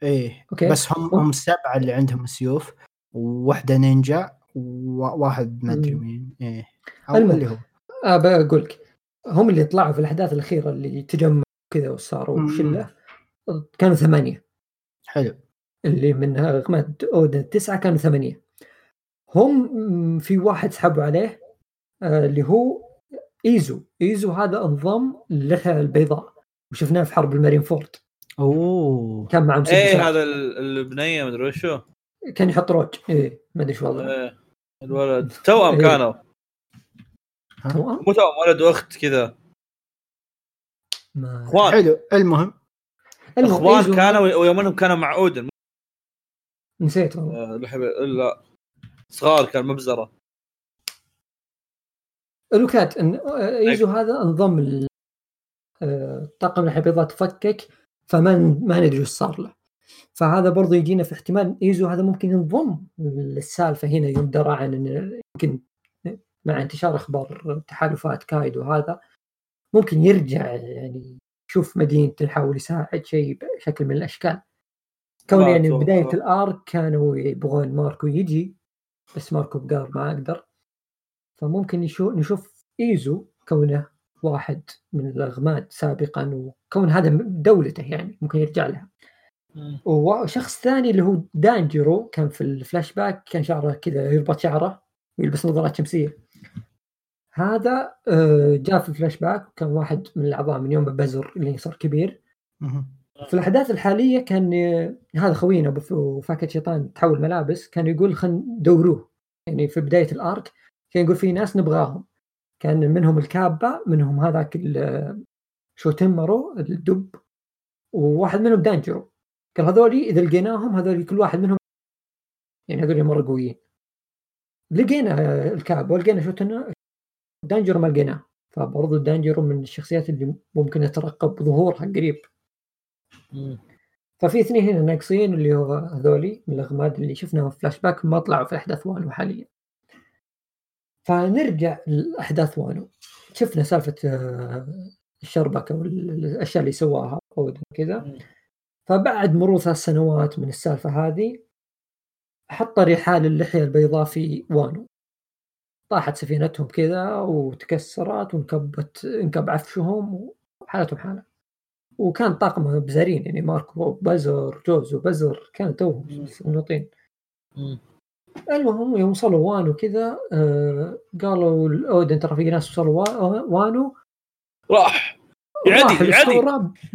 إيه okay. بس هم هم- هم سبعة اللي عندهم سيوف وواحدة نينجا وواحد ما أدري. مين. إيه. أو المهم. اللي هو. آه بقول لك هم اللي طلعوا في الأحداث الأخيرة اللي تجمعوا كذا وصاروا. شلة كانوا ثمانية. حلو. اللي من اغماد اودن التسعه كانوا ثمانية. هم في واحد سحبوا عليه آه اللي هو إيزو. إيزو هذا انضم للحيه البيضاء وشفناه في حرب المارين فورد أوه. كان مع مسدسات إيه هذا ال- البنية مدري وشو كان يحط روج. إيه ما أدري شو إيه. الولد. توأم إيه. كانوا. توأم؟ مو توأم ولد وأخت كذا. ما إخوان. حلو المهم. إخوان كانوا ويوم أنهم كانوا مع أودن. نسيت والله. آه، لا صغار كان مبزره الوكات ان ايزو هذا؟ انضم ال- آه، طاقم الحبيضات تفكك فما ما ندري وش صار له. فهذا برضو يجينا في احتمال إيزو هذا ممكن ينضم للسالفة هنا يوم درى عن يمكن مع انتشار أخبار تحالفات كايدو هذا ممكن يرجع يعني يشوف مدينته يحاول يساعد شيء بشكل من الأشكال كون يعني. بداية ال arc كانوا يبغون ماركو يجي بس ماركو قال ما أقدر فممكن يشوف نشوف إيزو كونه واحد من الأغماد سابقا وكون هذا دولته يعني ممكن يرجع لها. وشخص ثاني اللي هو دانجرو كان في الفلاش باك كان شعره كذا يربط شعره ويلبس نظارات شمسية. هذا آه، جاء في الفلاش باك وكان واحد من الأعضاء من يوم بزر اللي صار كبير. في الأحداث الحالية كان آه، هذا خوينا وفاكهه شيطان تحول ملابس كان يقول خلينا ندوروه. يعني في بداية ال arc كان يقول في ناس نبغاهم. كان منهم الكابا منهم هذاك ال- شوتنمارو الدب وواحد منهم دانجرو قال هذولي إذا لقيناهم هذولي كل واحد منهم يعني هذولي مره قويين لقينا الكابا ولقينا شوتن- دانجرو ما لقيناه. فبرضو دانجرو من الشخصيات اللي ممكن نترقب ظهورها قريب. ففي اثنين هنا ناقصين اللي هو هذولي من الاغماد اللي شفناهم في فلاش باك ما طلعوا في أحداث وانو حاليا. فنرجع لأحداث وانو. شفنا سالفة آه، الشربكة والأشياء اللي سواها اودن كذا. فبعد مرور ثلاث سنوات من السالفة هذه حط رحال اللحية البيضاء في وانو. طاحت سفينتهم كذا وتكسرت وانكبت انكب عفشهم وحالتهم حالة. وكان طاقم بزارين يعني ماركو بزر جوز وبزر كان توهم. منوطين. المهم يوم وصلوا وانو كذا آه قالوا الأودن ترى في ناس وصلوا وا- وانو. راح. يعدي يعدي.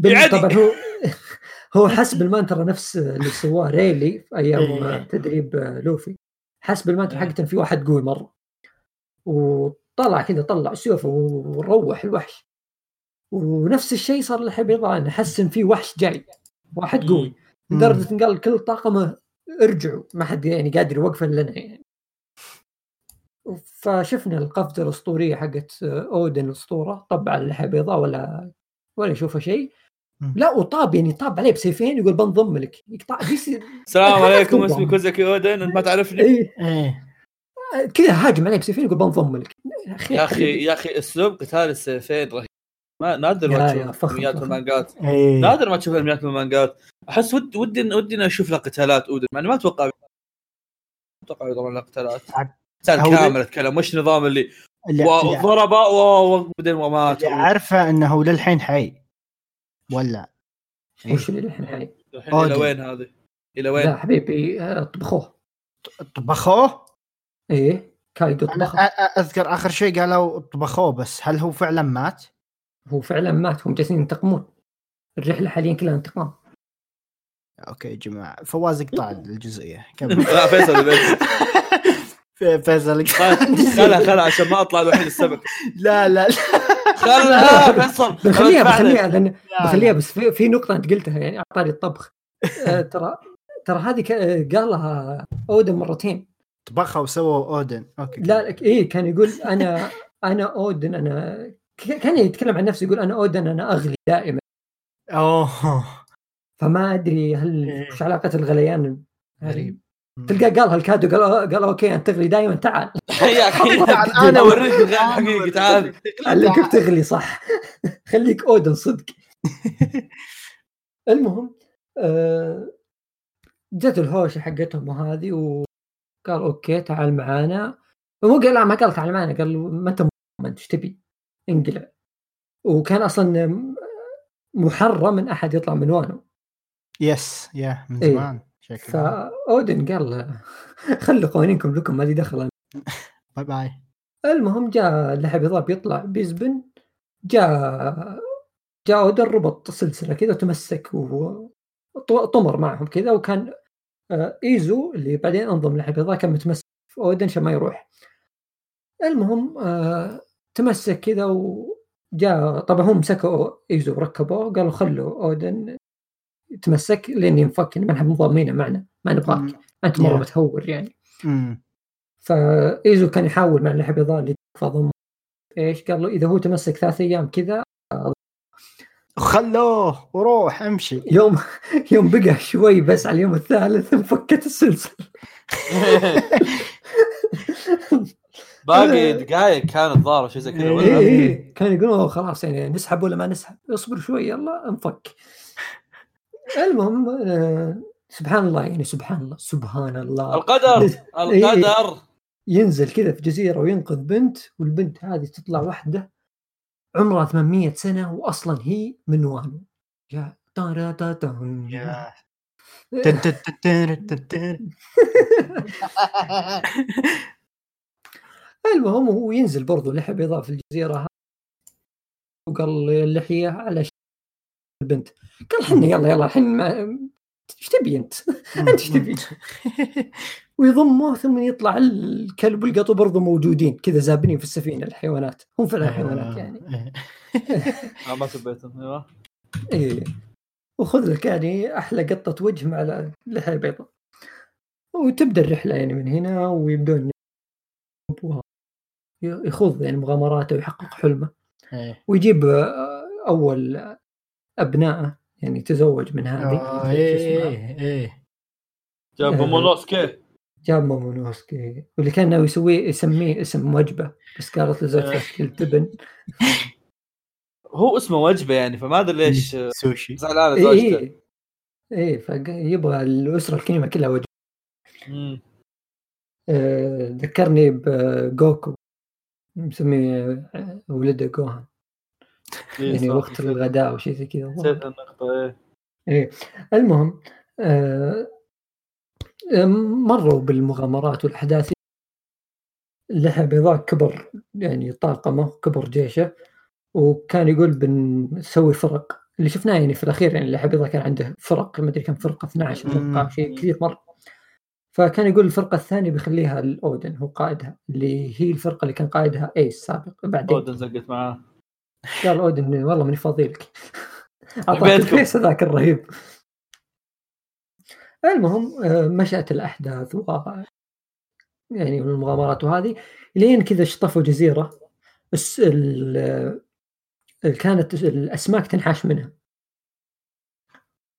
يعدي. طبعا <laughs> هو هو حسب المانترا نفس اللي سواه ريلي في أيام إيه. تدريب لوفي حسب المانترا إيه. حقته في واحد قوي مرة وطلع كذا طلع سيوفه وروح الوحش ونفس الشيء صار للحية بيضاء انه حس إن في وحش جاي واحد قوي مم. لدرجة إن قال كل طاقمه ارجعوا ما حد يعني قادر يوقف لنا يعني فشفنا القفزة الأسطورية حقت أودن الأسطورة طب على اللحيه البيضاء ولا ولا يشوفه شيء. لا وطاب يعني طاب عليه بسيفين يقول بنضم لك. يقطع <laughs> السلام <laughs> عليكم. اسمي كوزاكي أودن أنت ما تعرفني. إيه. إيه. كذا هاجم عليه بسيفين يقول بنضم لك. يا أخي يا أخي أسلوب قتال السيفين رهيب. ما نادر ما تشوف انميات فخم. والمانجات إيه. نادر ما تشوف انميات والمانجات أحس ود ودي ودي أشوف له قتالات أودن. مع إني ما أتوقع ما أتوقع يضرب له قتالات. هو كامل أتكلم. وش نظام اللي اللي, اللي, وضرب وبعدين ومات. عارفه إنه للحين حي. ولا؟ وش اللي الحين حي الحين إلى. وين هذه؟ إلى لا وين؟ حبيبي آه، طبخوه. طبخوه؟ إيه كايدو أ- أذكر آخر شيء قالوا طبخوه بس هل هو فعلا مات؟ هو فعلا مات هم جالسين ينتقمون. الرحلة حاليا كلها انتقام. okay يا جماعة. فواز اقطع الجزئية. كمل. <laughs> لا فيصل. فيصل. <laughs> خلها خلها عشان ما أطلع الوحيد السبب. لا لا لا. خلها بخليها بخليها. بخليها بس في, في نقطة أنت قلتها يعني أعطاني الطبخ. آه، ترى ترى هذه قالها أودن مرتين. طبخها وسووا أودن. okay لا لا، إيه كان يقول أنا أنا أودن أنا كان يتكلم عن نفسه يقول أنا أودن أنا أغلي دائما. أوه. فما أدري هل. وش علاقة الغليان غريب. تلقاه قالها الكادو قال قال okay أنت تغلي دائما تعال. <laughs> يا أخي <laughs> تعال، أنا أنا أوريك الحقيقي أوريك. تعال. <laughs> علمك بتغلي صح. خليك أودن صدق. المهم آه، جت الهوشة حقتهم وهذه وقال okay تعال معانا. مو قال لا ما قال تعال معانا قال ما أنت ما انت إيش تبي؟ انقلع. وكان أصلا محرم من أحد يطلع من وانو yes يا من إيه. زمان. شكله فاودن قال <laughs> خلوا قوانينكم لكم ما لي دخل. <laughs> bye bye. المهم جاء اللحية البيضاء بيطلع بيزبن جاء جاء أودن ربط سلسلة كذا وتمسك وطمر معهم كذا وكان آه، إيزو اللي بعدين انضم لحية بيضاء كان متمسك في أودن عشان ما يروح. المهم آه، تمسك كذا وجاء طبعا هم مسكوا إيزو وركبوه قالوا خلوا أودن يتمسك لين ينفك ما نحب مضامينه معنا ما نبغاك. أنت مرة. متهور يعني. مم. فايزو كان يحاول مع اللحية البيضاء اللي فضم إيش؟ قال له إذا هو تمسك ثلاث أيام كذا خلوه وروح امشي. يوم يوم بقى شوي بس على اليوم الثالث انفكت السلسلة. <laughs> باقي دقائق كان الظاهر شيء زي كذا إيه ولا؟ إيه. كان يقولون خلاص يعني نسحب ولا ما نسحب؟ اصبر شوي يلا انفك. المهم آه، سبحان الله يعني سبحان الله سبحان الله. القدر <laughs> القدر. ينزل كذا في جزيرة وينقذ بنت والبنت هذه تطلع واحدة عمرها 800 سنة واصلا هي من وانو. يا تارا. <laughs> <laughs> المهم هو ينزل برضو لحية بيضاء في الجزيرة. هذه وقال اللحية على البنت قال حنا يلا يلا الحين ما- إيش تبي أنت؟ أنت إيش تبي؟ ويضمه ثم يطلع الكلب والقطو برضو موجودين كذا زابنين في السفينة الحيوانات هم فعلا حيوانات يعني <laughs> إيه. آه، ما سبيتهم أيوه إيه وخذ لك يعني أحلى قطة وجه مع لحية بيضاء وتبدأ الرحلة يعني من هنا ويبدون يخوض يعني مغامراته ويحقق حلمه إيه. ويجيب أول ابنائه يعني تزوج من هذه. آه، شو إيه؟ إيه جاب آه. مونوسكي جاب مومونوسكي واللي كان ناوي يسويه يسميه اسم وجبة بس قالت لزوجته التبن <laughs> هو اسمه وجبة يعني فما أدري ليش. <laughs> سوشي. زعلانه إيه زوجته. إيه. إيه فيبغى الأسرة الكريمة كلها وجبة. آه، ذكرني بجوكو مسميه ولده جوهان. إيه، يعني صح، وقت الغداء وشيء زي كذا. نسيت النقطة إيه. إيه. المهم آه، مروا بالمغامرات والأحداث. اللحى بيضاء كبر يعني طاقمة كبر جيشه. وكان يقول بنسوي فرق. اللي شفناه يعني في الأخير لحية بيضاء كان عنده فرق. ما أدري كم فرقة 12 أتوقع مم. شيء كثير مره فكان يقول الفرقة الثانية بيخليها الأودن هو قائدها. اللي هي الفرقة اللي كان قائدها إيس سابق بعدين. أودن زقت معاه. قال اودن والله ماني فاضي لك <laughs> اعطاك. ال face هذاك الرهيب. المهم آه، مشأت الأحداث و يعني المغامرات وهذه لين كذا شطفوا جزيرة. بس. ال- كانت الأسماك تنحاش منها.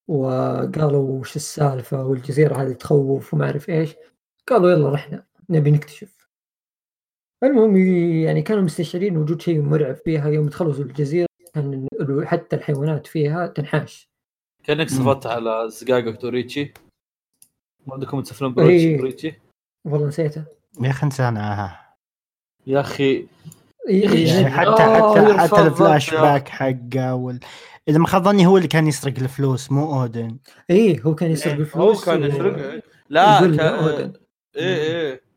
وقالوا وش السالفة والجزيرة هذه تخوف وما أعرف إيش. قالوا يلا رحنا نبي نكتشف. المهم يعني كانوا مستشعرين وجود شيء مرعب فيها يوم تخلصوا الجزيرة كان حتى الحيوانات فيها تنحاش. كانك. صفت على توريتشي ما عندكم تسافرون إيه. بريتشي والله نسيته. يا أخي انسانها يا أخي. إيه إيه يعني. حتى آه، حتى حتى الفلاش باك حقه وال... إذا ما خاب ظني هو اللي كان يسرق الفلوس مو أودن. إيه هو كان يسرق هو الفلوس كان و- يسرقها لا يقول كان لأودن. إيه إيه.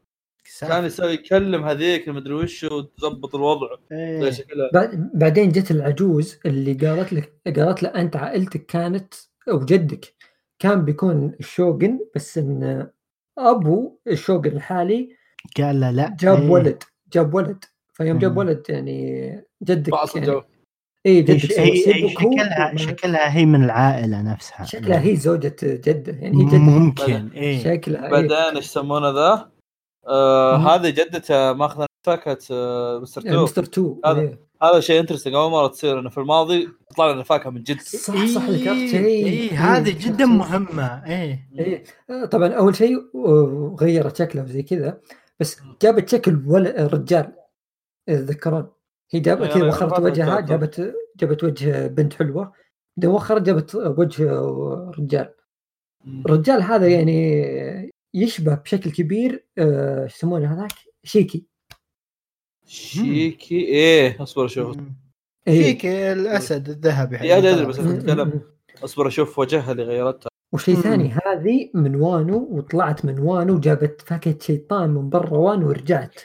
كان يسوي يكلم هذيك المدري وش وتظبط الوضع إيه. بعد- بعدين جت العجوز اللي قالت لك قالت له أنت عائلتك كانت أو جدك كان بيكون الشوغن بس إن أبو الشوغن الحالي قال له لا جاب إيه. ولد جاب ولد فيوم جاب. ولد يعني جدك يعني اي هي, جدك هي, شكلها شكلها هي من العائلة نفسها شكلها هي زوجة جدة يعني هي جدة ممكن إيه شكلها إيه. بعدين إيش يسمونه ذا؟ آه. هذه جدته ماخذة نفاكهه آه مستر يعني تو مستر تو هذا. إيه. هذا شيء انترستنج أول مرة تصير إنه في الماضي تطلع لنا فاكهة من جد صح صح ذكرت إيه، شيء إيه إيه، هذه ذكرت جدا. مهمة إيه إيه آه، طبعا أول شيء آه، غيرت شكله وزي كذا بس جابت شكل ول... رجال اذا تذكرون هي جابت إيه، كذا وخرت وجهها. جابت جابت وجه بنت حلوة بعدين وخرت جابت وجه رجال الرجال هذا يعني يشبه بشكل كبير آه، شو يسمونه هذاك شيكي شيكي إيه أصبر أشوف. إيه. فيك الأسد الذهبي يا أدري، أدري، بس م- م- أتكلم. م. أصبر أشوف وجهها اللي غيرتها وشيء. ثاني هذه من وانو وطلعت من وانو جابت فاكهة شيطان من برا وانو ورجعت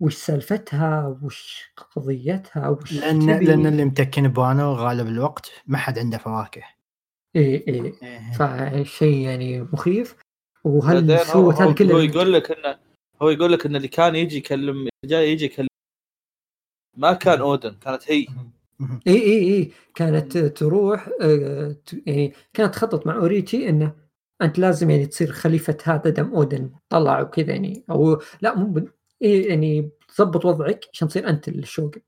وش سالفتها وش قضيتها وش لأن تبي؟ لأن اللي متكن بانو غالب الوقت ما حد عنده فواكه إيه إيه إيه. فشيء يعني مخيف وهل هو, هذا كله هو يقول لك انه هو يقول لك إن اللي كان يجي يكلم جاي يجي يكلم ما كان أودن كانت هي. إي إي إي. كانت تروح آه، يعني كانت تخطط مع أوريتشي إنه أنت لازم يعني تصير خليفة هذا دم أودن. طلع وكذا يعني. أو لا مو إيه يعني تضبط وضعك عشان تصير أنت الشوغن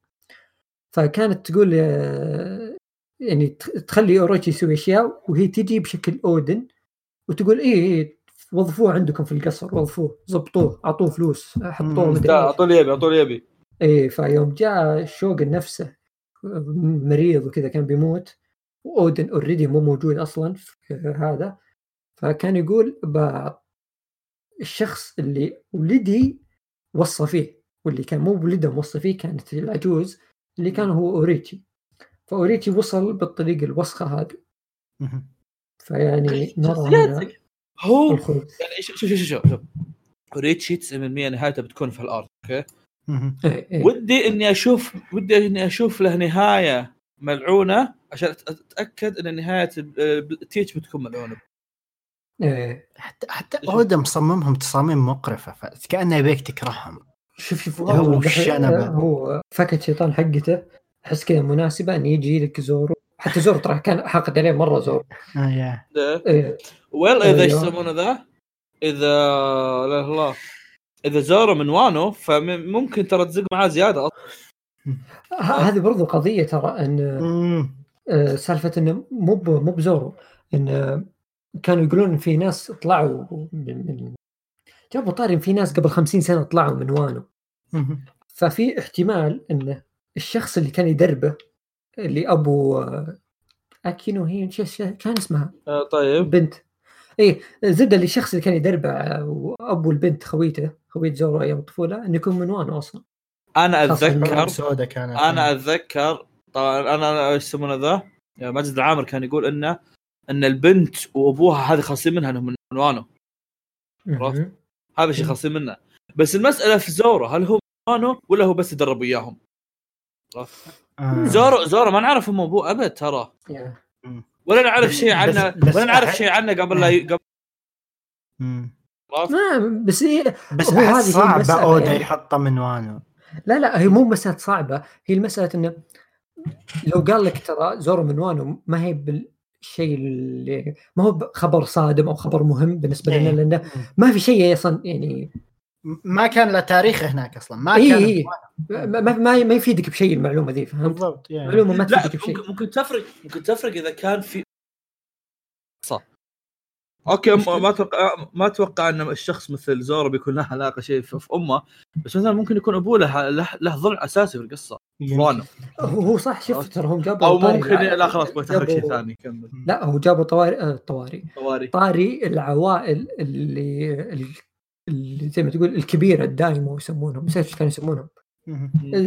فكانت تقول آه، يعني تخ- تخلي أوريتشي يسوي أشياء وهي تجي بشكل أودن وتقول إيه إيه وظفوه عندكم في القصر وظفوه ضبطوه أعطوه فلوس حطوه. مدري لي يبي اعطوا لي يبي إيه فيوم جاء الشوغن نفسه مريض وكذا كان بيموت وأودن already مو موجود أصلا في هذا فكان يقول با الشخص اللي ولدي وصى فيه واللي كان مو ولده موصى فيه كانت العجوز اللي كان هو أوريتشي فأوريتشي وصل بالطريقة الوسخة هذه. فيعني نرى هنا. هو يعني شوف شوف شوف شوف ريتشي 90% نهايته بتكون في الأرض okay. إيه إيه. ودي إني أشوف ودي إني أشوف له نهاية ملعونة عشان أتأكد إن نهاية تيتش بتكون ملعونة إيه. حتى حتى أودا مصممهم تصاميم مقرفة فكانه يبيك تكرههم شوف شوف هو. هو فكت شيطان حقته أحس كذا مناسبة إن يجي لك زورو حتى زورو ترى كان حاقد عليه مرة زورو آه يا إيه. ويل إذا إيش أيوه. يسمونه ذا إذا لا الله إذا زورو من وانو فممكن ترى تزق معاه زيادة هذه برضو قضية ترى إن. آه، سالفة انه مو مو بزورو إن كانوا يقولون في ناس طلعوا من, من جابوا طاري في ناس قبل خمسين سنة طلعوا من وانو. ففي احتمال إن الشخص اللي كان يدربه اللي أبو أكينو هي كان اسمها؟ آه طيب. بنت إيه زبده اللي الشخص اللي كان يدربه آه، وأبو البنت خويته خويت زورو أيام الطفولة إنه يكون من وانو أصلا. أنا اتذكر كانت أنا أتذكر طبعا أنا أنا إيش يسمونه ذا؟ ماجد العامر كان يقول إنه إن البنت وأبوها هذه خاصين منها إنهم من وانو عرفت؟ هذا الشيء مم. خاصين منه. بس المسألة في زورو هل هو وانو ولا هو بس يدرب وياهم. زورو زورو ما نعرف هم ابوه أبد ترى. ولا نعرف شيء عنه ولا نعرف شيء عنه قبل لا ي- قبل؟ ما بس إيه بس هو هذه احس هي صعبة اودا. يحطه من وانو لا لا هي مو مسألة صعبة هي المسألة إنه لو قال لك ترى زورو من وانو ما هي بالشيء اللي ما هو خبر صادم أو خبر مهم بالنسبة إيه. لنا لأنه ما في شيء أصلا يعني ما كان له تاريخ هناك أصلا ما اي كان اي ما, ما, ما ما يفيدك بشيء المعلومة ذي فهمت؟ بالضبط يعني. معلومة ما تفيدك بشيء. ممكن, ممكن تفرق ممكن تفرق إذا كان في صح. okay ما أتوقع ما أتوقع إن الشخص مثل زورو بيكون له علاقة شيء في, في أمه بس مثلا ممكن يكون أبوه له له, له ضلع أساسي في القصة. وانو هو هو صح شوف ترى هم جابوا أو ممكن لا خلاص بتحرك شيء ثاني كمل. لا هو جابوا طواري آه طواري طواري طاري العوائل اللي ال- اللي زي ما تقول الكبيرة الدايمو يسمونهم نسيت إيش كانوا يسمونهم.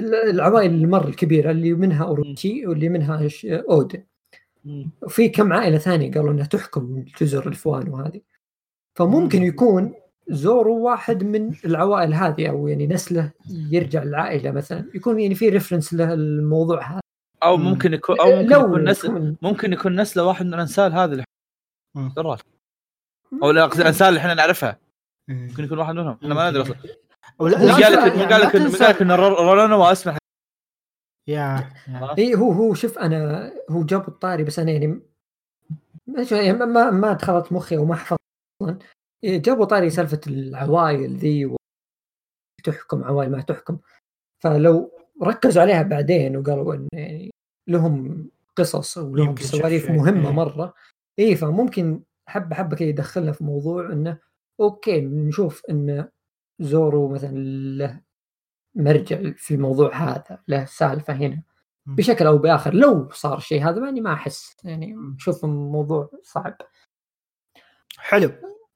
العوائل اللي مره الكبيرة اللي منها أوروتشي واللي منها أودن. وفي كم عائلة ثانية قالوا إنها تحكم الجزر الفوان وهذه. فممكن مم. يكون زورو واحد من العوائل هذه أو يعني نسله يرجع العائله مثلا. يكون يعني في ريفرنس للموضوع هذا. أو مم. ممكن يكون أو ممكن لو يكون نسل يكون- ممكن يكون نسلة واحد من الأنسال هذه اللي أو الأنسال اللي إحنا نعرفها. ممكن يكون واحد منهم. إحنا ما ندري أصلا. قال لك قال لك قال إن رولانو اسمه يا. اي هو هو شوف أنا هو جاب الطاري بس أنا يعني ما يعني ما ما, دخلت مخي وما حفظت. أصلا إيه، جابوا طاري سالفة العوائل ذي وتحكم عوائل ما تحكم. فلو ركزوا عليها بعدين وقالوا إن يعني لهم قصص ولهم سواليف مهمة إيه. مرة. اي فممكن حبة حبة كذا يدخلنا في موضوع إنه okay نشوف إن زورو مثلا له مرجع في الموضوع هذا له سالفة هنا. بشكل أو بآخر لو صار الشيء هذا يعني ما أحس. يعني أشوف الموضوع صعب. حلو.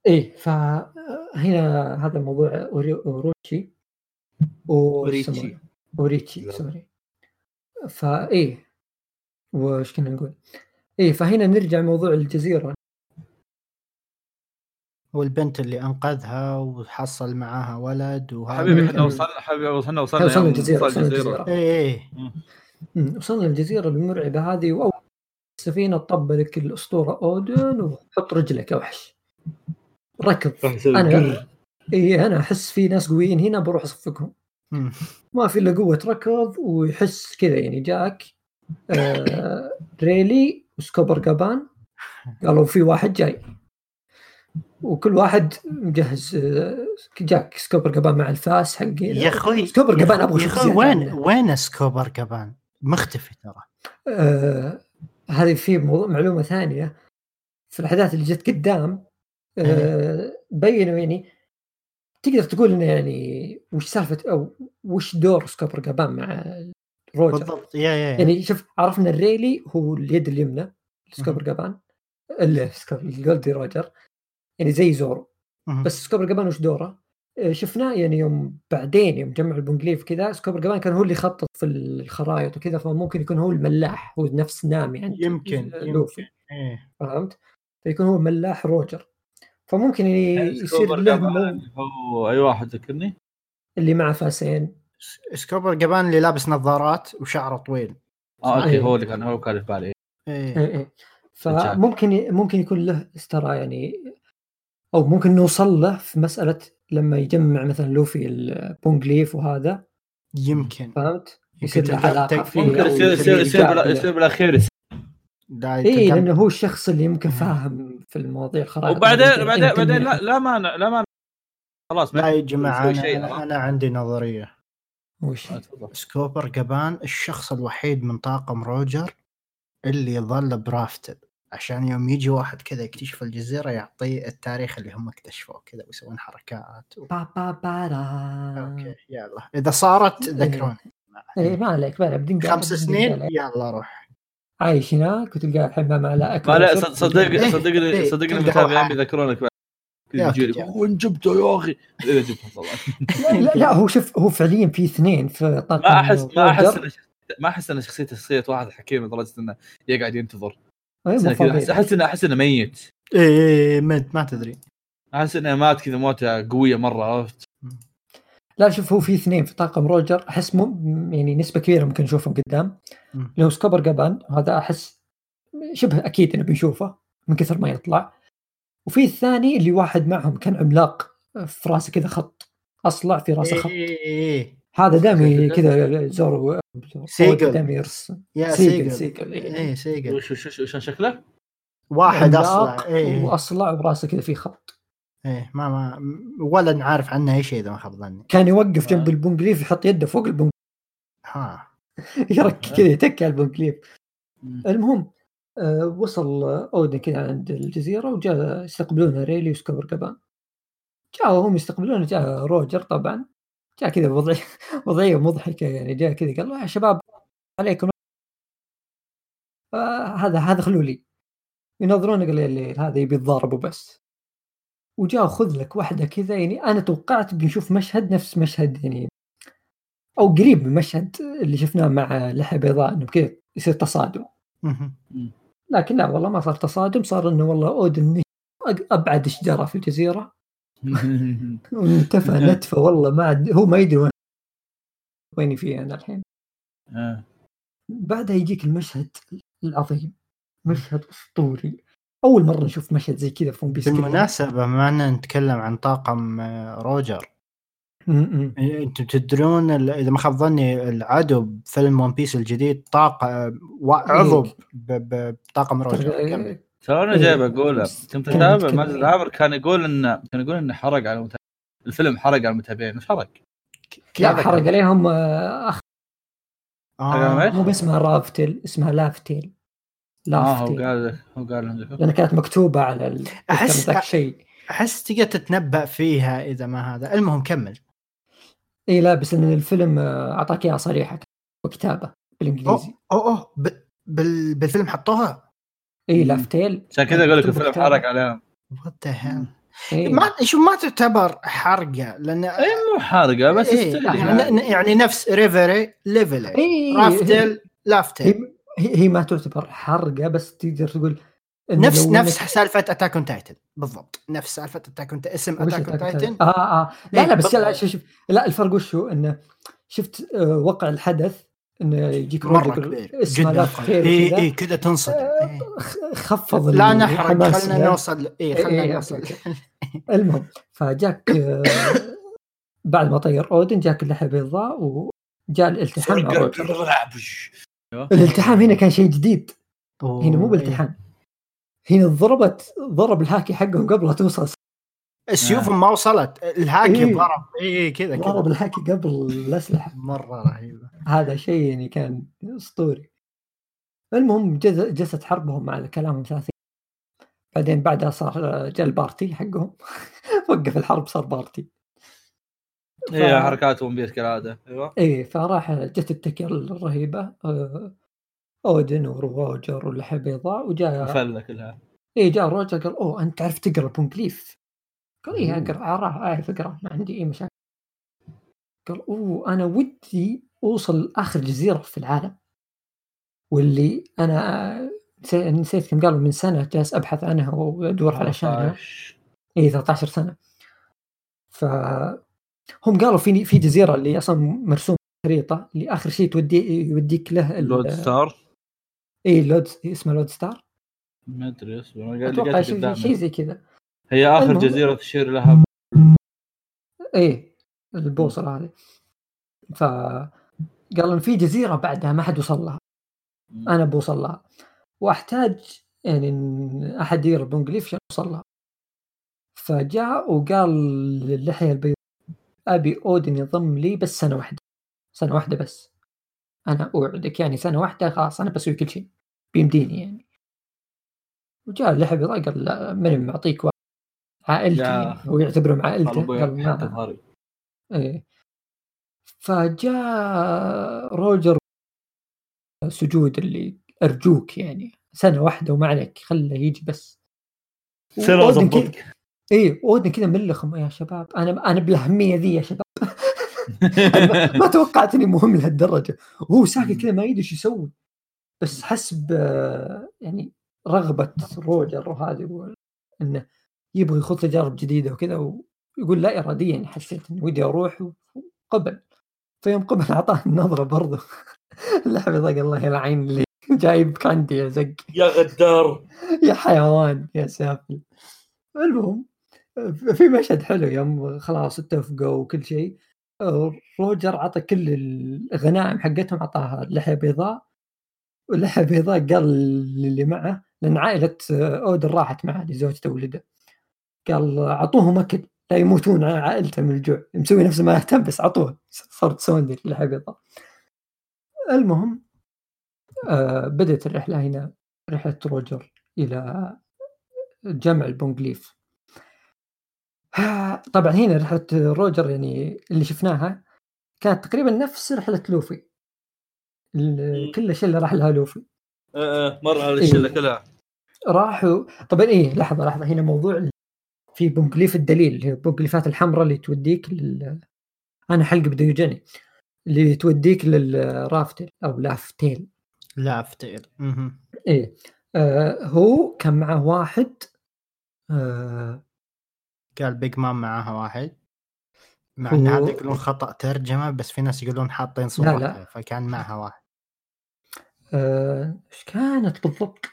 إيه فهنا هذا موضوع أوري- أوروتشي. أوريتشي. لا. sorry. فايه وش كنا نقول؟ إيه فهنا نرجع موضوع الجزيرة. والبنت اللي أنقذها وحصل معاها ولد وهذا حبيبي إحنا. وصلنا حبيبي وصلنا وصلنا وصلنا الجزيرة وصل وصلنا الجزيرة. الجزيرة اي اي أمم، وصلنا الجزيرة المرعبة هذه وأول السفينة تطب لك الأسطورة أودن وحط رجلك يا وحش ركض أنا. اي أنا أحس في ناس قويين هنا بروح أصفقهم. ما في إلا قوة ركض ويحس كذا يعني جاك آه ريلي وسكوبر جابان قالوا في واحد جاي وكل واحد مجهز جاك سكوبر جابان مع الفاس حقه يا أخوي سكوبر أخوي- أبغى أشوف أخوي وين. وين سكوبر جابان مختفي ترى. آه هذه في معلومة ثانية. في الأحداث اللي جت قدام آه بينوا يعني تقدر تقول إنه يعني وش سالفة أو وش دور سكوبر جابان مع روجر؟ بالضبط يا يا يعني شوف عرفنا الريلي هو اليد اليمنى سكوبر سكوبر- لجول دي روجر. يعني زي زورو. بس سكوبر جابان وش دوره؟ آه، شفناه يعني يوم بعدين يوم جمع البونجليف كذا سكوبر جابان كان هو اللي يخطط في الخرائط وكذا فممكن يكون هو الملاح هو نفس نامي يعني يمكن لوفي يمكن إيه. فهمت؟ فيكون هو ملاح روجر فممكن ي- يصير سكوبر له جابان مو هو أي واحد ذكرني اللي معه فاسين سكوبر جابان اللي لابس نظارات وشعره طويل آه okay. هو اللي كان هو كان في بالي إيه إيه إيه. فممكن ممكن يكون له استرا يعني أو ممكن نوصل له في مسألة لما يجمع مثلا لوفي البونجليف وهذا. يمكن. فهمت؟ يصير له علاقة فيه ممكن يصير يصير يصير بالاخير اي لأنه هو الشخص اللي يمكن فاهم في المواضيع الخرائط. وبعدين. بعدين يمكن بعدين لا لا ما لا ما خلاص لا ما يا جماعة أنا؟ أنا عندي نظرية. وش؟ آه،. سكوبر جابان الشخص الوحيد من طاقم روجر اللي ظل برافتل. عشان يوم يجي واحد كذا يكتشف الجزيرة يعطيه التاريخ اللي هم اكتشفوه كذا ويسوون حركات و... با با با را. okay يلا. إذا صارت ذكروني. إيه ما عليك ما عليك. خمس سنين؟ يلا روح. عايش هناك وتلقى الحين ما معلقه ما لا صدقني إيه، صدقني إيه، صدقني المتابعين. بيذكرونك. وين جبته يا أخي؟ اذا جبته طبعا لا, لا لا هو شوف هو فعليا في اثنين في طاقم ما أحس ما أحس ما أحس إن شخصيته شخصية واحد حكيم لدرجة إنه يقعد ينتظر. إيه،. أحس أحس انه أحس إنه ميت. إيه إيه، ما ما تدري. أحس إنه مات كذا موته قوية مرة عرفت؟ لا شوف هو في اثنين في طاقم روجر. أحس مو يعني نسبة كبيرة ممكن نشوفهم قدام. مم. لو سكوبر جابان هذا أحس شبه أكيد إنه بنشوفه من كثر ما يطلع. وفي الثاني اللي واحد معهم كان عملاق في راسه كذا خط أصلع في راسه خط. إيه إيه. هذا دائما كذا. زورو سيجل. دائما يرسم يا سيجل سيجل. سيجل. إيه. سيجل. وش وش وش شكله؟ واحد أصلا إيه. وأصلع براسه كذا في خط. إيه ما ما ولا نعرف عنه أي شيء إذا ما خاب ظني. كان يوقف جنب آه. البونجليف يحط يده فوق البونجليف ها. <laughs> يرك كذا يتك على البونجليف. المهم آه وصل أودن كذا عند الجزيرة وجاء يستقبلونه ريلي وسكوبر جابان جاء هم يستقبلونه جاء روجر طبعا. جاء كذا بوضعيه <laughs> وضعية مضحكة يعني جاء كذا قال له يا شباب عليكم. هذا هذا خلوا لي. ينظرونه قال لي هذا يبي يتضارب وبس وجاء خذ لك واحدة كذا. يعني أنا توقعت بنشوف مشهد نفس مشهد يعني أو قريب من المشهد اللي شفناه مع لحيه بيضاء إنه كذا يصير تصادم. لكن لا والله ما صار تصادم صار إنه والله أودن أبعد شجرة في الجزيرة. <laughs> وانتفى نتفه والله ما عاد هو ما يدري وين وين فيه أنا الحين. آه. بعدها يجيك المشهد العظيم مشهد أسطوري. أول مرة نشوف مشهد زي كذا في One Piece بالمناسبة ما أننا نتكلم عن طاقم آه، روجر. م. أنتم تدرون إذا ما خاب ظني العدو بفيلم One Piece الجديد طاقة و- عضو ب- ب- بطاقم روجر. ترى أنا إيه. جاي بقوله كنت كان اتابع. ماجد العامر كان يقول انه كان يقول انه حرق على المتابعين الفيلم حرق على المتابعين وش حرق؟ لا ذكر؟ حرق عليهم آه، اخ آه. مو باسمها رافتل اسمها لافتيل آه هو لافتيل قال هو قال. لأن كانت مكتوبة على ال- أحس- ذاك الشيء أحس تقدر تتنبأ فيها إذا ما هذا المهم كمل إي لا بس إن الفيلم آه، أعطاك إياها صريحة وكتابه بالإنجليزي أوه أوه ب... بال... بالفيلم حطوها اي. لافتيل عشان كذا أقول لك مكتوبة الفيلم. حرق عليهم وات إيه. ما شوف ما تعتبر حرقة لأن اي مو حارقه بس إيه يعني, يعني نفس ريفري ليفلي إيه. رافتل لافتل هي هي ما تعتبر حرقة بس تقدر تقول نفس نفس سالفة اتاك اون تايتن بالضبط نفس سالفة اتاك اون اسم اتاك اون Attack on تايتن Titan؟ آه آه لا إيه، لا بس بالضبط. لا شوف شوف لا الفرق وش هو إنه شفت آه وقع الحدث إنه يجيك مرة كبير. جدا اي كذا. اي كذا تنصدم. آه، إيه. خفض لا نحرق خلينا. نوصل اي خلينا إيه، نوصل. المهم فجاك آه، بعد ما طير أودن جاك اللحية البيضاء وجاء الالتحام روجر. الالتحام هنا كان شيء جديد. هنا مو أوه، بالتحام. هنا ضربت ضرب الهاكي حقهم قبل لا توصل. إيه. السيوف ما وصلت الهاكي إيه. ضرب. اي كذا ضرب كذا. الهاكي قبل الأسلحة. مرة رهيبة. هذا شيء يعني كان أسطوري. المهم جلست حربهم على كلامهم ثلاثين بعدين بعدها صار جاء ال party حقهم. <laughs> وقف الحرب صار party. اي حركات ون بيس كالعادة. أيوه. إيه فراح جت التكية الرهيبة. آه، أودن وروجر واللحية البيضاء وجاء فله كلها إيه جاء روجر قال أوه أنت تعرف تقرأ ال poneglyph قال إيه. اقرا اعرف اعرف اقرا ما عندي أي مشاكل. قال أوه أنا ودي أوصل لآخر جزيرة في العالم واللي أنا نسيت نسيت كم قالوا من سنة جالس أبحث عنها وأدور علشانها 13. اي 13 سنة. ف هم قالوا في في جزيرة اللي أصلا مرسوم خريطه اللي آخر شيء تودي يوديك له لود ستار؟ اي لود اسمه لود ستار. ما أدري قاعد أتوقع شيء زي كذا. هي آخر المهم. جزيرة تشير لها إيه البوصلة هذه. ف قال ان في جزيرة بعدها ما حد وصل لها. أنا بوصل لها. وأحتاج يعني إن أحد يقرا بانجليف عشان أوصل لها. فجاء وقال للحيه البيضاء أبي أودن يضم لي بس سنة واحدة. سنة واحدة بس. أنا أوعدك يعني سنة واحدة خلاص أنا بسوي كل شيء. بيمديني يعني. وجاء اللحيه البيضاء قال لا ماني معطيك. عائلتي هو يعتبرهم عائلته. قال إيه. فجاء روجر سجود اللي أرجوك يعني. سنة واحدة وما عليك خله يجي بس. سنة وظبطك إيه اودن كذا ملخم يا شباب. أنا أنا بالأهمية ذي يا شباب. <laughs> ما- توقعت إني مهم لهالدرجة. وهو ساكت كذا ما يدري إيش يسوي. بس حسب آه، يعني رغبة روجر وهذه انه يبغى يخوض تجارب جديدة وكذا ويقول لا اراديا حسيت إني ودي أروح وقبل. فيوم قبل <laughs> أعطاه النظرة برضه اللعبه ضاق الله يلعن اللي <laughs> جايب كاندي يا زق. يا غدار. <laughs> يا حيوان يا سافل. المهم في مشهد حلو يوم خلاص اتفقوا وكل شيء. روجر عطى كل الغنائم حقتهم اعطاها لحية بيضاء. واللحية بيضاء قال للي معه لأن عائلة أودن راحت معه لزوجته وولده. قال أعطوهم أكل لا يموتون عائلته من الجوع. مسوي نفسه ما يهتم بس أعطوه ذي اللحيه بيضاء المهم آه بدأت الرحلة هنا رحلة روجر إلى جمع ال poneglyph طبعا هنا رحلة روجر يعني اللي شفناها كانت تقريبا نفس رحلة لوفي. كل اللي راح لها لوفي مر على إيه. الشلة كلها. راحوا طبعا إيه لحظة لحظة هنا موضوع ال- في بونغليف الدليل اللي هي الحمراء اللي توديك لل أنا حلقي بده يوجعني اللي توديك للرافتل أو لافتيل لا فتيل مهم. إيه آه هو كان معه واحد آه قال بيج مام معاها واحد مع ان هذا يقولون خطأ ترجمة بس في ناس يقولون حاطين لا، صورتها لا. فكان معها واحد آه، إيش كانت بالضبط؟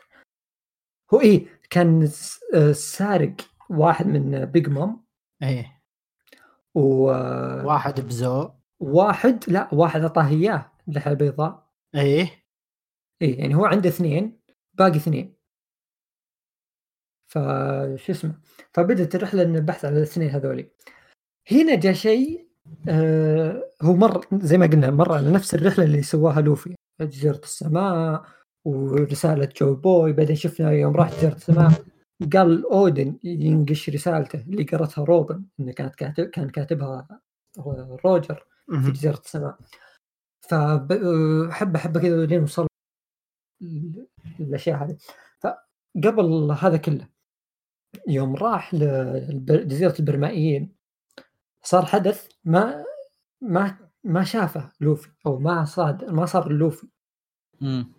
هو إيه كان آه، سارق واحد من بيج مام إيه. وواحد واحد بزو. لا واحد أعطاه إياه اللحيه البيضاء إيه. إيه يعني هو عنده اثنين باقي اثنين. فشو اسمه فبدت الرحله ان البحث عن الاثنين هذولي. هنا جاء شيء آه هو مر زي ما قلنا مر على نفس الرحلة اللي سواها لوفي. جزيرة السماء ورسالة جو بوي بعدين شفنا يوم راح جزيرة السماء. قال أودن ينقش رسالته اللي قرتها روبن إنه كانت كاتب كان كاتبها روجر في. جزيرة السماء فحبه حبه كذا لين وصل ال- الاشياء هذه فقبل هذا كله يوم راح لجزيره البرمائيين صار حدث ما ما ما شافه لوفي أو ما صاد ما صار لوفي.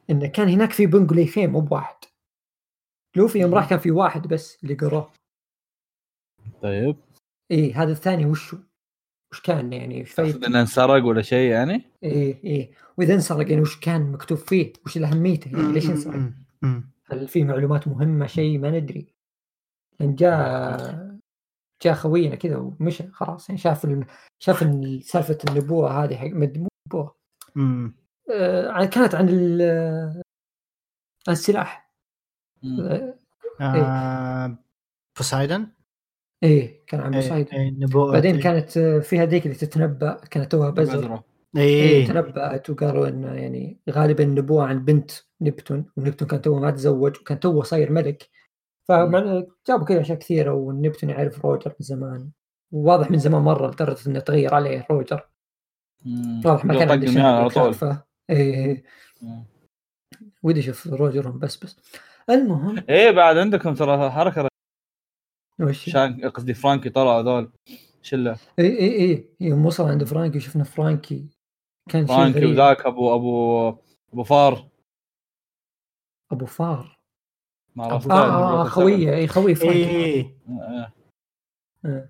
إنه كان هناك في بنجليفين مو بواحد لوفي يوم. راح كان في واحد بس اللي قروه طيب. إيه هذا الثاني وشو؟ وش كان يعني؟ تقصد إنه انسرق ولا شيء يعني؟ إيه إيه. وإذا انسرق يعني وش كان مكتوب فيه؟ وش اهميته يعني ليش انسرق. هل في معلومات مهمة شيء؟ ما ندري. لأن جاء جاء خوينا كذا ومشى خلاص. يعني شاف ال... شاف ال- سالفة النبوة هذه حق مد- مو نبوه مم. آه كانت عن ال... عن السلاح. مم. آه بوسايدن إيه كان عن إيه، بوسايدن إيه، نبوءة بعدين إيه. كانت آه، في هذيك اللي تتنبأ كانت توها بزر بذرة. إيه إيه تنبأت وقالوا انه يعني غالبا النبوة عن بنت نبتون ونبتون كان توه ما تزوج وكان توه صاير ملك فمع جابوا كذا أشياء كثيرة ونبتون يعرف روجر من زمان وواضح من زمان مرة لدرجة إنه تغير عليه روجر. واضح ما كان عنده شيء على طول. إيه مم. ودي أشوف روجر بس بس المهم. إيه بعد عندكم ترى حركة وش؟ شان قصدي فرانكي طلعوا هذول. شلة. إي إي إي. يوم وصل عند فرانكي وشفنا فرانكي. كان شيء فرانكي وذاك أبو أبو أبو فار. أبو فار. ما عرفت. آه, آه خويه إي خوي فرانكي. إيه آه.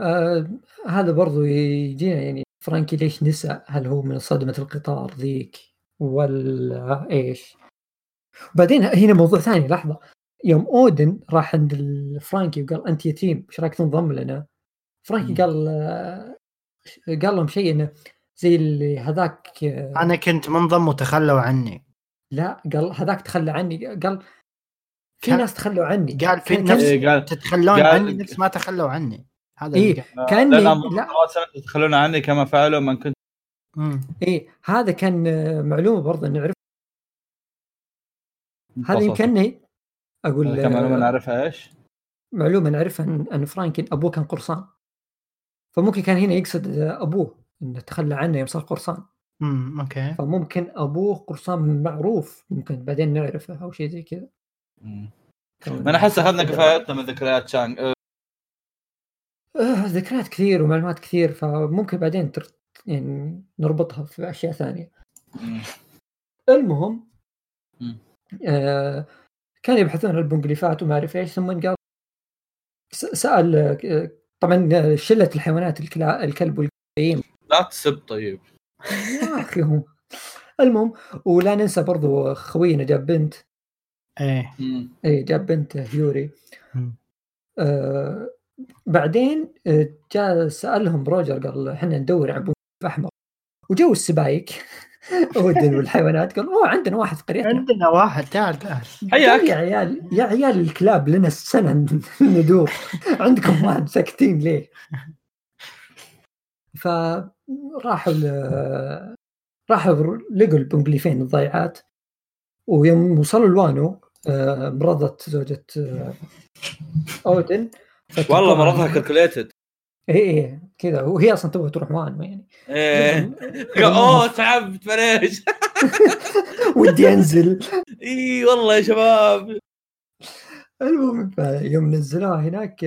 آه هذا برضو يجينا يعني فرانكي ليش نسى هل هو من صدمة القطار ذيك؟ ولا إيش؟ بعدين هنا موضوع ثاني لحظة. يوم أودن راح عند فرانكي وقال أنت يتيم إيش رأيك تنضم لنا؟ فرانكي مم. قال آه، قال لهم شيء إنه زي اللي هذاك آه، أنا كنت منضم وتخلوا عني. لا قال هذاك تخلى عني. قال في كان- ناس تخلوا عني. قال في نفس إيه، قال تتخلون قال- عني نفس ما تخلوا عني. هذا إيه. كأني لا لا تتخلون عني كما فعلوا من كنت. إيه هذا كان آه، معلومة برضه نعرف هذا. يمكن أقول كم معلومة آه، نعرفها إيش؟ معلومة نعرفها إن إن فرانكي أبوه كان قرصان فممكن كان هنا يقصد آه، أبوه إنه تخلى عنه يوم صار قرصان مم. okay فممكن أبوه قرصان معروف ممكن بعدين نعرفه أو شيء زي كذا مم. ما أنا أحس أخذنا كفايتنا من ذكريات شانغ آه ذكريات كثير ومعلومات كثير فممكن بعدين تر... يعني نربطها في أشياء ثانية. المهم مم. كانوا يبحثون عن البنجليفات وما أعرف إيش ثم قال س- سأل آه، طبعا آه، شلة الحيوانات الكلا... الكلب والقيم لا تسب طيب. يا أخي هم. المهم ولا ننسى برضو خوينا جاب بنت. إيه. مم. اي جاب بنت هيوري. مم. آه بعدين آه، جاء سألهم روجر قال إحنا ندور عن poneglyph أحمر. وجو السبايك. <laughs> اودن والحيوانات قال أوه عندنا واحد في قريتنا. عندنا واحد تعال تعال. حياك. يا عيال يا عيال الكلاب لنا السنة <laughs> ندور عندكم واحد ساكتين ليه؟ <laughs> فراحوا ل- راحوا لقوا البنجليفين الضايعات. ويوم وصلوا لوانو آه، مرضت زوجة آه، أودن. والله مرضها calculated اي اي كذا. وهي أصلا تبغى تروح وانو يعني. إيه. <laughs> أوه تعبت معليش <laughs> ودي أنزل. <laughs> إي والله يا شباب. المهم يوم نزلوها هناك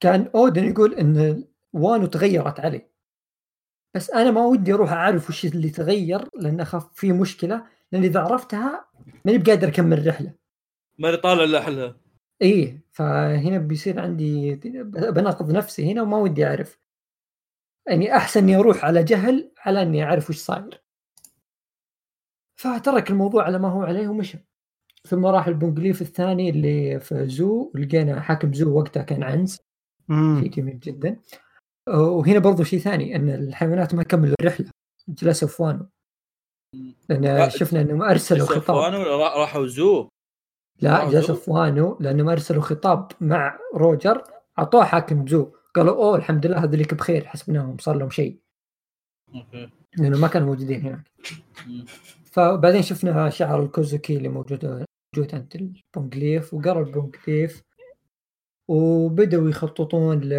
كان أودن يقول إن وانو تغيرت علي. بس أنا ما ودي أروح أعرف وش اللي تغير لأن أخاف في مشكلة لأن إذا عرفتها ماني بقادر أكمل الرحله ماني طالع لحلها إيه فهنا بيصير عندي بناقض نفسي هنا وما ودي أعرف. يعني أحسن إني أروح على جهل على إني أعرف وش صاير. فترك الموضوع على ما هو عليه ومشى. ثم راح البنجليف الثاني اللي في زو ولقينا حاكم زو وقتها كان عنز شيء. جميل جدا. وهنا برضو شيء ثاني إن الحيوانات ما كملوا الرحلة. جلسوا في وانو لأن لا، شفنا إنهم أرسلوا خطاب. را- راحوا زو؟ لا؟ في وانو لانهم ارسلوا خطاب مع روجر اعطوه حاكم زو. قالوا أوه الحمد لله هذوليك بخير حسبناهم صار لهم شيء. okay. لأنه ما كانوا موجودين هناك. <laughs> فبعدين شفنا شعار الكوزوكي اللي موجود موجود عند ال Poneglyph وقرا ال Poneglyph وبدأوا يخططون ل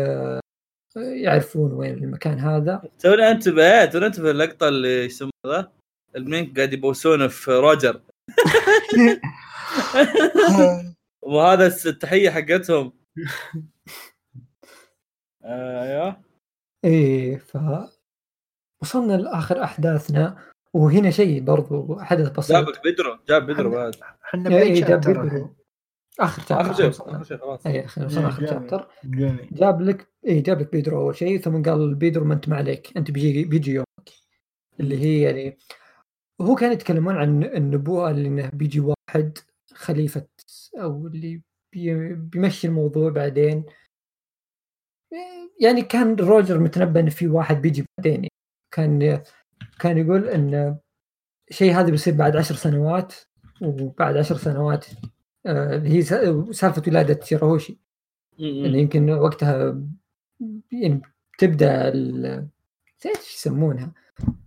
يعرفون وين المكان هذا. توني انتبه توني انتبه اللقطة اللي يسمى ذا؟ المينك قاعد يبوسونه في روجر. <laughs> وهذا التحية حقتهم. <laughs> أيوه إيه ف وصلنا لآخر أحداثنا. وهنا شيء برضو حدث بسيط جابك بدرو جاب بدرو بعد. إحنا إيه، بعيد جاب chapter بدرو. آخر آخر chapter شيء آخر شيء خلاص. اي اخر وصلنا آخر إيه، chapter الحين. جاب لك اي جاب لك بيدرو أول شيء ثم قال بيدرو ما أنت ما عليك أنت بيجي بيجي يومك. اللي هي يعني هو كان يتكلمون عن النبوءه اللي إنه بيجي واحد خليفة أو اللي بي بيمشي الموضوع بعدين. يعني كان روجر متنبأ ان في واحد بيجي بعدين. يعني. كان كان يقول إن شيء هذا بيصير بعد عشر سنوات وبعد عشر سنوات آه، اللي هي س- سالفة ولادة تيراهوشي إنه يمكن وقتها يعني تبدأ إيش يسمونها؟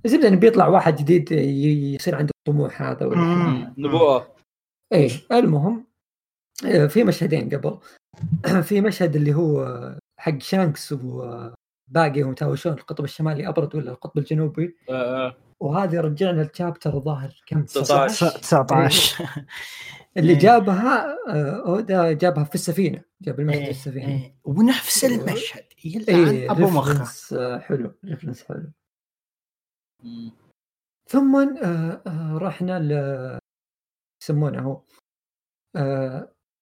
الزبده انه بيطلع واحد جديد يصير عنده الطموح هذا ولا. نبوءة. إيه المهم آه، في مشهدين قبل. <clears throat> في مشهد اللي هو حق شانكس وباقي هم يتهاوشون القطب الشمالي أبرد ولا القطب الجنوبي؟ آه، آه. وهذه رجعنا الشابتر الظاهر. كم؟ 19. 19 <laughs> اللي إيه. جابها آه، أودا جابها في السفينة. جاب المشهد في إيه، السفينة. إيه. ونفس المشهد. يلعن إيه أبو مخه آه، حلو. reference حلو. ثم آه، رحنا ل يسمونه هو.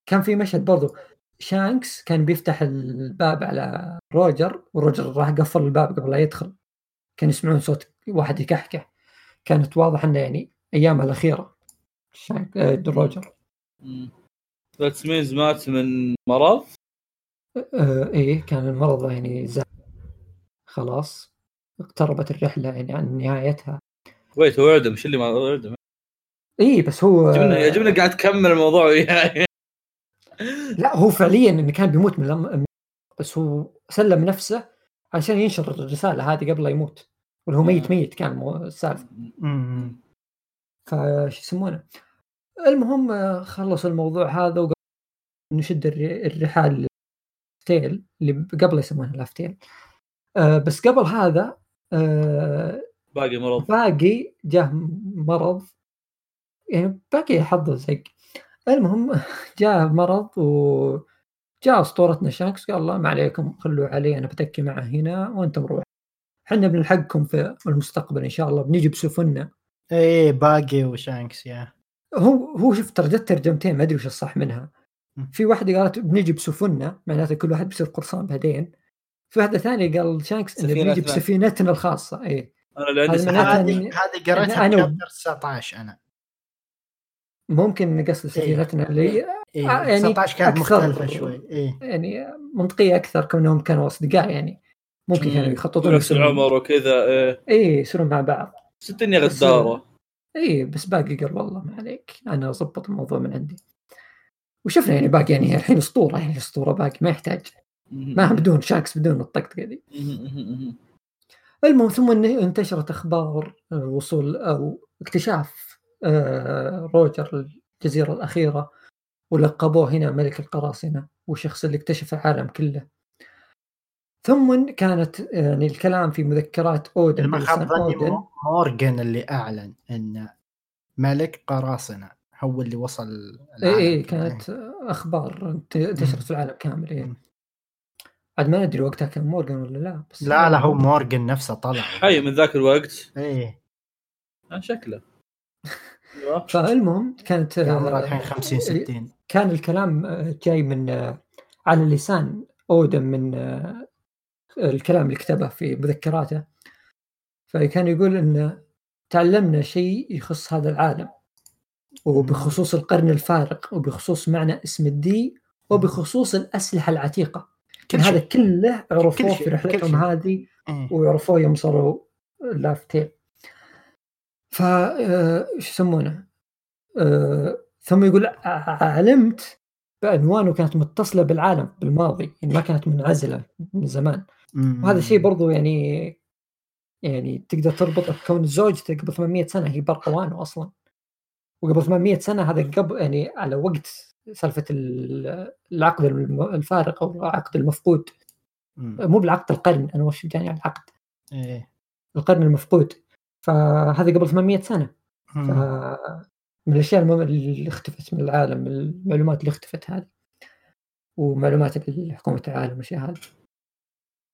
كان في مشهد برضو. شانكس كان بيفتح الباب على روجر وروجر راح قفل الباب قبل لا يدخل. كان يسمعون صوت واحد يكحكح. كانت واضح إنه يعني ايامها الأخيرة. شانكس آه روجر. that means مات من مرض؟ آه إيه كان المرض يعني زاد خلاص. اقتربت الرحلة يعني عن نهايتها. wait هو اعدم شو اللي ما اعدم اي بس هو يعجبني يعجبني قاعد تكمل الموضوع وياي. <laughs> لا هو فعليا إنه كان بيموت من الم... بس هو سلم نفسه عشان ينشر الرسالة هذه قبل لا يموت. واللي هو ميت ميت كان السالفة. فش يسمونه. المهم آه، خلص الموضوع هذا وقبل نشد الر- الرحال لافتيل اللي قبل يسمونها لافتيل آه بس قبل هذا آه باقي مرض. باقي جاه مرض. يعني باقي حظه زق. المهم <laughs> جاء مرض و جاء أسطورتنا شانكس قال الله ما عليكم خلوا علي أنا بتكي معه هنا وأنتم روح إحنا بنلحقكم في المستقبل إن شاء الله بنجي بسفننا إيه باقي وشانكس يا. هو هو شوف ترى جت ترجمتين ما أدري وش الصح منها. في واحدة قالت بنجي بسفننا معناته كل واحد بيصير قرصان بعدين. في واحدة ثانية قال شانكس إنه بنجي سفينتنا. بسفينتنا الخاصة اي أنا اللي عندي هذا سحاب. معناته هذه هذه قريتها أنا- في أنا- chapter 19 أنا. ممكن قصد سفينتنا اللي إيه آه، يعني 19 كانت أكثر- مختلفة شوي. إيه. يعني منطقية أكثر كونهم كانوا أصدقاء يعني. ممكن مم. كانوا يخططون نفس العمر وكذا إيه. اي يصيرون مع بعض. الدنيا بس- غدارة. اي بس باقي قال والله ما عليك. أنا اضبط الموضوع من عندي. وشفنا يعني باقي يعني الحين أسطورة يعني الاسطوره باقي ما يحتاج. ما بدون شاكس بدون الطقطقه دي المهم ثم انتشرت أخبار آه، وصول أو اكتشاف آه، روجر الجزيرة الأخيرة ولقبوه هنا ملك القراصنة والشخص اللي اكتشف العالم كله. ثم كانت يعني الكلام في مذكرات أودن ما خاب ظني أودن. مو- مورجان اللي أعلن أن ملك قراصنة هو اللي وصل اي اي. إيه، كانت أخبار انت- انتشرت في العالم كامل اي. عاد ما ندري وقتها كان مورجان ولا لا بس لا لا هو مورجان نفسه طلع. حي من ذاك الوقت. إيه. آه، شكله. <laughs> أيوة. فالمهم كانت عمره آه، الحين 50 60 كان الكلام آه، جاي من آه، على لسان أودن من آه، الكلام اللي كتبه في مذكراته فكان يقول إن تعلمنا شيء يخص هذا العالم وبخصوص القرن الفارق وبخصوص معنى اسم الدي وبخصوص الأسلحة العتيقة كل هذا شيء كله عرفوه في رحلتهم. هذه. وعرفوه يوم صاروا لافتين ف آه، يسمونه؟ آه، ثم يقول علمت بأنوانه كانت متصلة بالعالم بالماضي يعني ما كانت منعزلة من زمان. وهذا الشيء برضو يعني يعني تقدر تربطه بكون زوجته قبل 800 سنة هي برقوانه أصلا. وقبل 800 سنة هذا قبل يعني على وقت سالفة ال- العقد الفارق أو العقد المفقود. مو بالعقد القرن أنا وش جاني على العقد. إيه. القرن المفقود. فهذا قبل 800 سنة. من الأشياء اللي اختفت من العالم المعلومات اللي اختفت هذه. ومعلومات حكومه العالم والأشياء هذه.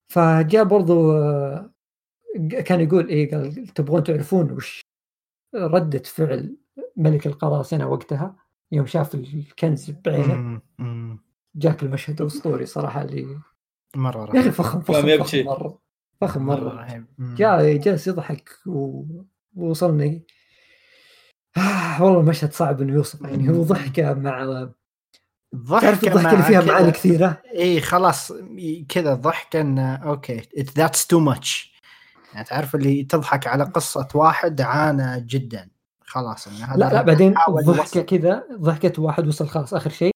فجاء برضو آه، كان يقول إيه قال تبغون تعرفون وش ردة فعل ملك القراصنة وقتها؟ يوم شاف الكنز بعينه. جاك المشهد الأسطوري صراحة اللي مرة يا أخي رهيب. فخم فخم. فخم مرة فخم مرة رهيب. جاء جالس يضحك و- ووصلني. آه والله المشهد صعب إنه يوصف يعني هو ضحكة مع تعرف الضحكة اللي فيها معاني كثيرة؟ اي خلاص كذا ضحك انه okay that's too much يعني تعرف اللي تضحك على قصة واحد عانى جدا. خلاص انه هذا لا لا بعدين ضحكة. كذا ضحكة واحد وصل خلاص آخر شيء.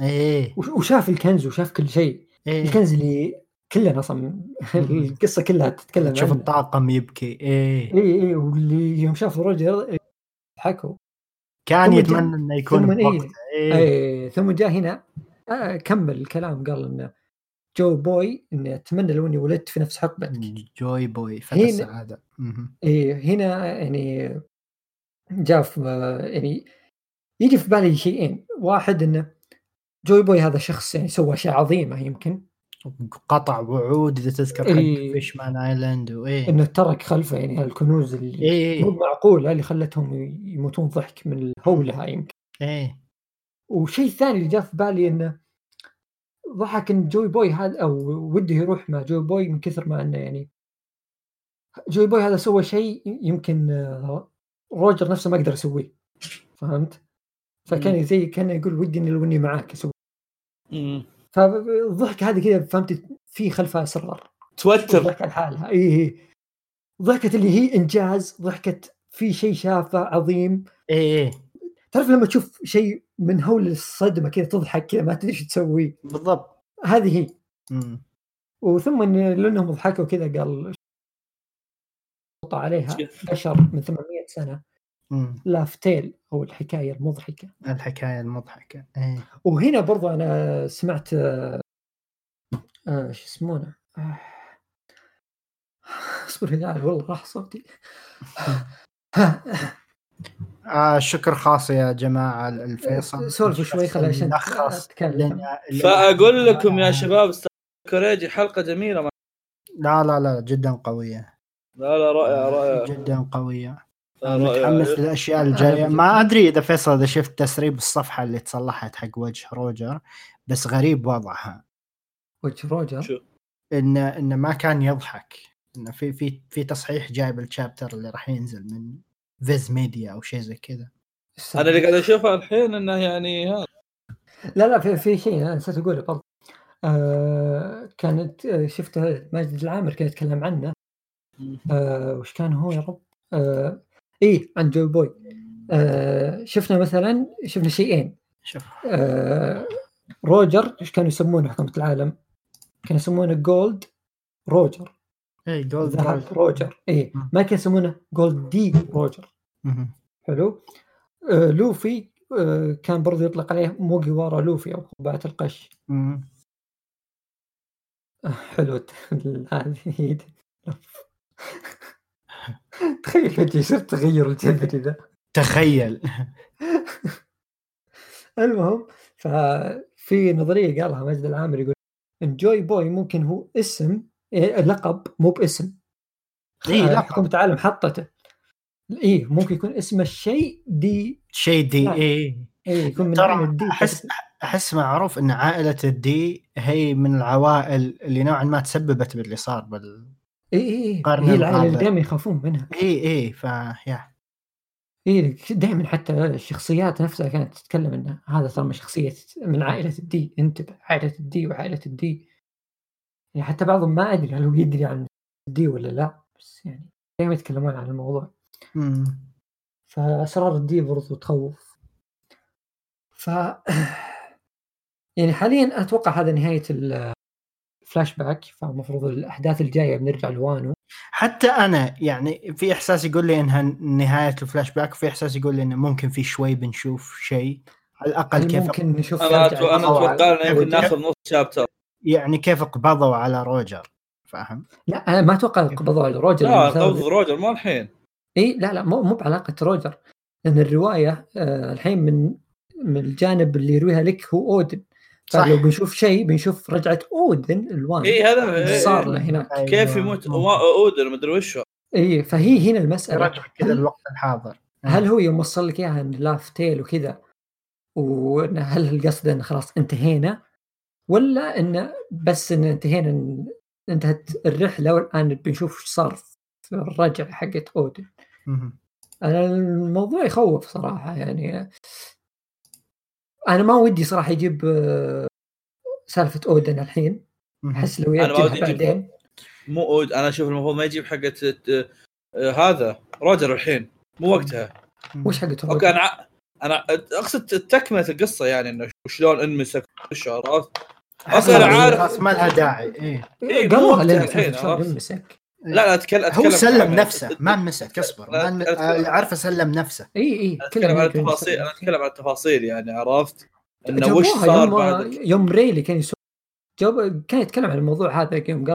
إيه. وش- وشاف الكنز وشاف كل شيء. إيه. الكنز اللي كلنا أصلا القصة كلها تتكلم شوف الطاقم يبكي. إيه. اي اي واللي يوم شاف روجر ضحكوا. كان يتمنى إنه يكون ثم إيه. إيه اي ثم جاء هنا آه كمل الكلام قال انه جوي بوي انه أتمنى لو إني ولدت في نفس حقبتك جوي بوي فتى هنا- السعادة. إيه هنا يعني جاء في يعني يجي في بالي شيئين واحد انه جوي بوي هذا شخص يعني سوى اشياء عظيمه يمكن قطع وعود إذا تذكر إيه. حق Fishman Island وايه إنه ترك خلفه يعني هالكنوز اللي إيه مو معقوله اللي خلتهم يموتون ضحك من الهولة هاي يمكن. إيه. وشيء ثاني اللي جاء في بالي إنه ضحك إن جوي بوي هذا أو وده يروح مع جوي بوي من كثر ما إنه يعني جوي بوي هذا سوى شيء يمكن آه، روجر نفسه ما قدر يسويه. فهمت؟ فكان زي كان يقول ودي إني لو إني معاك أسوي. فالضحك هذه كذا فهمت في خلفها اسرار توتر. ضحكة لحالها اي اي ضحكة اللي هي إنجاز ضحكة في شيء شافه عظيم. إيه إيه. تعرف لما تشوف شيء من هول الصدمة كذا تضحك كذا ما تدري إيش تسوي؟ بالضبط. هذه هي. مم. وثم لأنهم ضحكوا كذا قال عليها بشر من 800 سنة. لافتيل أو الحكاية المضحكة. الحكاية المضحكة إيه. وهنا برضو أنا سمعت آه، آه، شو يسمونه؟ آه، اصبر يا والله راح صوتي. آه شكر خاص يا جماعة الفيصل. سولفوا شوي خليني عشان نلخص فأقول لكم يا شباب كوريجي حلقة جميلة. ما- لا لا لا جدا قوية. لا لا رائعة رائعة. جدا قوية. لا، متحمس للأشياء الجاية. ما أدري إذا فيصل إذا شفت تسريب الصفحة اللي تصلحت حق وجه روجر بس غريب وضعها. وجه روجر؟ شو؟ انه انه ما كان يضحك. انه في في في تصحيح جايب ال chapter اللي راح ينزل من Viz Media أو شيء زي كذا. أنا اللي قاعد أشوفه الحين إنه يعني هذا لا لا في, في شيء أنا نسيت أقوله برضه آه كانت آه، شفته ماجد العامر كان يتكلم عنه. آه وش كان هو يا رب؟ آه إيه عن جوي بوي. آه شفنا مثلا شفنا شيئين. شوف. آه روجر إيش كانوا يسمونه حكومه العالم؟ كانوا يسمونه جولد روجر. اي جولد روجر. إيه ما كانوا يسمونه جولد دي روجر. حلو. آه لوفي آه كان برضو يطلق عليه موجيوارا لوفي أو قبعه القش. مهم. حلو. <laughs> هذه. <laughs> تخيل فجأة يصير تغير الجذري <laughs> ذا تخيل. <laughs> المهم ففي نظرية قالها مجد العامر يقول إن جوي بوي ممكن هو اسم إيه، لقب مو باسم. إيه، آه، لقب. حكومة العالم حطته. إيه ممكن يكون اسم الشيء دي شيء دي لا. إيه. إيه يكون من ترى أحس أحس معروف إن عائلة ال D هي من العوائل اللي نوعا ما تسببت باللي صار بال اي اي هي العائله اللي. دائما يخافون منها. اي اي فيا اي دائما حتى الشخصيات نفسها كانت تتكلم إن هذا ترى من شخصية من عائلة ال D. انتبه عائله ال D وعائلة ال D. يعني حتى بعضهم ما أدري هل هو يدري عن ال D ولا لا بس يعني دائما يتكلمون عن الموضوع. مم. فأسرار ال D برضو تخوف. ف يعني حاليا أتوقع هذا نهاية الفلاش باك فالمفروض الأحداث الجاية بنرجع لوانو. حتى أنا يعني في إحساس يقول لي إنها نهاية الفلاش باك وفي إحساس يقول لي إنه ممكن في شوي بنشوف شيء. على الأقل كيف ممكن نشوف أنا أتو- أنا أتوقع إنه يمكن؟ ناخذ نص chapter. يعني كيف قبضوا على روجر؟ فاهم؟ لا أنا ما أتوقع قبضوا على روجر. لا لأنه قبض سبب- روجر مو الحين. إي لا لا مو مو بعلاقة روجر. لأن الرواية آه الحين من من الجانب اللي يرويها لك هو اودن صح. فلو بنشوف شيء بنشوف رجعة أودن لوانو اي هذا إيه، صار له هناك كيف أيوة. يموت وا- اودر مدري وشو اي فهي هنا المسألة رجع كذا الوقت الحاضر هل هو يوم وصل لك إياها Laugh Tale وكذا وهل القصد انه خلاص انتهينا ولا انه بس إن انتهينا إن انتهت الرحلة والآن بنشوف إيش صار في الرجعة حقت أودن. أنا الموضوع يخوف صراحة يعني أنا ما ودي صراحة يجيب آه، سالفة أودن الحين. أحس لو أنا ما ودي يجيبها يجيب- بعدين. مو أود أنا أشوف المفروض ما يجيب حقه آه، آه، هذا روجر الحين مو وقتها. وش حقت أوكي أنا أنا أقصد تكملة القصة يعني إنه شلون انمسك عرفت؟ أصلاً خلاص- عارف- خلاص ما لها داعي إيه. إيه، مو قالوها وقتها لين الحين، شلون عرفت؟ لا لا اتكلم هو سلم عن- نفسه ما مسك اصبر اللي عارفه سلم نفسه. إي إي أتكلم عن التفاصيل أنا أتكلم عن التفاصيل يعني عرفت؟ إنه وش صار يوم بعد يوم ريلي كان يسوي جاب كان يتكلم عن الموضوع هذا يوم قال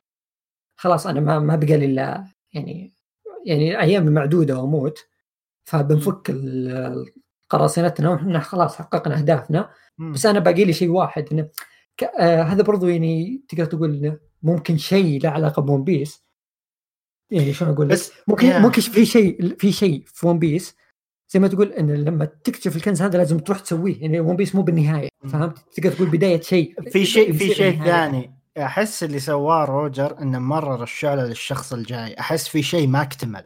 خلاص أنا ما ما بقى لي إلا يعني يعني أيام معدودة وأموت. فبنفك ال- قراصنتنا وإحنا خلاص حققنا أهدافنا. بس أنا باقي لي شيء واحد إنه ك... آه هذا برضو يعني تقدر تقول إنه ممكن شيء له علاقة ب One Piece. يعني شلون أقول بس ممكن يا. ممكن في شيء في شيء في One Piece زي ما تقول إن لما تكتشف الكنز هذا لازم تروح تسويه يعني One Piece مو بالنهاية. فهمت تقدر تقول بداية شيء في شيء في شيء. ثاني أحس اللي سواه روجر إنه مرر الشعله للشخص الجاي أحس في شيء ما اكتمل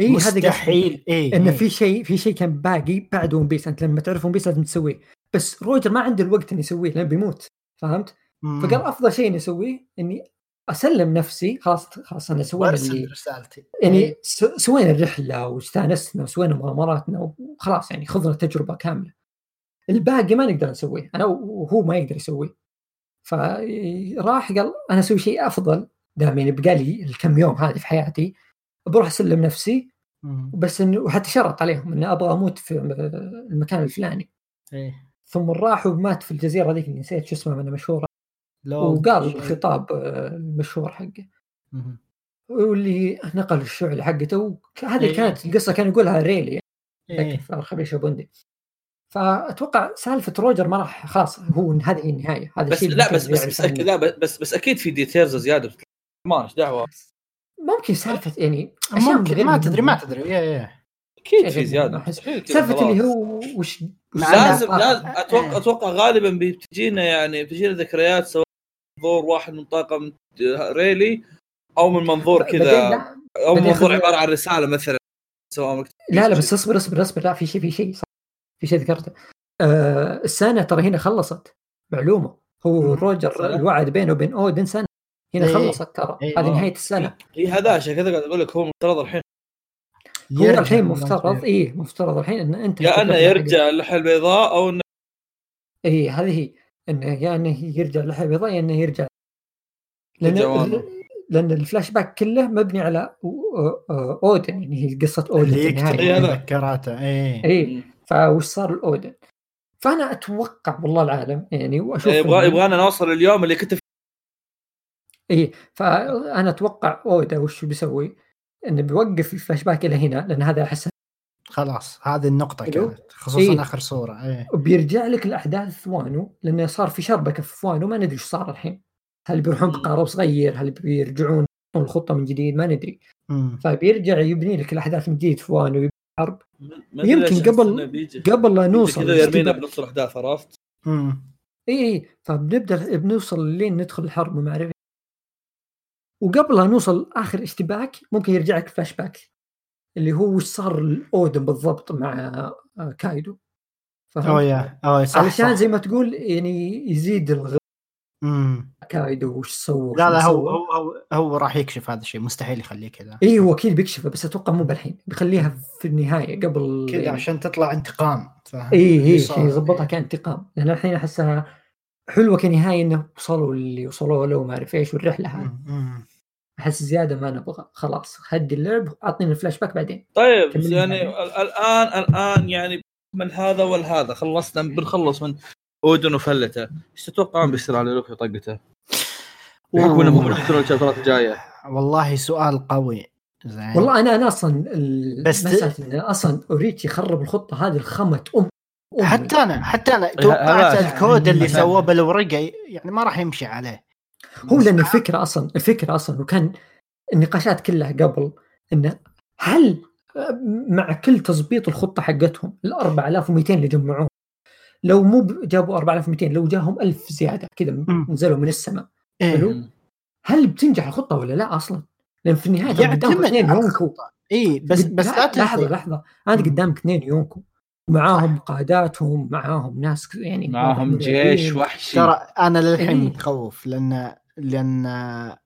اي هذا. مستحيل اي انه إيه. في شيء في شيء كان باقي بعد One Piece أنت لما تعرف One Piece لازم تسويه بس روجر ما عنده الوقت إنه يسويه لأنه بيموت فهمت؟ مم. فقال أفضل شيء اني اسويه إني أسلم نفسي خلاص خلاص أنا سوينا اللي رسالتي. يعني س- سوينا الرحلة واستانسنا وسوينا مغامراتنا وخلاص يعني خذنا تجربة كاملة. الباقي ما نقدر نسويه أنا وهو ما يقدر يسويه. فراح قال أنا أسوي شيء أفضل دام يعني بقى لي الكم يوم هذه في حياتي بروح أسلم نفسي. بس انه وحتى شرط عليهم اني أبغى أموت في المكان الفلاني. إيه. ثم راح ومات في الجزيرة ذيك اللي نسيت شو اسمها منها مشهورة. وقال. الخطاب آه، المشهور حقه. واللي نقل الشعله حقته وهذه إيه. كانت القصة كان يقولها ريلي يعني إيه. في أرخبيل شابوندي فأتوقع سالفة روجر ما راح خلاص هو هذه هي النهاية هذا بس الشيء لا اللي بس بس بس. أكيد لا بس بس أكيد في details زيادة ما إيش دعوة ممكن سالفة يعني ممكن ما تدري ما. تدري إيه إيه أكيد شيء في غير زياده سالفة اللي. هو وش لازم لازم أتوقع آه. أتوقع غالبا بتجينا يعني بتجينا ذكريات سواء منظور واحد من طاقم ريلي أو من منظور كذا أو من منظور عبارة عن رسالة مثلا سواء مكتوب لا, لا بس اصبر اصبر اصبر لا في شيء في شيء في شيء ذكرته آه السنة ترى هنا خلصت معلومة هو. روجر؟ الوعد بينه وبين أودن سنة هنا إيه. خلصت ترى إيه. هذه. نهاية السنة هي هذا عشان كذا قاعد أقول لك هو مفترض الحين هو الحين مفترض. إيه مفترض الحين إن أنت يا أنه يرجع اللحيه البيضاء أو إنه اي هذه هي إنه يا انه يرجع البيضاء يا انه يرجع لأن. لأن الفلاش باك كله مبني على أودن يعني هي قصة أودن اللي يكتب النهاية. إيه. مذكراته إيه. إي. فوش صار لأودن؟ فأنا أتوقع والله العالم يعني وأشوف يبغى إنه- يبغانا نوصل اليوم اللي كنت إي. فأنا أتوقع اودا وش بيسوي؟ إنه بيوقف الفلاش باك إلى هنا لأن هذا أحس خلاص هذه النقطة حلو. كانت خصوصا إيه. آخر صورة إيه بيرجع لك الأحداث وانو لأنه صار في شربكه في وانو ما ندري إيش صار الحين هل بيروحون. بقارب صغير هل بيرجعون الخطه من جديد ما ندري. فبيرجع يبني لك الأحداث من جديد في وانو يبني حرب يمكن قبل- قبل لا نوصل كذا يرمينا. بنص الأحداث عرفت؟ إي إي فبنبدأ بنوصل لين ندخل الحرب وما أعرف إيه. وقبل لا نوصل آخر اشتباك ممكن يرجع لك فلاش باك اللي هو وش صار لأودن بالضبط مع آه، كايدو فهمت؟ أوه يا أوه صح علشان صح. زي ما تقول يعني يزيد الغ. كايدو وش سوى لا لا هو. هو هو, هو راح يكشف هذا الشيء مستحيل يخليه كذا اي هو أكيد بيكشفه بس أتوقع مو بالحين بيخليها في النهاية قبل كذا يعني عشان تطلع انتقام اي اي. عشان يظبطها كانتقام لأن الحين أحسها حلوة كنهاية إنه وصلوا اللي وصلوا له وما أعرف إيش والرحلة هذه. أحس زيادة ما نبغى. خلاص هدي اللعب اعطيني الفلاش باك بعدين. طيب يعني الآن الآن يعني من هذا والهذا. خلصنا بنخلص من أودن وفلته. إيش تتوقعون بيصير على لوفي وطقته؟ بحكم انهم هم الشابترات الجاية. والله سؤال قوي. زين. والله أنا أنا أصلا ال- بس أصلا أوروتشي خرب الخطة هذه الخمة ام أمي. حتى أنا حتى أنا توقعت الكود اللي سووه بالورقة يعني ما راح يمشي عليه. هو لأن الفكرة أصلا الفكرة أصلا وكان النقاشات كلها قبل إنه هل مع كل تظبيط الخطة حقتهم ال 4200 اللي جمعوه لو مو جابوا 4200 لو جاهم 1000 زيادة كذا. نزلوا من السماء إيه. حلو. هل بتنجح الخطة ولا لا أصلا؟ لأن في النهاية ترى قدامك اثنين يونكو اي بس بس لا لحظة لحظة أنت. قدامك اثنين يونكو ومعاهم قاداتهم معاهم ناس يعني معاهم. جيش وحشي ترى أنا للحين إيه. متخوف لأن لأن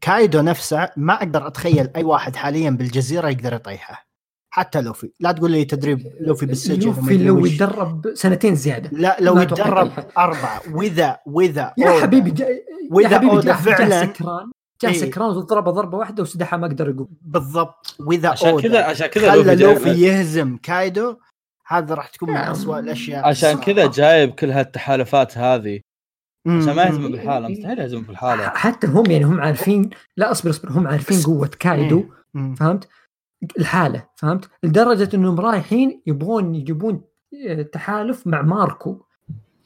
كايدو نفسه ما أقدر أتخيل أي واحد حاليا بالجزيرة يقدر يطيحه حتى لوفي لا تقول لي تدريب لوفي بالسجن لوفي لو وش. يتدرب سنتين زيادة لا لو يتدرب يطيحه. أربعة واذا وإذا يا حبيبي جا... يا وإذا حبيبي أودا جاء فعلاً- جاء سكران جاء إيه. سكران وضربه ضربة واحدة وسدحها ما قدر يقوم بالضبط وإذا عشان أودا كذا عشان كذا خلى لوفي لوفي يهزم كايدو هذا راح تكون من نعم. أسوأ الأشياء عشان. كذا جايب كل هالتحالفات هذه. عشان ما يهزم مم. بالحالة مستحيل يهزم بالحالة حتى هم يعني هم عارفين لا اصبر اصبر هم عارفين قوة كايدو. فهمت الحالة فهمت لدرجة انهم رايحين يبغون يجيبون آه، تحالف مع ماركو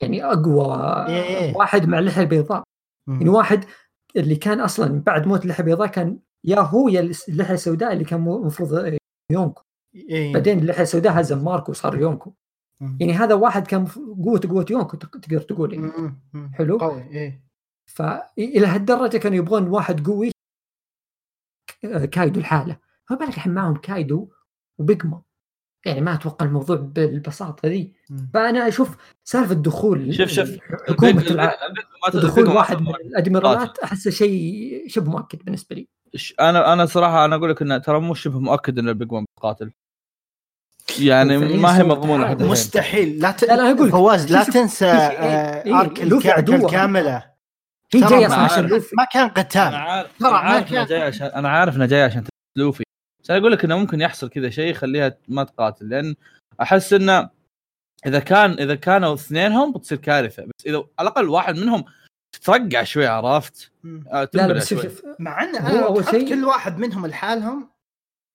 يعني اقوى إيه إيه. واحد مع اللحية البيضاء يعني. واحد اللي كان أصلا بعد موت اللحية البيضاء كان يا هو يا اللحية السوداء اللي كان المفروض يونكو إيه. بعدين اللحية السوداء هزم ماركو وصار يونكو. يعني هذا واحد كان قوة قوة يونكو تق- تقدر تقول يعني. حلو. قوي إيه فالى هالدرجة كانوا يبغون واحد قوي ك- كايدو الحاله فما بالك الحين معهم كايدو وبيجما يعني ما أتوقع الموضوع بالبساطة ذي. فأنا أشوف سالفة دخول شوف- شوف. حكومة ما دخول ما واحد من. الادميرالات أحسه شيء شبه مؤكد بالنسبة لي ش- أنا أنا صراحة أنا أقول لك إنه ترى مو شبه مؤكد إن البيج 1 بيقاتل يعني ما هي مضمونة الحين. مستحيل. لا ت... لا، لك. فواز لا شوف- تنسى شوف- آه، إيه، ارك الكعكة عدوه. الكاملة. هي ما- أصلا عشان لوفي ما كان قتال. ترى أنا ما عارف انه كان- جاي عشان أنا عارف انه جاي عشان لوفي بس أنا أقول لك إنه ممكن يحصل كذا شيء يخليها ما تقاتل لأن أحس إنه إذا كان إذا كانوا اثنينهم بتصير كارثة. بس إذا على الأقل واحد منهم تترقع شوي عرفت؟ آه، لا لا بس شوف مع إن هو أنا أول أول شيء- كل واحد منهم لحالهم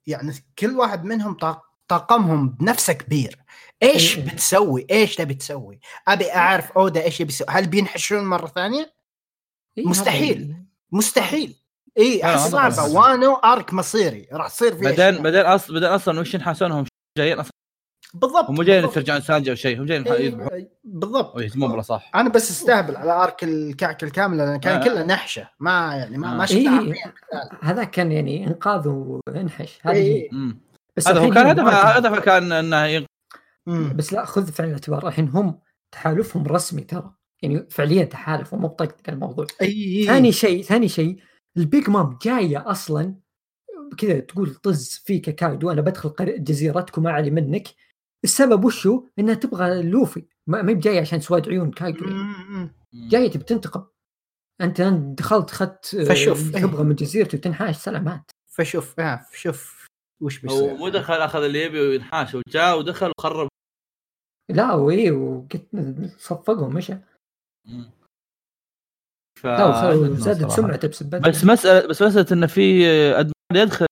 يعني كل واحد منهم طاق... طاقمهم بنفسه كبير إيش إيه. بتسوي؟ إيش تبي تسوي؟ أبي أعرف اودا إيش يبي يسوي؟ هل بينحشرون مرة ثانية؟ إيه، مستحيل. مستحيل اي صعبه. وانو أرك مصيري راح تصير فيه بعدين. بعدين أصلا بعدين أصلا وش ينحاسونهم جايين أصلا بالضبط هم مو جايين. يرجعون سانجا أو شيء هم جايين إيه، يذبحون بالضبط أو يهزمون بلا صح أنا بس أستهبل على أرك الكعك الكامله لأن كان آه. كله نحشة ما يعني ما ما آه. شفت إيه، إيه. هذا كان يعني إنقاذ وانحش هذه إيه. بس هذا هو كان هدفه هدفه كان إنه مم. بس لا خذ في الاعتبار. الحين هم تحالفهم رسمي ترى. يعني فعليا تحالف ومو بطقطق الموضوع. أي ثاني شيء ثاني شيء البيج مام جاية أصلا كذا تقول طز فيك كايدو أنا بدخل قري- جزيرتكم ما علي منك. السبب وشو؟ إنها تبغى لوفي. ما ما هي بجاية عشان سواد عيون كايدو يعني. جاية تبي تنتقم. أنت دخلت اخذت آه، فشوف،. تبغى من جزيرتي وتنحاش سلامات فشوف آه شوف وش هو بيصير مو دخل أخذ اللي يبي وينحاش وجاء ودخل وخرب. لا وايه وقت صفقهم مشى. ف لا وخ- عجبني وزادت صراحة. سمعته بسبته بس مسألة بس مسألة انه في ادميرال يدخل.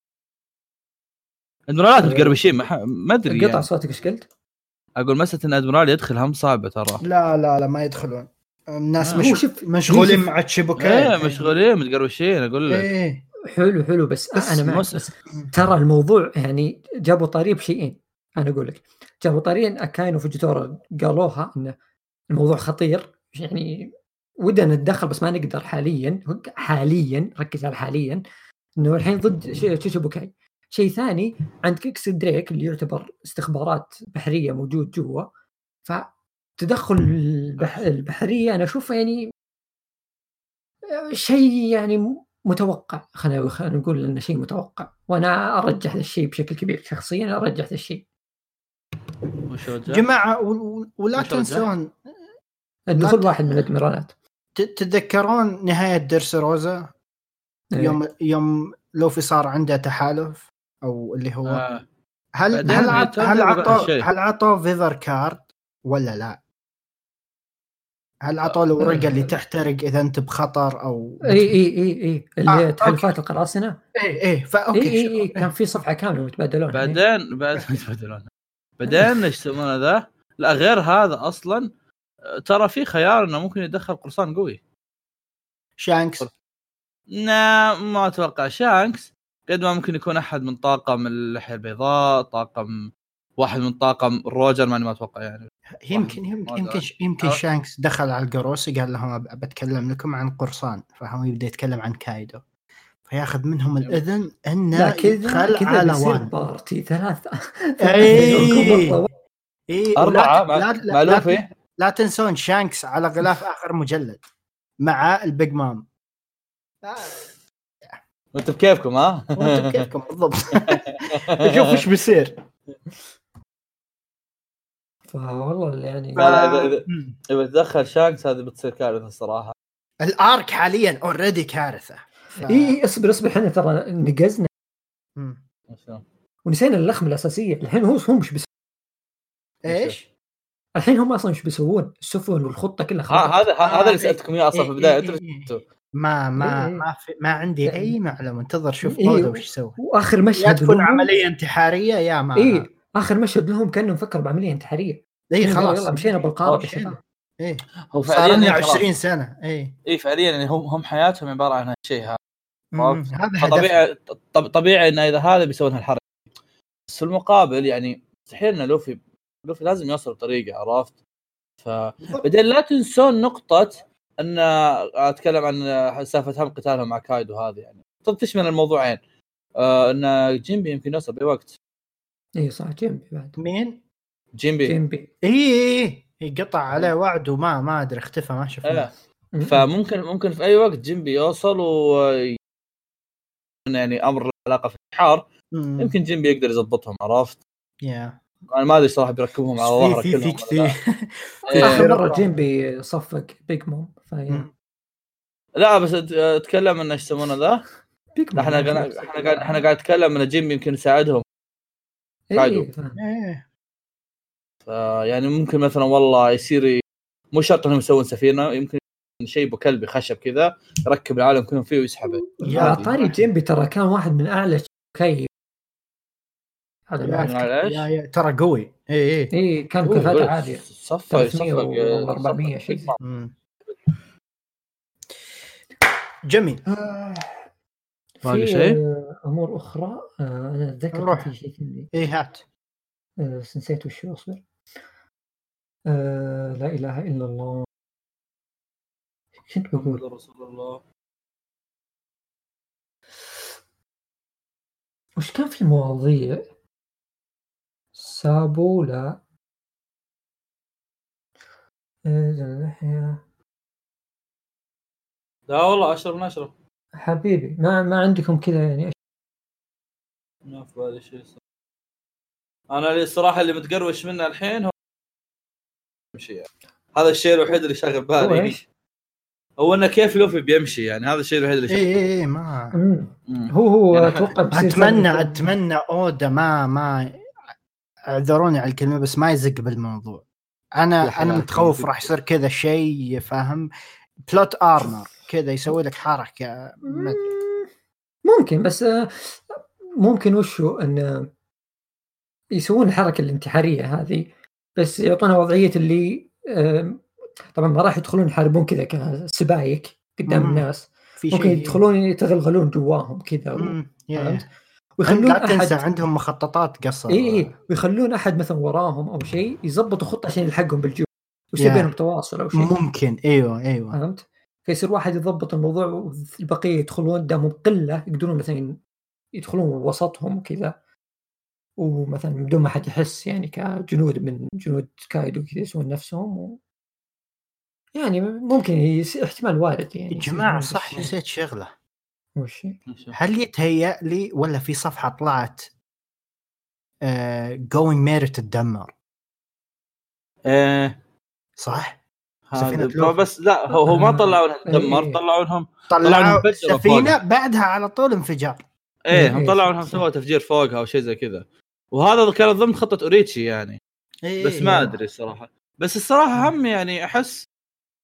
ادميرالات متقربشين ما ح- ما أدري قطع يعني. صوتك إيش قلت؟ أقول مسألة إن ادميرال يدخل هم صعبة ترى. لا لا لا ما يدخلون. الناس آه. مش هو مشغولين مع تشيبوكاي. إيه مشغولين متقربشين أقول لك. إيه. حلو حلو بس, بس أنا معك بس ترى الموضوع يعني جابوا طاري بشيئين أنا أقول لك. جابوا طاريين اكاين وفوجيتورا قالوها إن الموضوع خطير يعني ودنا نتدخل بس ما نقدر حاليا حاليا ركز على حاليا إنه الحين ضد ش- شيشيبوكاي. شيء ثاني عند إكس دريك اللي يعتبر استخبارات بحرية موجود جوا فتدخل البح... البحرية أنا أشوفه يعني شيء يعني متوقع خلينا خلينا نقول انه شيء متوقع وأنا أرجح ذا الشيء بشكل كبير شخصيا أرجح ذا الشيء؟ جماعة ولا؟ تنسون الدخول واحد من الادميرالات تتذكرون نهاية دريس روزا إيه. يوم يوم لوفي صار عنده تحالف أو اللي هو آه. هل هل عطوا. هل عطوا vivre card ولا لا؟ هل عطوا له ورقه اللي تحترق إذا أنت بخطر أو إي إي إي إي. اللي آه، هي. تحالفات القراصنه فا إي okay إي إي كان في صفحة كاملة يتبادلون. بعدين بعد <laughs> يتبادلون. بعدين إيش يسمونه ذا؟ لا غير هذا أصلا آه، ترى في خيار إنه ممكن يدخل قرصان قوي. شانكس. لا ما أتوقع. شانكس قد ما ممكن يكون أحد من طاقم اللحيه البيضاء طاقم واحد من طاقم روجر ماني ما أتوقع يعني. يمكن يمكن يمكن, يمكن آه. شانكس دخل على القروسي قال لهم بتكلم لكم عن قرصان. فهو يبدأ يتكلم عن كايدو. فياخذ منهم الأذن أنه لا كذا يدخل كذا على وان بارتي ثلاثة. <laughs> اي اي أربعة لا- لا- لا- تنسون شانكس على غلاف <laughs> آخر مجلد مع البيج مام. وأنتم بكيفكم ها؟ وأنتم كيفكم بالضبط. <laughs> نشوف إيش بيصير. فوالله يعني لا، لا، إذا- إذا- مم. اذا تدخل شانكس هذه بتصير كارثة الصراحه ال arc حاليا already كارثة ف... إي إي اصبر اصبر إحنا ترى نقزنا. ونسينا اللخمه الأساسية الحين هو هم مش بيسوون إيش؟ الحين هم أصلا مش بيسوون السفن والخطة كلها ها- خربت. هذا هذا اللي آه، سألتكم إياه أصلا في إيه، البداية إيه، إيه، إيه. ما ما إيه. ما في ما عندي أي معلومة انتظر شوف إيه. اودا وش يسوي وآخر يا مشهد تكون لهم- عملية انتحارية يا ما اي آخر مشهد لهم كأنه مفكر بعملية انتحارية. اي خلاص. يلا مشينا بالقارب. شباب إيه. هو صار فعليا لنا يعني خلاص. 20 سنة. اي اي فعليا يعني هم هم حياتهم عبارة عن هالشيء هذا. مم. هذا هدف. فطبيعي طب- طبيعي انه إذا هذا بيسوون هالحركة. بس في المقابل يعني مستحيل إن لوفي لوفي لازم يوصل بطريقة عرفت؟ فبعدين لا تنسون نقطة إن أتكلم عن سالفة هم قتالهم مع كايدو هذه يعني. طب تشمل الموضوعين. آه إن جيمبي يمكن يوصل باي وقت اي صح جيمبي بعد. مين؟ جيمبي. جيمبي. اي اي اي قطع عليه وعد وما ما أدري اختفى ما شفناه. إيه. فممكن ممكن في أي وقت جيمبي يوصل و يعني أمر له علاقة في الحار مم. يمكن جيمبي يقدر يضبطهم عرفت؟ يا. أنا ما أدري صراحة بيركبهم على ظهره كلهم في. كثير <laughs> إيه. آخر مرة جيمبي صفق بيج موم. لا بس أتكلم انه إيش يسمونه ذا؟ إحنا إحنا قاعد إحنا قاعد نتكلم إن جيمبي يمكن يساعدهم. كايدو. اي فاهم. إيه. فيعني ممكن مثلا والله يصير مو شرط إنهم يسوون سفينة يمكن شيء بكلبي خشب كذا يركب العالم كلهم فيه ويسحبه يا. طاري جيمبي ترى كان واحد من أعلى كي هذا يعني ترى قوي اي اي اي كان كفاءته عالية صفق 300 صفق و 400 شيء زي. مم. باقي في شيء؟ آه، أمور أخرى آه، أنا أتذكر. في شيء ثاني. اي هات. آه، بس نسيت وش أصبر. آه، لا إله إلا الله. كنت بقول رسول الله. وش كان في مواضيع سابوا لا. آه،. لا والله أشرب نشرب. حبيبي ما ما عندكم كذا يعني ما في بالي شيء صراحة. أنا اللي الصراحه اللي متقروش منه الحين هو شيء هذا الشيء الوحيد اللي شاغل بالي. إيش؟ هو إنه كيف لوفي بيمشي يعني؟ هذا الشيء الوحيد اللي اي شاغل اي اي ما. مم. هو هو يعني أتوقع بيصير أتمنى أتمنى أودا ما ما أعذروني على الكلمة بس ما يزق بالموضوع. أنا أنا. متخوف راح يصير كذا شيء فاهم؟ بلوت ارمر كذا يسوي لك حركة ما- ممكن بس آه، ممكن وشو إن يسوون الحركة الانتحارية هذه بس يعطونا وضعية اللي آه، طبعا ما راح يدخلون يحاربون كذا كسبايك قدام مم. الناس في ممكن يدخلون يتغلغلون جواهم كذا فهمت؟ ويخلون لا تنسى أحد عندهم مخططات قصر إي إي ويخلون أحد مثلا وراهم أو شيء يزبطوا خطة عشان يلحقهم بالجيوب ويصير. بينهم تواصل أو شيء ممكن أيوه أيوه فهمت؟ فيصير واحد يضبط الموضوع والبقيه يدخلون دامهم قلة يقدرون مثلا يدخلون وسطهم وكذا ومثلا بدون ما حد يحس يعني كجنود من جنود كايدو كذا يسوون نفسهم و... يعني ممكن يس... احتمال وارد يعني هذا صح. نسيت شغلة وش هي؟ هل يتهيأ لي ولا في صفحة طلعت جوينج ميري تتدمر إيه صح؟ لوفي. بس لا هو, هو ما. طلعوا تدمر إيه. طلعوا انهم طلعوا سفينة. بعدها على طول انفجار إيه هم إيه، طلعوا انهم صح. سووا تفجير فوقها أو شيء زي كذا وهذا كان ضمن خطة أوريتشي يعني إيه بس ما أدري الصراحة بس الصراحة هم يعني أحس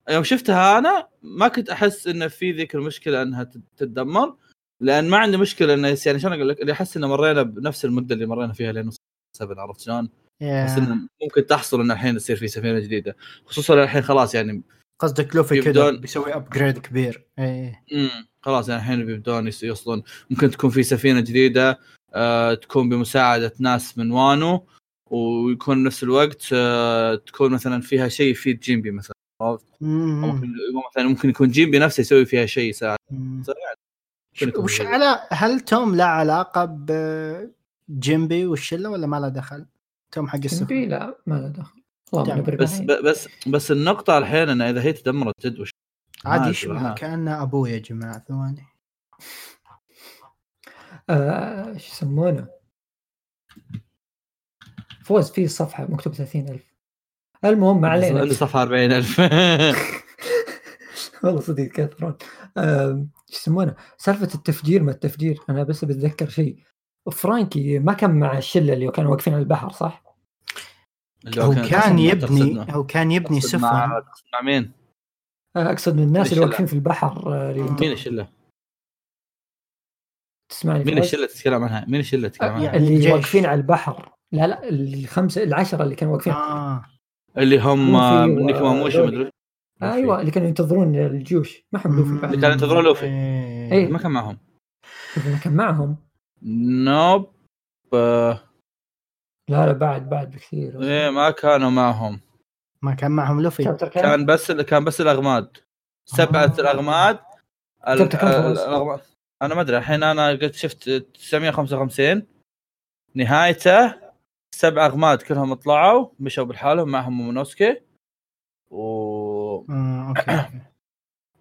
يوم شفتها أنا ما كنت أحس انه في ذيك المشكلة إنها تت- تتدمر لأن ما عندي مشكلة إنه يعني شلون أقول لك اللي أحس إنه مرينا بنفس المدة اللي مرينا فيها لين 7 عرفت شلون؟ احس إنه ممكن تحصل إنه الحين يصير في سفينة جديدة. خصوصا الحين خلاص يعني قصدك لوفي كذا بيسوي upgrade كبير. إيه امم خلاص يعني الحين بيبدون يوصلون. ممكن تكون في سفينة جديدة آه تكون بمساعدة ناس من وانو ويكون نفس الوقت آه تكون مثلا فيها شيء يفيد جيمبي مثلا عرفت؟ ممكن مثلا ممكن يكون جيمبي نفسه يسوي فيها شيء يساعد وش على هل توم له علاقة بجيمبي والشلة ولا ما له دخل؟ توم حق السفن. لا ما له دخل. والله بس. بس بس النقطة الحين انه إذا هي تدمرت جد وش؟ ما عادي يشبه. كأنه أبوي يا جماعة ثواني. آه، إيش يسمونه؟ فوز في صفحة مكتوب 30000 المهم ما علينا. صفحة 40000 <laughs> والله صدق كثرون آم، إيش يسمونه؟ سالفة التفجير ما التفجير. أنا بس بتذكر شيء. فرانكي ما كان مع الشلة اللي كانوا واقفين على البحر صح؟ اللي هو كان- يبني هو كان يبني سفن مع مع مين؟ آه، أقصد من الناس اللي. واقفين في البحر آه، اللي مين الشلة؟ تسمعني مين؟ الشلة تتكلم عنها؟ مين الشلة تتكلم عنها؟ يعني اللي الجيش. واقفين على البحر لا لا الخمسة العشرة اللي كانوا واقفين آه اللي هم نيكو ماموشي. مدري أيوه اللي كانوا ينتظرون الجيوش ما لوفي مم. بعد اللي كانوا ينتظرون لوفي. إيه. إيه. ما كان معهم ما كان معهم نوب آه، لا لا بعد بعد بكثير. إيه ما كانوا معهم. ما كان معهم لوفي؟ كان بس كان بس الاغماد سبعة آه. الاغماد؟ الأغماد. أنا ما أدري الحين أنا قد شفت 955 نهايته سبع اغماد كلهم طلعوا مشوا بالحالهم معهم مومونوسكي. و... آه، okay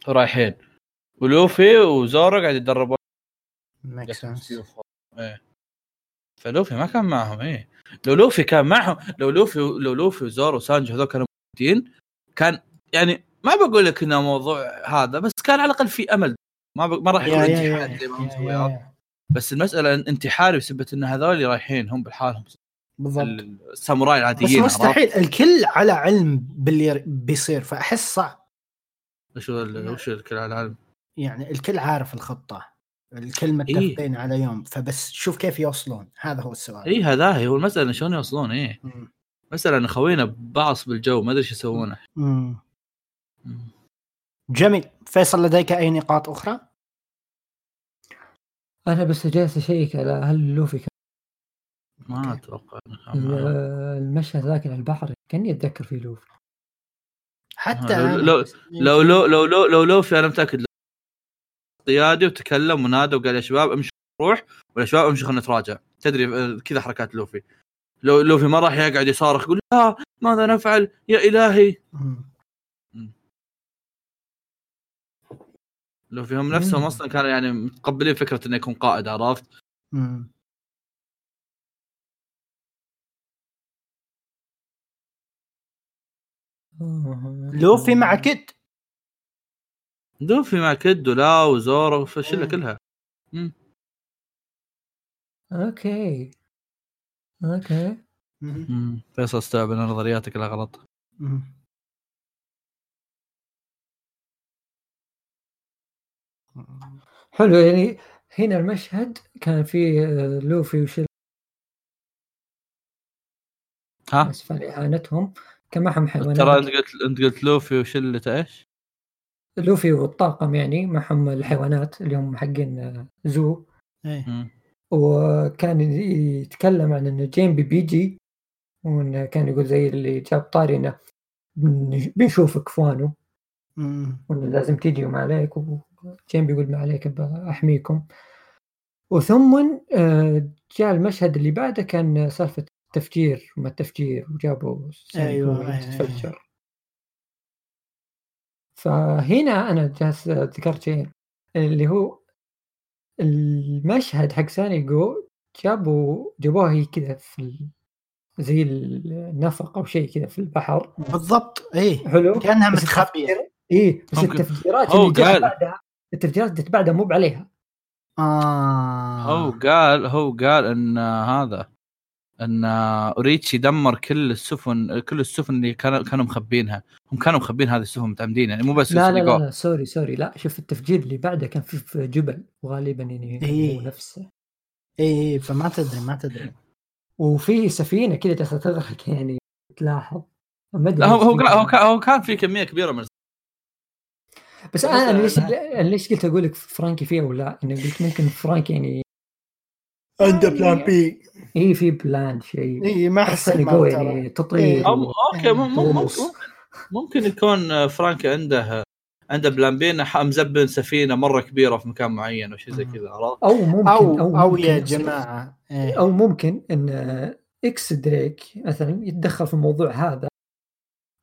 ورايحين <coughs> ولوفي وزورو قاعد يتدربون فلوفي ما كان معهم إيه. لو لوفي كان معهم لو لوفي لو لوفي وزورو وسانجي هذول كانوا موجودين كان يعني ما بقول لك انه موضوع هذا بس كان على الأقل في أمل. ما ب... ما راح يكون انتحار زي ما هم سووا. بس المسألة إن انتحاري بسبه إن هذول رايحين هم بالحالهم. بالضبط. الساموراي بس العاديين عرفت؟ مستحيل الكل على علم باللي بيصير فأحس صعب. وش هو ال- وش الكل على العالم يعني الكل عارف الخطة. الكل متفقين على يوم فبس شوف كيف يوصلون هذا هو السؤال اي هذا هو المسألة شلون يوصلون إيه مم. إن خوينا بعص بالجو ما أدري إيش يسوونه. جميل فيصل لديك أي نقاط أخرى؟ أنا بس جالس أشيك على هل لوفي كان ما. أتوقع. المشهد ذاك على البحر كاني اتذكر فيه لوفي حتى لو- أنا لو- بس- لو لو لو لو لو لوفي أنا متأكد لو قيادي وتكلم ونادى وقال يا شباب امشوا نروح ويا شباب امشوا خلينا نتراجع. تدري آه، كذا حركات لوفي. لو لوفي ما راح يقعد يصارخ يقول لا ماذا نفعل؟ يا إلهي. لوفي هم نفسهم. أصلا كانوا يعني متقبلين فكرة إنه يكون قائد عرفت؟ مم. لوفي مع كيد لوفي مع كيد ولا وزورو والشله مم. كلها okay okay مم. مم. فيصل استوعب إن نظرياتك كلها غلط مم. حلو يعني هنا المشهد كان فيه آه، لوفي وشل ها اسف على إعانتهم كان معهم ترى حيوانات أنت قلت أنت قلت لوفي وشله إيش؟ لوفي والطاقم يعني معهم الحيوانات اللي هم حقين آه، زو. مم. وكان يتكلم عن إنه جيمبي بيجي وانه كان يقول زي اللي جاب طاري إنه بن- بنشوفك فوانو مم. وانه لازم تيجي وما عليك وجيمبي يقول ما عليك بحميكم وثم آه، جاء المشهد اللي بعده كان سالفة التفجير وما التفجير وجابوا أيوة، تتفجر فهنا أنا جالس ذكرت شيء اللي هو المشهد حق ساني جو جابوا جابوها هي كذا في ال... زي النفق أو شيء كذا في البحر. بالضبط إيه حلو. كأنها متخبيه إيه بس ممكن- التفجيرات اللي قال- بعدها التفجيرات اللي بعدها مو عليها آه. هو قال هو قال إن هذا أن أوريتشي دمر كل السفن كل السفن اللي كانوا كانوا مخبينها. هم كانوا مخبين هذه السفن متعمدين يعني مو بس لا لا, لا. لا sorry sorry. لا شوف التفجير اللي بعده كان في في جبل وغالبا يعني إيه. هو نفسه. إيه إيه، فما تدري ما تدري. وفي سفينة كذا جالسه تغرق يعني تلاحظ. ما أدري لا هو هو هو. كان- هو كان في كمية كبيرة من بس أنا أنا ليش ليش قلت أقول لك فرانكي فيها ولا انه قلت ممكن فرانكي يعني عنده plan B اي في plan شيء اي ما أحسن ترى يعني تطير أو okay مم- مم- ممكن. ممكن يكون فرانكي عنده عنده plan B إنه مزبن سفينة مرة كبيرة في مكان معين أو شيء زي كذا عرفت؟ أو ممكن أو أو ممكن يا جماعة إيه. أو ممكن إن إكس دريك مثلا يتدخل في الموضوع هذا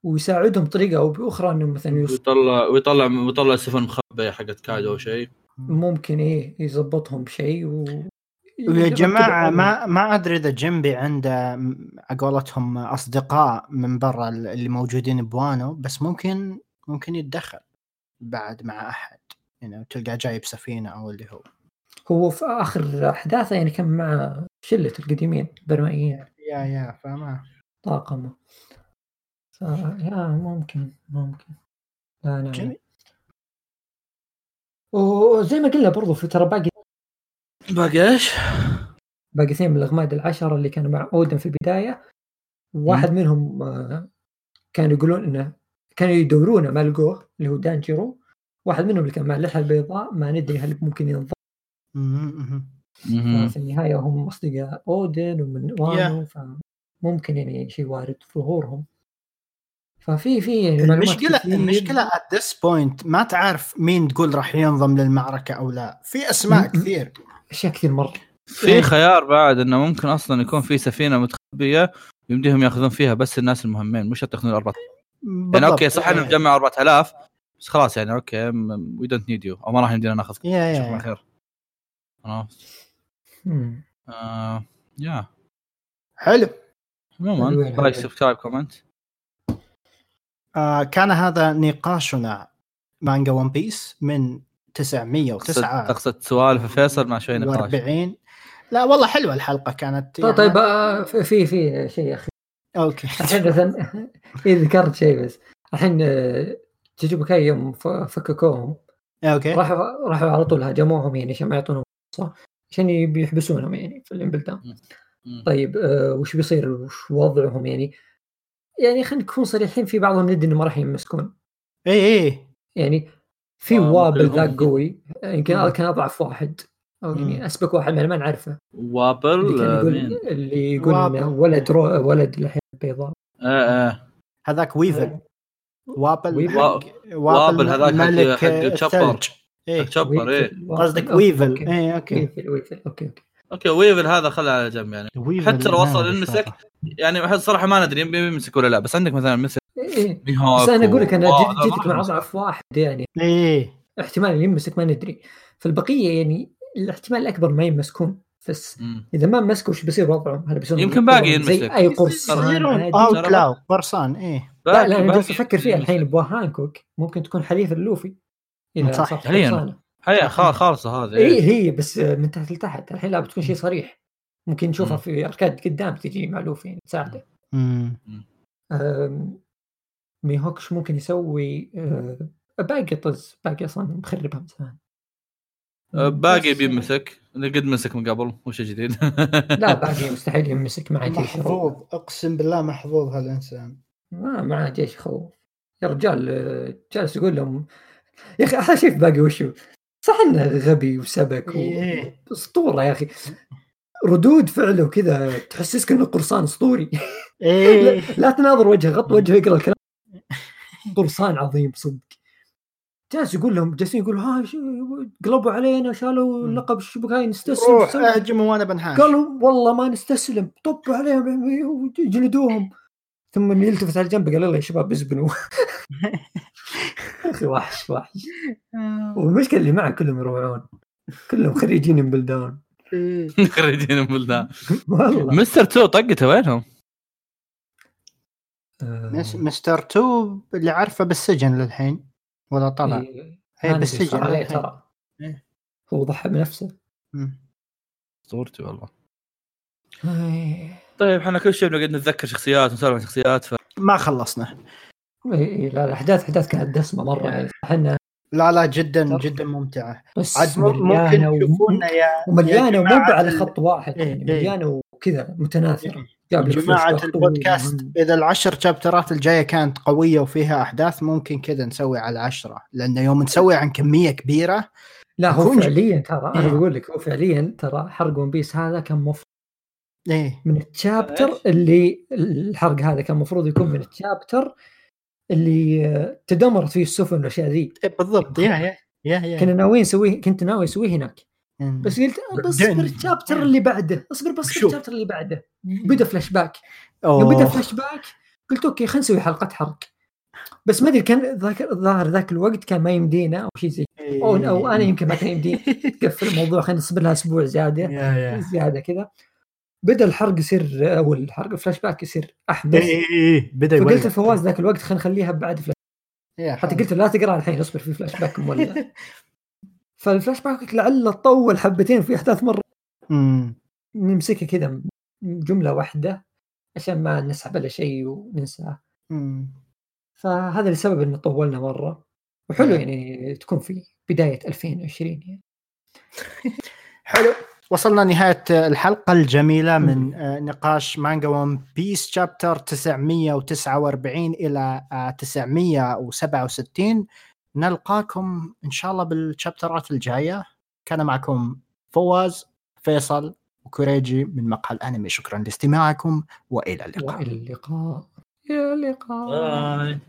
ويساعدهم بطريقة أو بأخرى إنهم مثلا يوص... ويطلع ويطلع ويطلع السفن مخبية حقت كايدو أو شيء. ممكن إيه يزبطهم بشيء و ويا جماعة ما ما أدري إذا جيمبي عنده قولتهم أصدقاء من برا اللي موجودين بوانو بس ممكن ممكن يتدخل بعد مع أحد يعني تلقى جايب سفينة أو اللي هو. هو في آخر أحداثه يعني كان مع شلة القديمين برمائيين. يا يا فما. طاقمة. ف يا ممكن ممكن. لا نعم. وزي ما قلنا برضو في ترى باقي باقي إيش؟ باقي اثنين من الأغماد العشرة اللي كانوا مع أودن في البداية. واحد منهم آه، كانوا يقولون إنه كانوا يدورونه ما لقوه اللي هو دانجيرو واحد منهم اللي كان مع اللحيه البيضاء ما ندري هل ممكن ينضم. في النهاية هم أصدقاء أودن ومن وانو ف... ممكن يعني شيء وارد ظهورهم. ففي في المشكلة كثير. المشكلة at this point ما تعرف مين تقول راح ينضم للمعركة أو لا في أسماء م- كثير أشياء كثير مرة في خيار بعد إنه ممكن أصلا يكون في سفينة متخبية يمديهم يأخذون فيها بس الناس المهمين مش شرط ياخذون الأربعة يعني بالضبط. okay صح إنه إيه. مجمع 4000 بس خلاص يعني okay we don't need you أو ما راح يمدينا ناخذ يا يا خير عرفت؟ مم. آه، يا حلو عموما like. subscribe comment آه كان هذا نقاشنا مانجا ون بيس من 909 تقصد سوالف فيصل مع شوي نقاش. و40 لا والله حلوة الحلقة كانت طيب طيب آه، في في- شيء يا أخي. okay. الحين مثلا <laughs> إيه ذكرت شيء بس. الحين آه، كاي يوم فككوهم. okay. راحوا راحوا على طول هاجموهم يعني عشان ما يعطونهم فرصة عشان يحبسونهم يعني في إمبل داون مم. طيب آه وش بيصير؟ وش وضعهم يعني؟ يعني خلينا نكون صريحين في بعضهم ندري انه ما راح يمسكون اي اي يعني في آه، وابل ذاك قوي يمكن. هذا كان أضعف واحد أو. يعني أسبق واحد ما ما نعرفه اللي وابل كان آه، يقول؟ اللي وابل. إنه ولد رو ولد الحين بيضاء إيه إيه هذاك ويفل وابل ويفل. حق- وابل هذاك حق-. تشبر. تشبر إيه قصدك ويفل. اي أوكي ويفل ويفل أوكي أوكي أوكي ويفل هذا خله على جنب يعني ويفل حتى لو وصل المسك. يعني صراحة ما ندري يمكن يمسك ولا لا بس عندك مثلا مثل إيه. ميهوك بس أنا أقول لك أنا جيتك مع اضعف واحد يعني إيه احتمال يمسك ما ندري فالبقية يعني الاحتمال الأكبر ما يمسكون بس مم. إذا ما مسكوا وش بيصير وضعهم؟ هل بيصيرون يمكن باقي زي ينمسك. أي قرصان يصيرون عادي؟ اوت ترى لاو قرصان إيه لا لا أنا جالس أفكر فيها. الحين بوا هانكوك ممكن تكون حليف اللوفي إذا صح. حالياً. هي خا- خالصة هذه اي هي بس من تحت لتحت. الحين لا بتكون شيء صريح. ممكن نشوفها. في أركاد قدام تجي مع لوفي يعني تساعده. مم. أم، ميهوك شو ممكن يسوي أه، باقي طز. باقي أصلا مخربها من زمان. آه، باقي بيمسك اللي قد مسك من قبل وش جديد. <laughs> لا <laughs> باقي مستحيل يمسك مع جيش محظوظ. أقسم بالله محظوظ هالإنسان. ما معاه جيش يخوف يا رجال آه، جالس يقول لهم يا أخي أحلى شيء في باقي وشو صح إنه غبي وسبك إيه. أسطورة يا أخي. ردود فعله وكذا تحسسك انه قرصان أسطوري. إيه. لا تناظر وجهه غط وجهه اقرا الكلام. قرصان عظيم صدق. جالس يقول لهم جالسين يقولوا ها قلبوا علينا شالوا. لقب الشبكاي نستسلم روح. أهجموا وأنا بنحاش. قالوا والله ما نستسلم طبوا عليهم وجلدوهم ثم يلتفت على جنبه قال يلا يا شباب ازبنوا <laughs> أخي وحش وحش. والمشكلة اللي معه كلهم يروعون كلهم خريجين من بلدان. إيه. <laughs> خريجين البلدان <laughs> والله. Mister Two طقته وينهم؟ آه، مس- Mister Two اللي عارفه بالسجن للحين ولا طلع؟ إيه، هي ما ندري بالسجن عليه. ترى إيه. هو ضحى بنفسه. أسطورتي والله. إيه. طيب إحنا كل شيء بنقعد نتذكر شخصيات ونسولف عن شخصيات ف... ما خلصنا. إيه، لا الاحداث أحداث كانت دسمة مرة يعني إحنا لا لا جدا. جدا ممتعة بس عاد ممكن و- تشوفونا يا ومليانة يا ومو على خط واحد إيه، يعني إيه. مليانة وكذا متناثرة لك جماعة البودكاست. إذا العشر شابترات الجاية كانت قوية وفيها أحداث ممكن كذا نسوي على عشرة لأن يوم نسوي عن كمية كبيرة لا هو فعليا ترى أنا إيه. بقول لك هو فعليا ترى حرق ون بيس هذا كان مفروض إيه من التشابتر؟ اللي الحرق هذا كان المفروض يكون من التشابتر اللي آه، تدمرت فيه السفن والأشياء ذي. إيه، بالضبط. yeah yeah yeah yeah. كنا ناويين نسويه كنت ناوي اسويه هناك. مم. بس قلت. بصبر ال chapter اللي بعده أصبر بس. ال chapter اللي بعده. بدا فلاش باك يوم بدا. فلاش باك قلت okay خلينا نسوي حلقة حرق. بس ما أدري كان ذاك الظاهر ذاك الوقت كان ما يمدينا أو شيء زي أو أو أنا يمكن ما كان يمديني. <laughs> تقفل الموضوع خلينا نصبر لها أسبوع زيادة. yeah yeah. زيادة كذا. بدأ الحرق يصير أو الحرق الفلاش باك يصير أحدث. إيه إيه إيه بدأ فقلت لفواز ذاك الوقت خلينا نخليها بعد فلاش حتى. قلت له لا تقرأ الحين اصبر في فلاش باك مولع. فالفلاش باك لعله طول حبتين في أحداث مرة. مم. نمسكها كذا جملة واحدة عشان ما نسحب على شيء وننساه. فهذا السبب إنه طولنا مرة. وحلو نعم. يعني تكون في بداية 2020 يعني. <laughs> حلو. وصلنا نهاية الحلقة الجميلة من آه، نقاش مانجا One Piece chapter 949 إلى آه، 967 نلقاكم إن شاء الله بالشابترات الجاية. كان معكم فواز فيصل كوريجي من مقهى الأنمي. شكرا لاستماعكم وإلى اللقاء. وإلى اللقاء. إلى اللقاء. باي.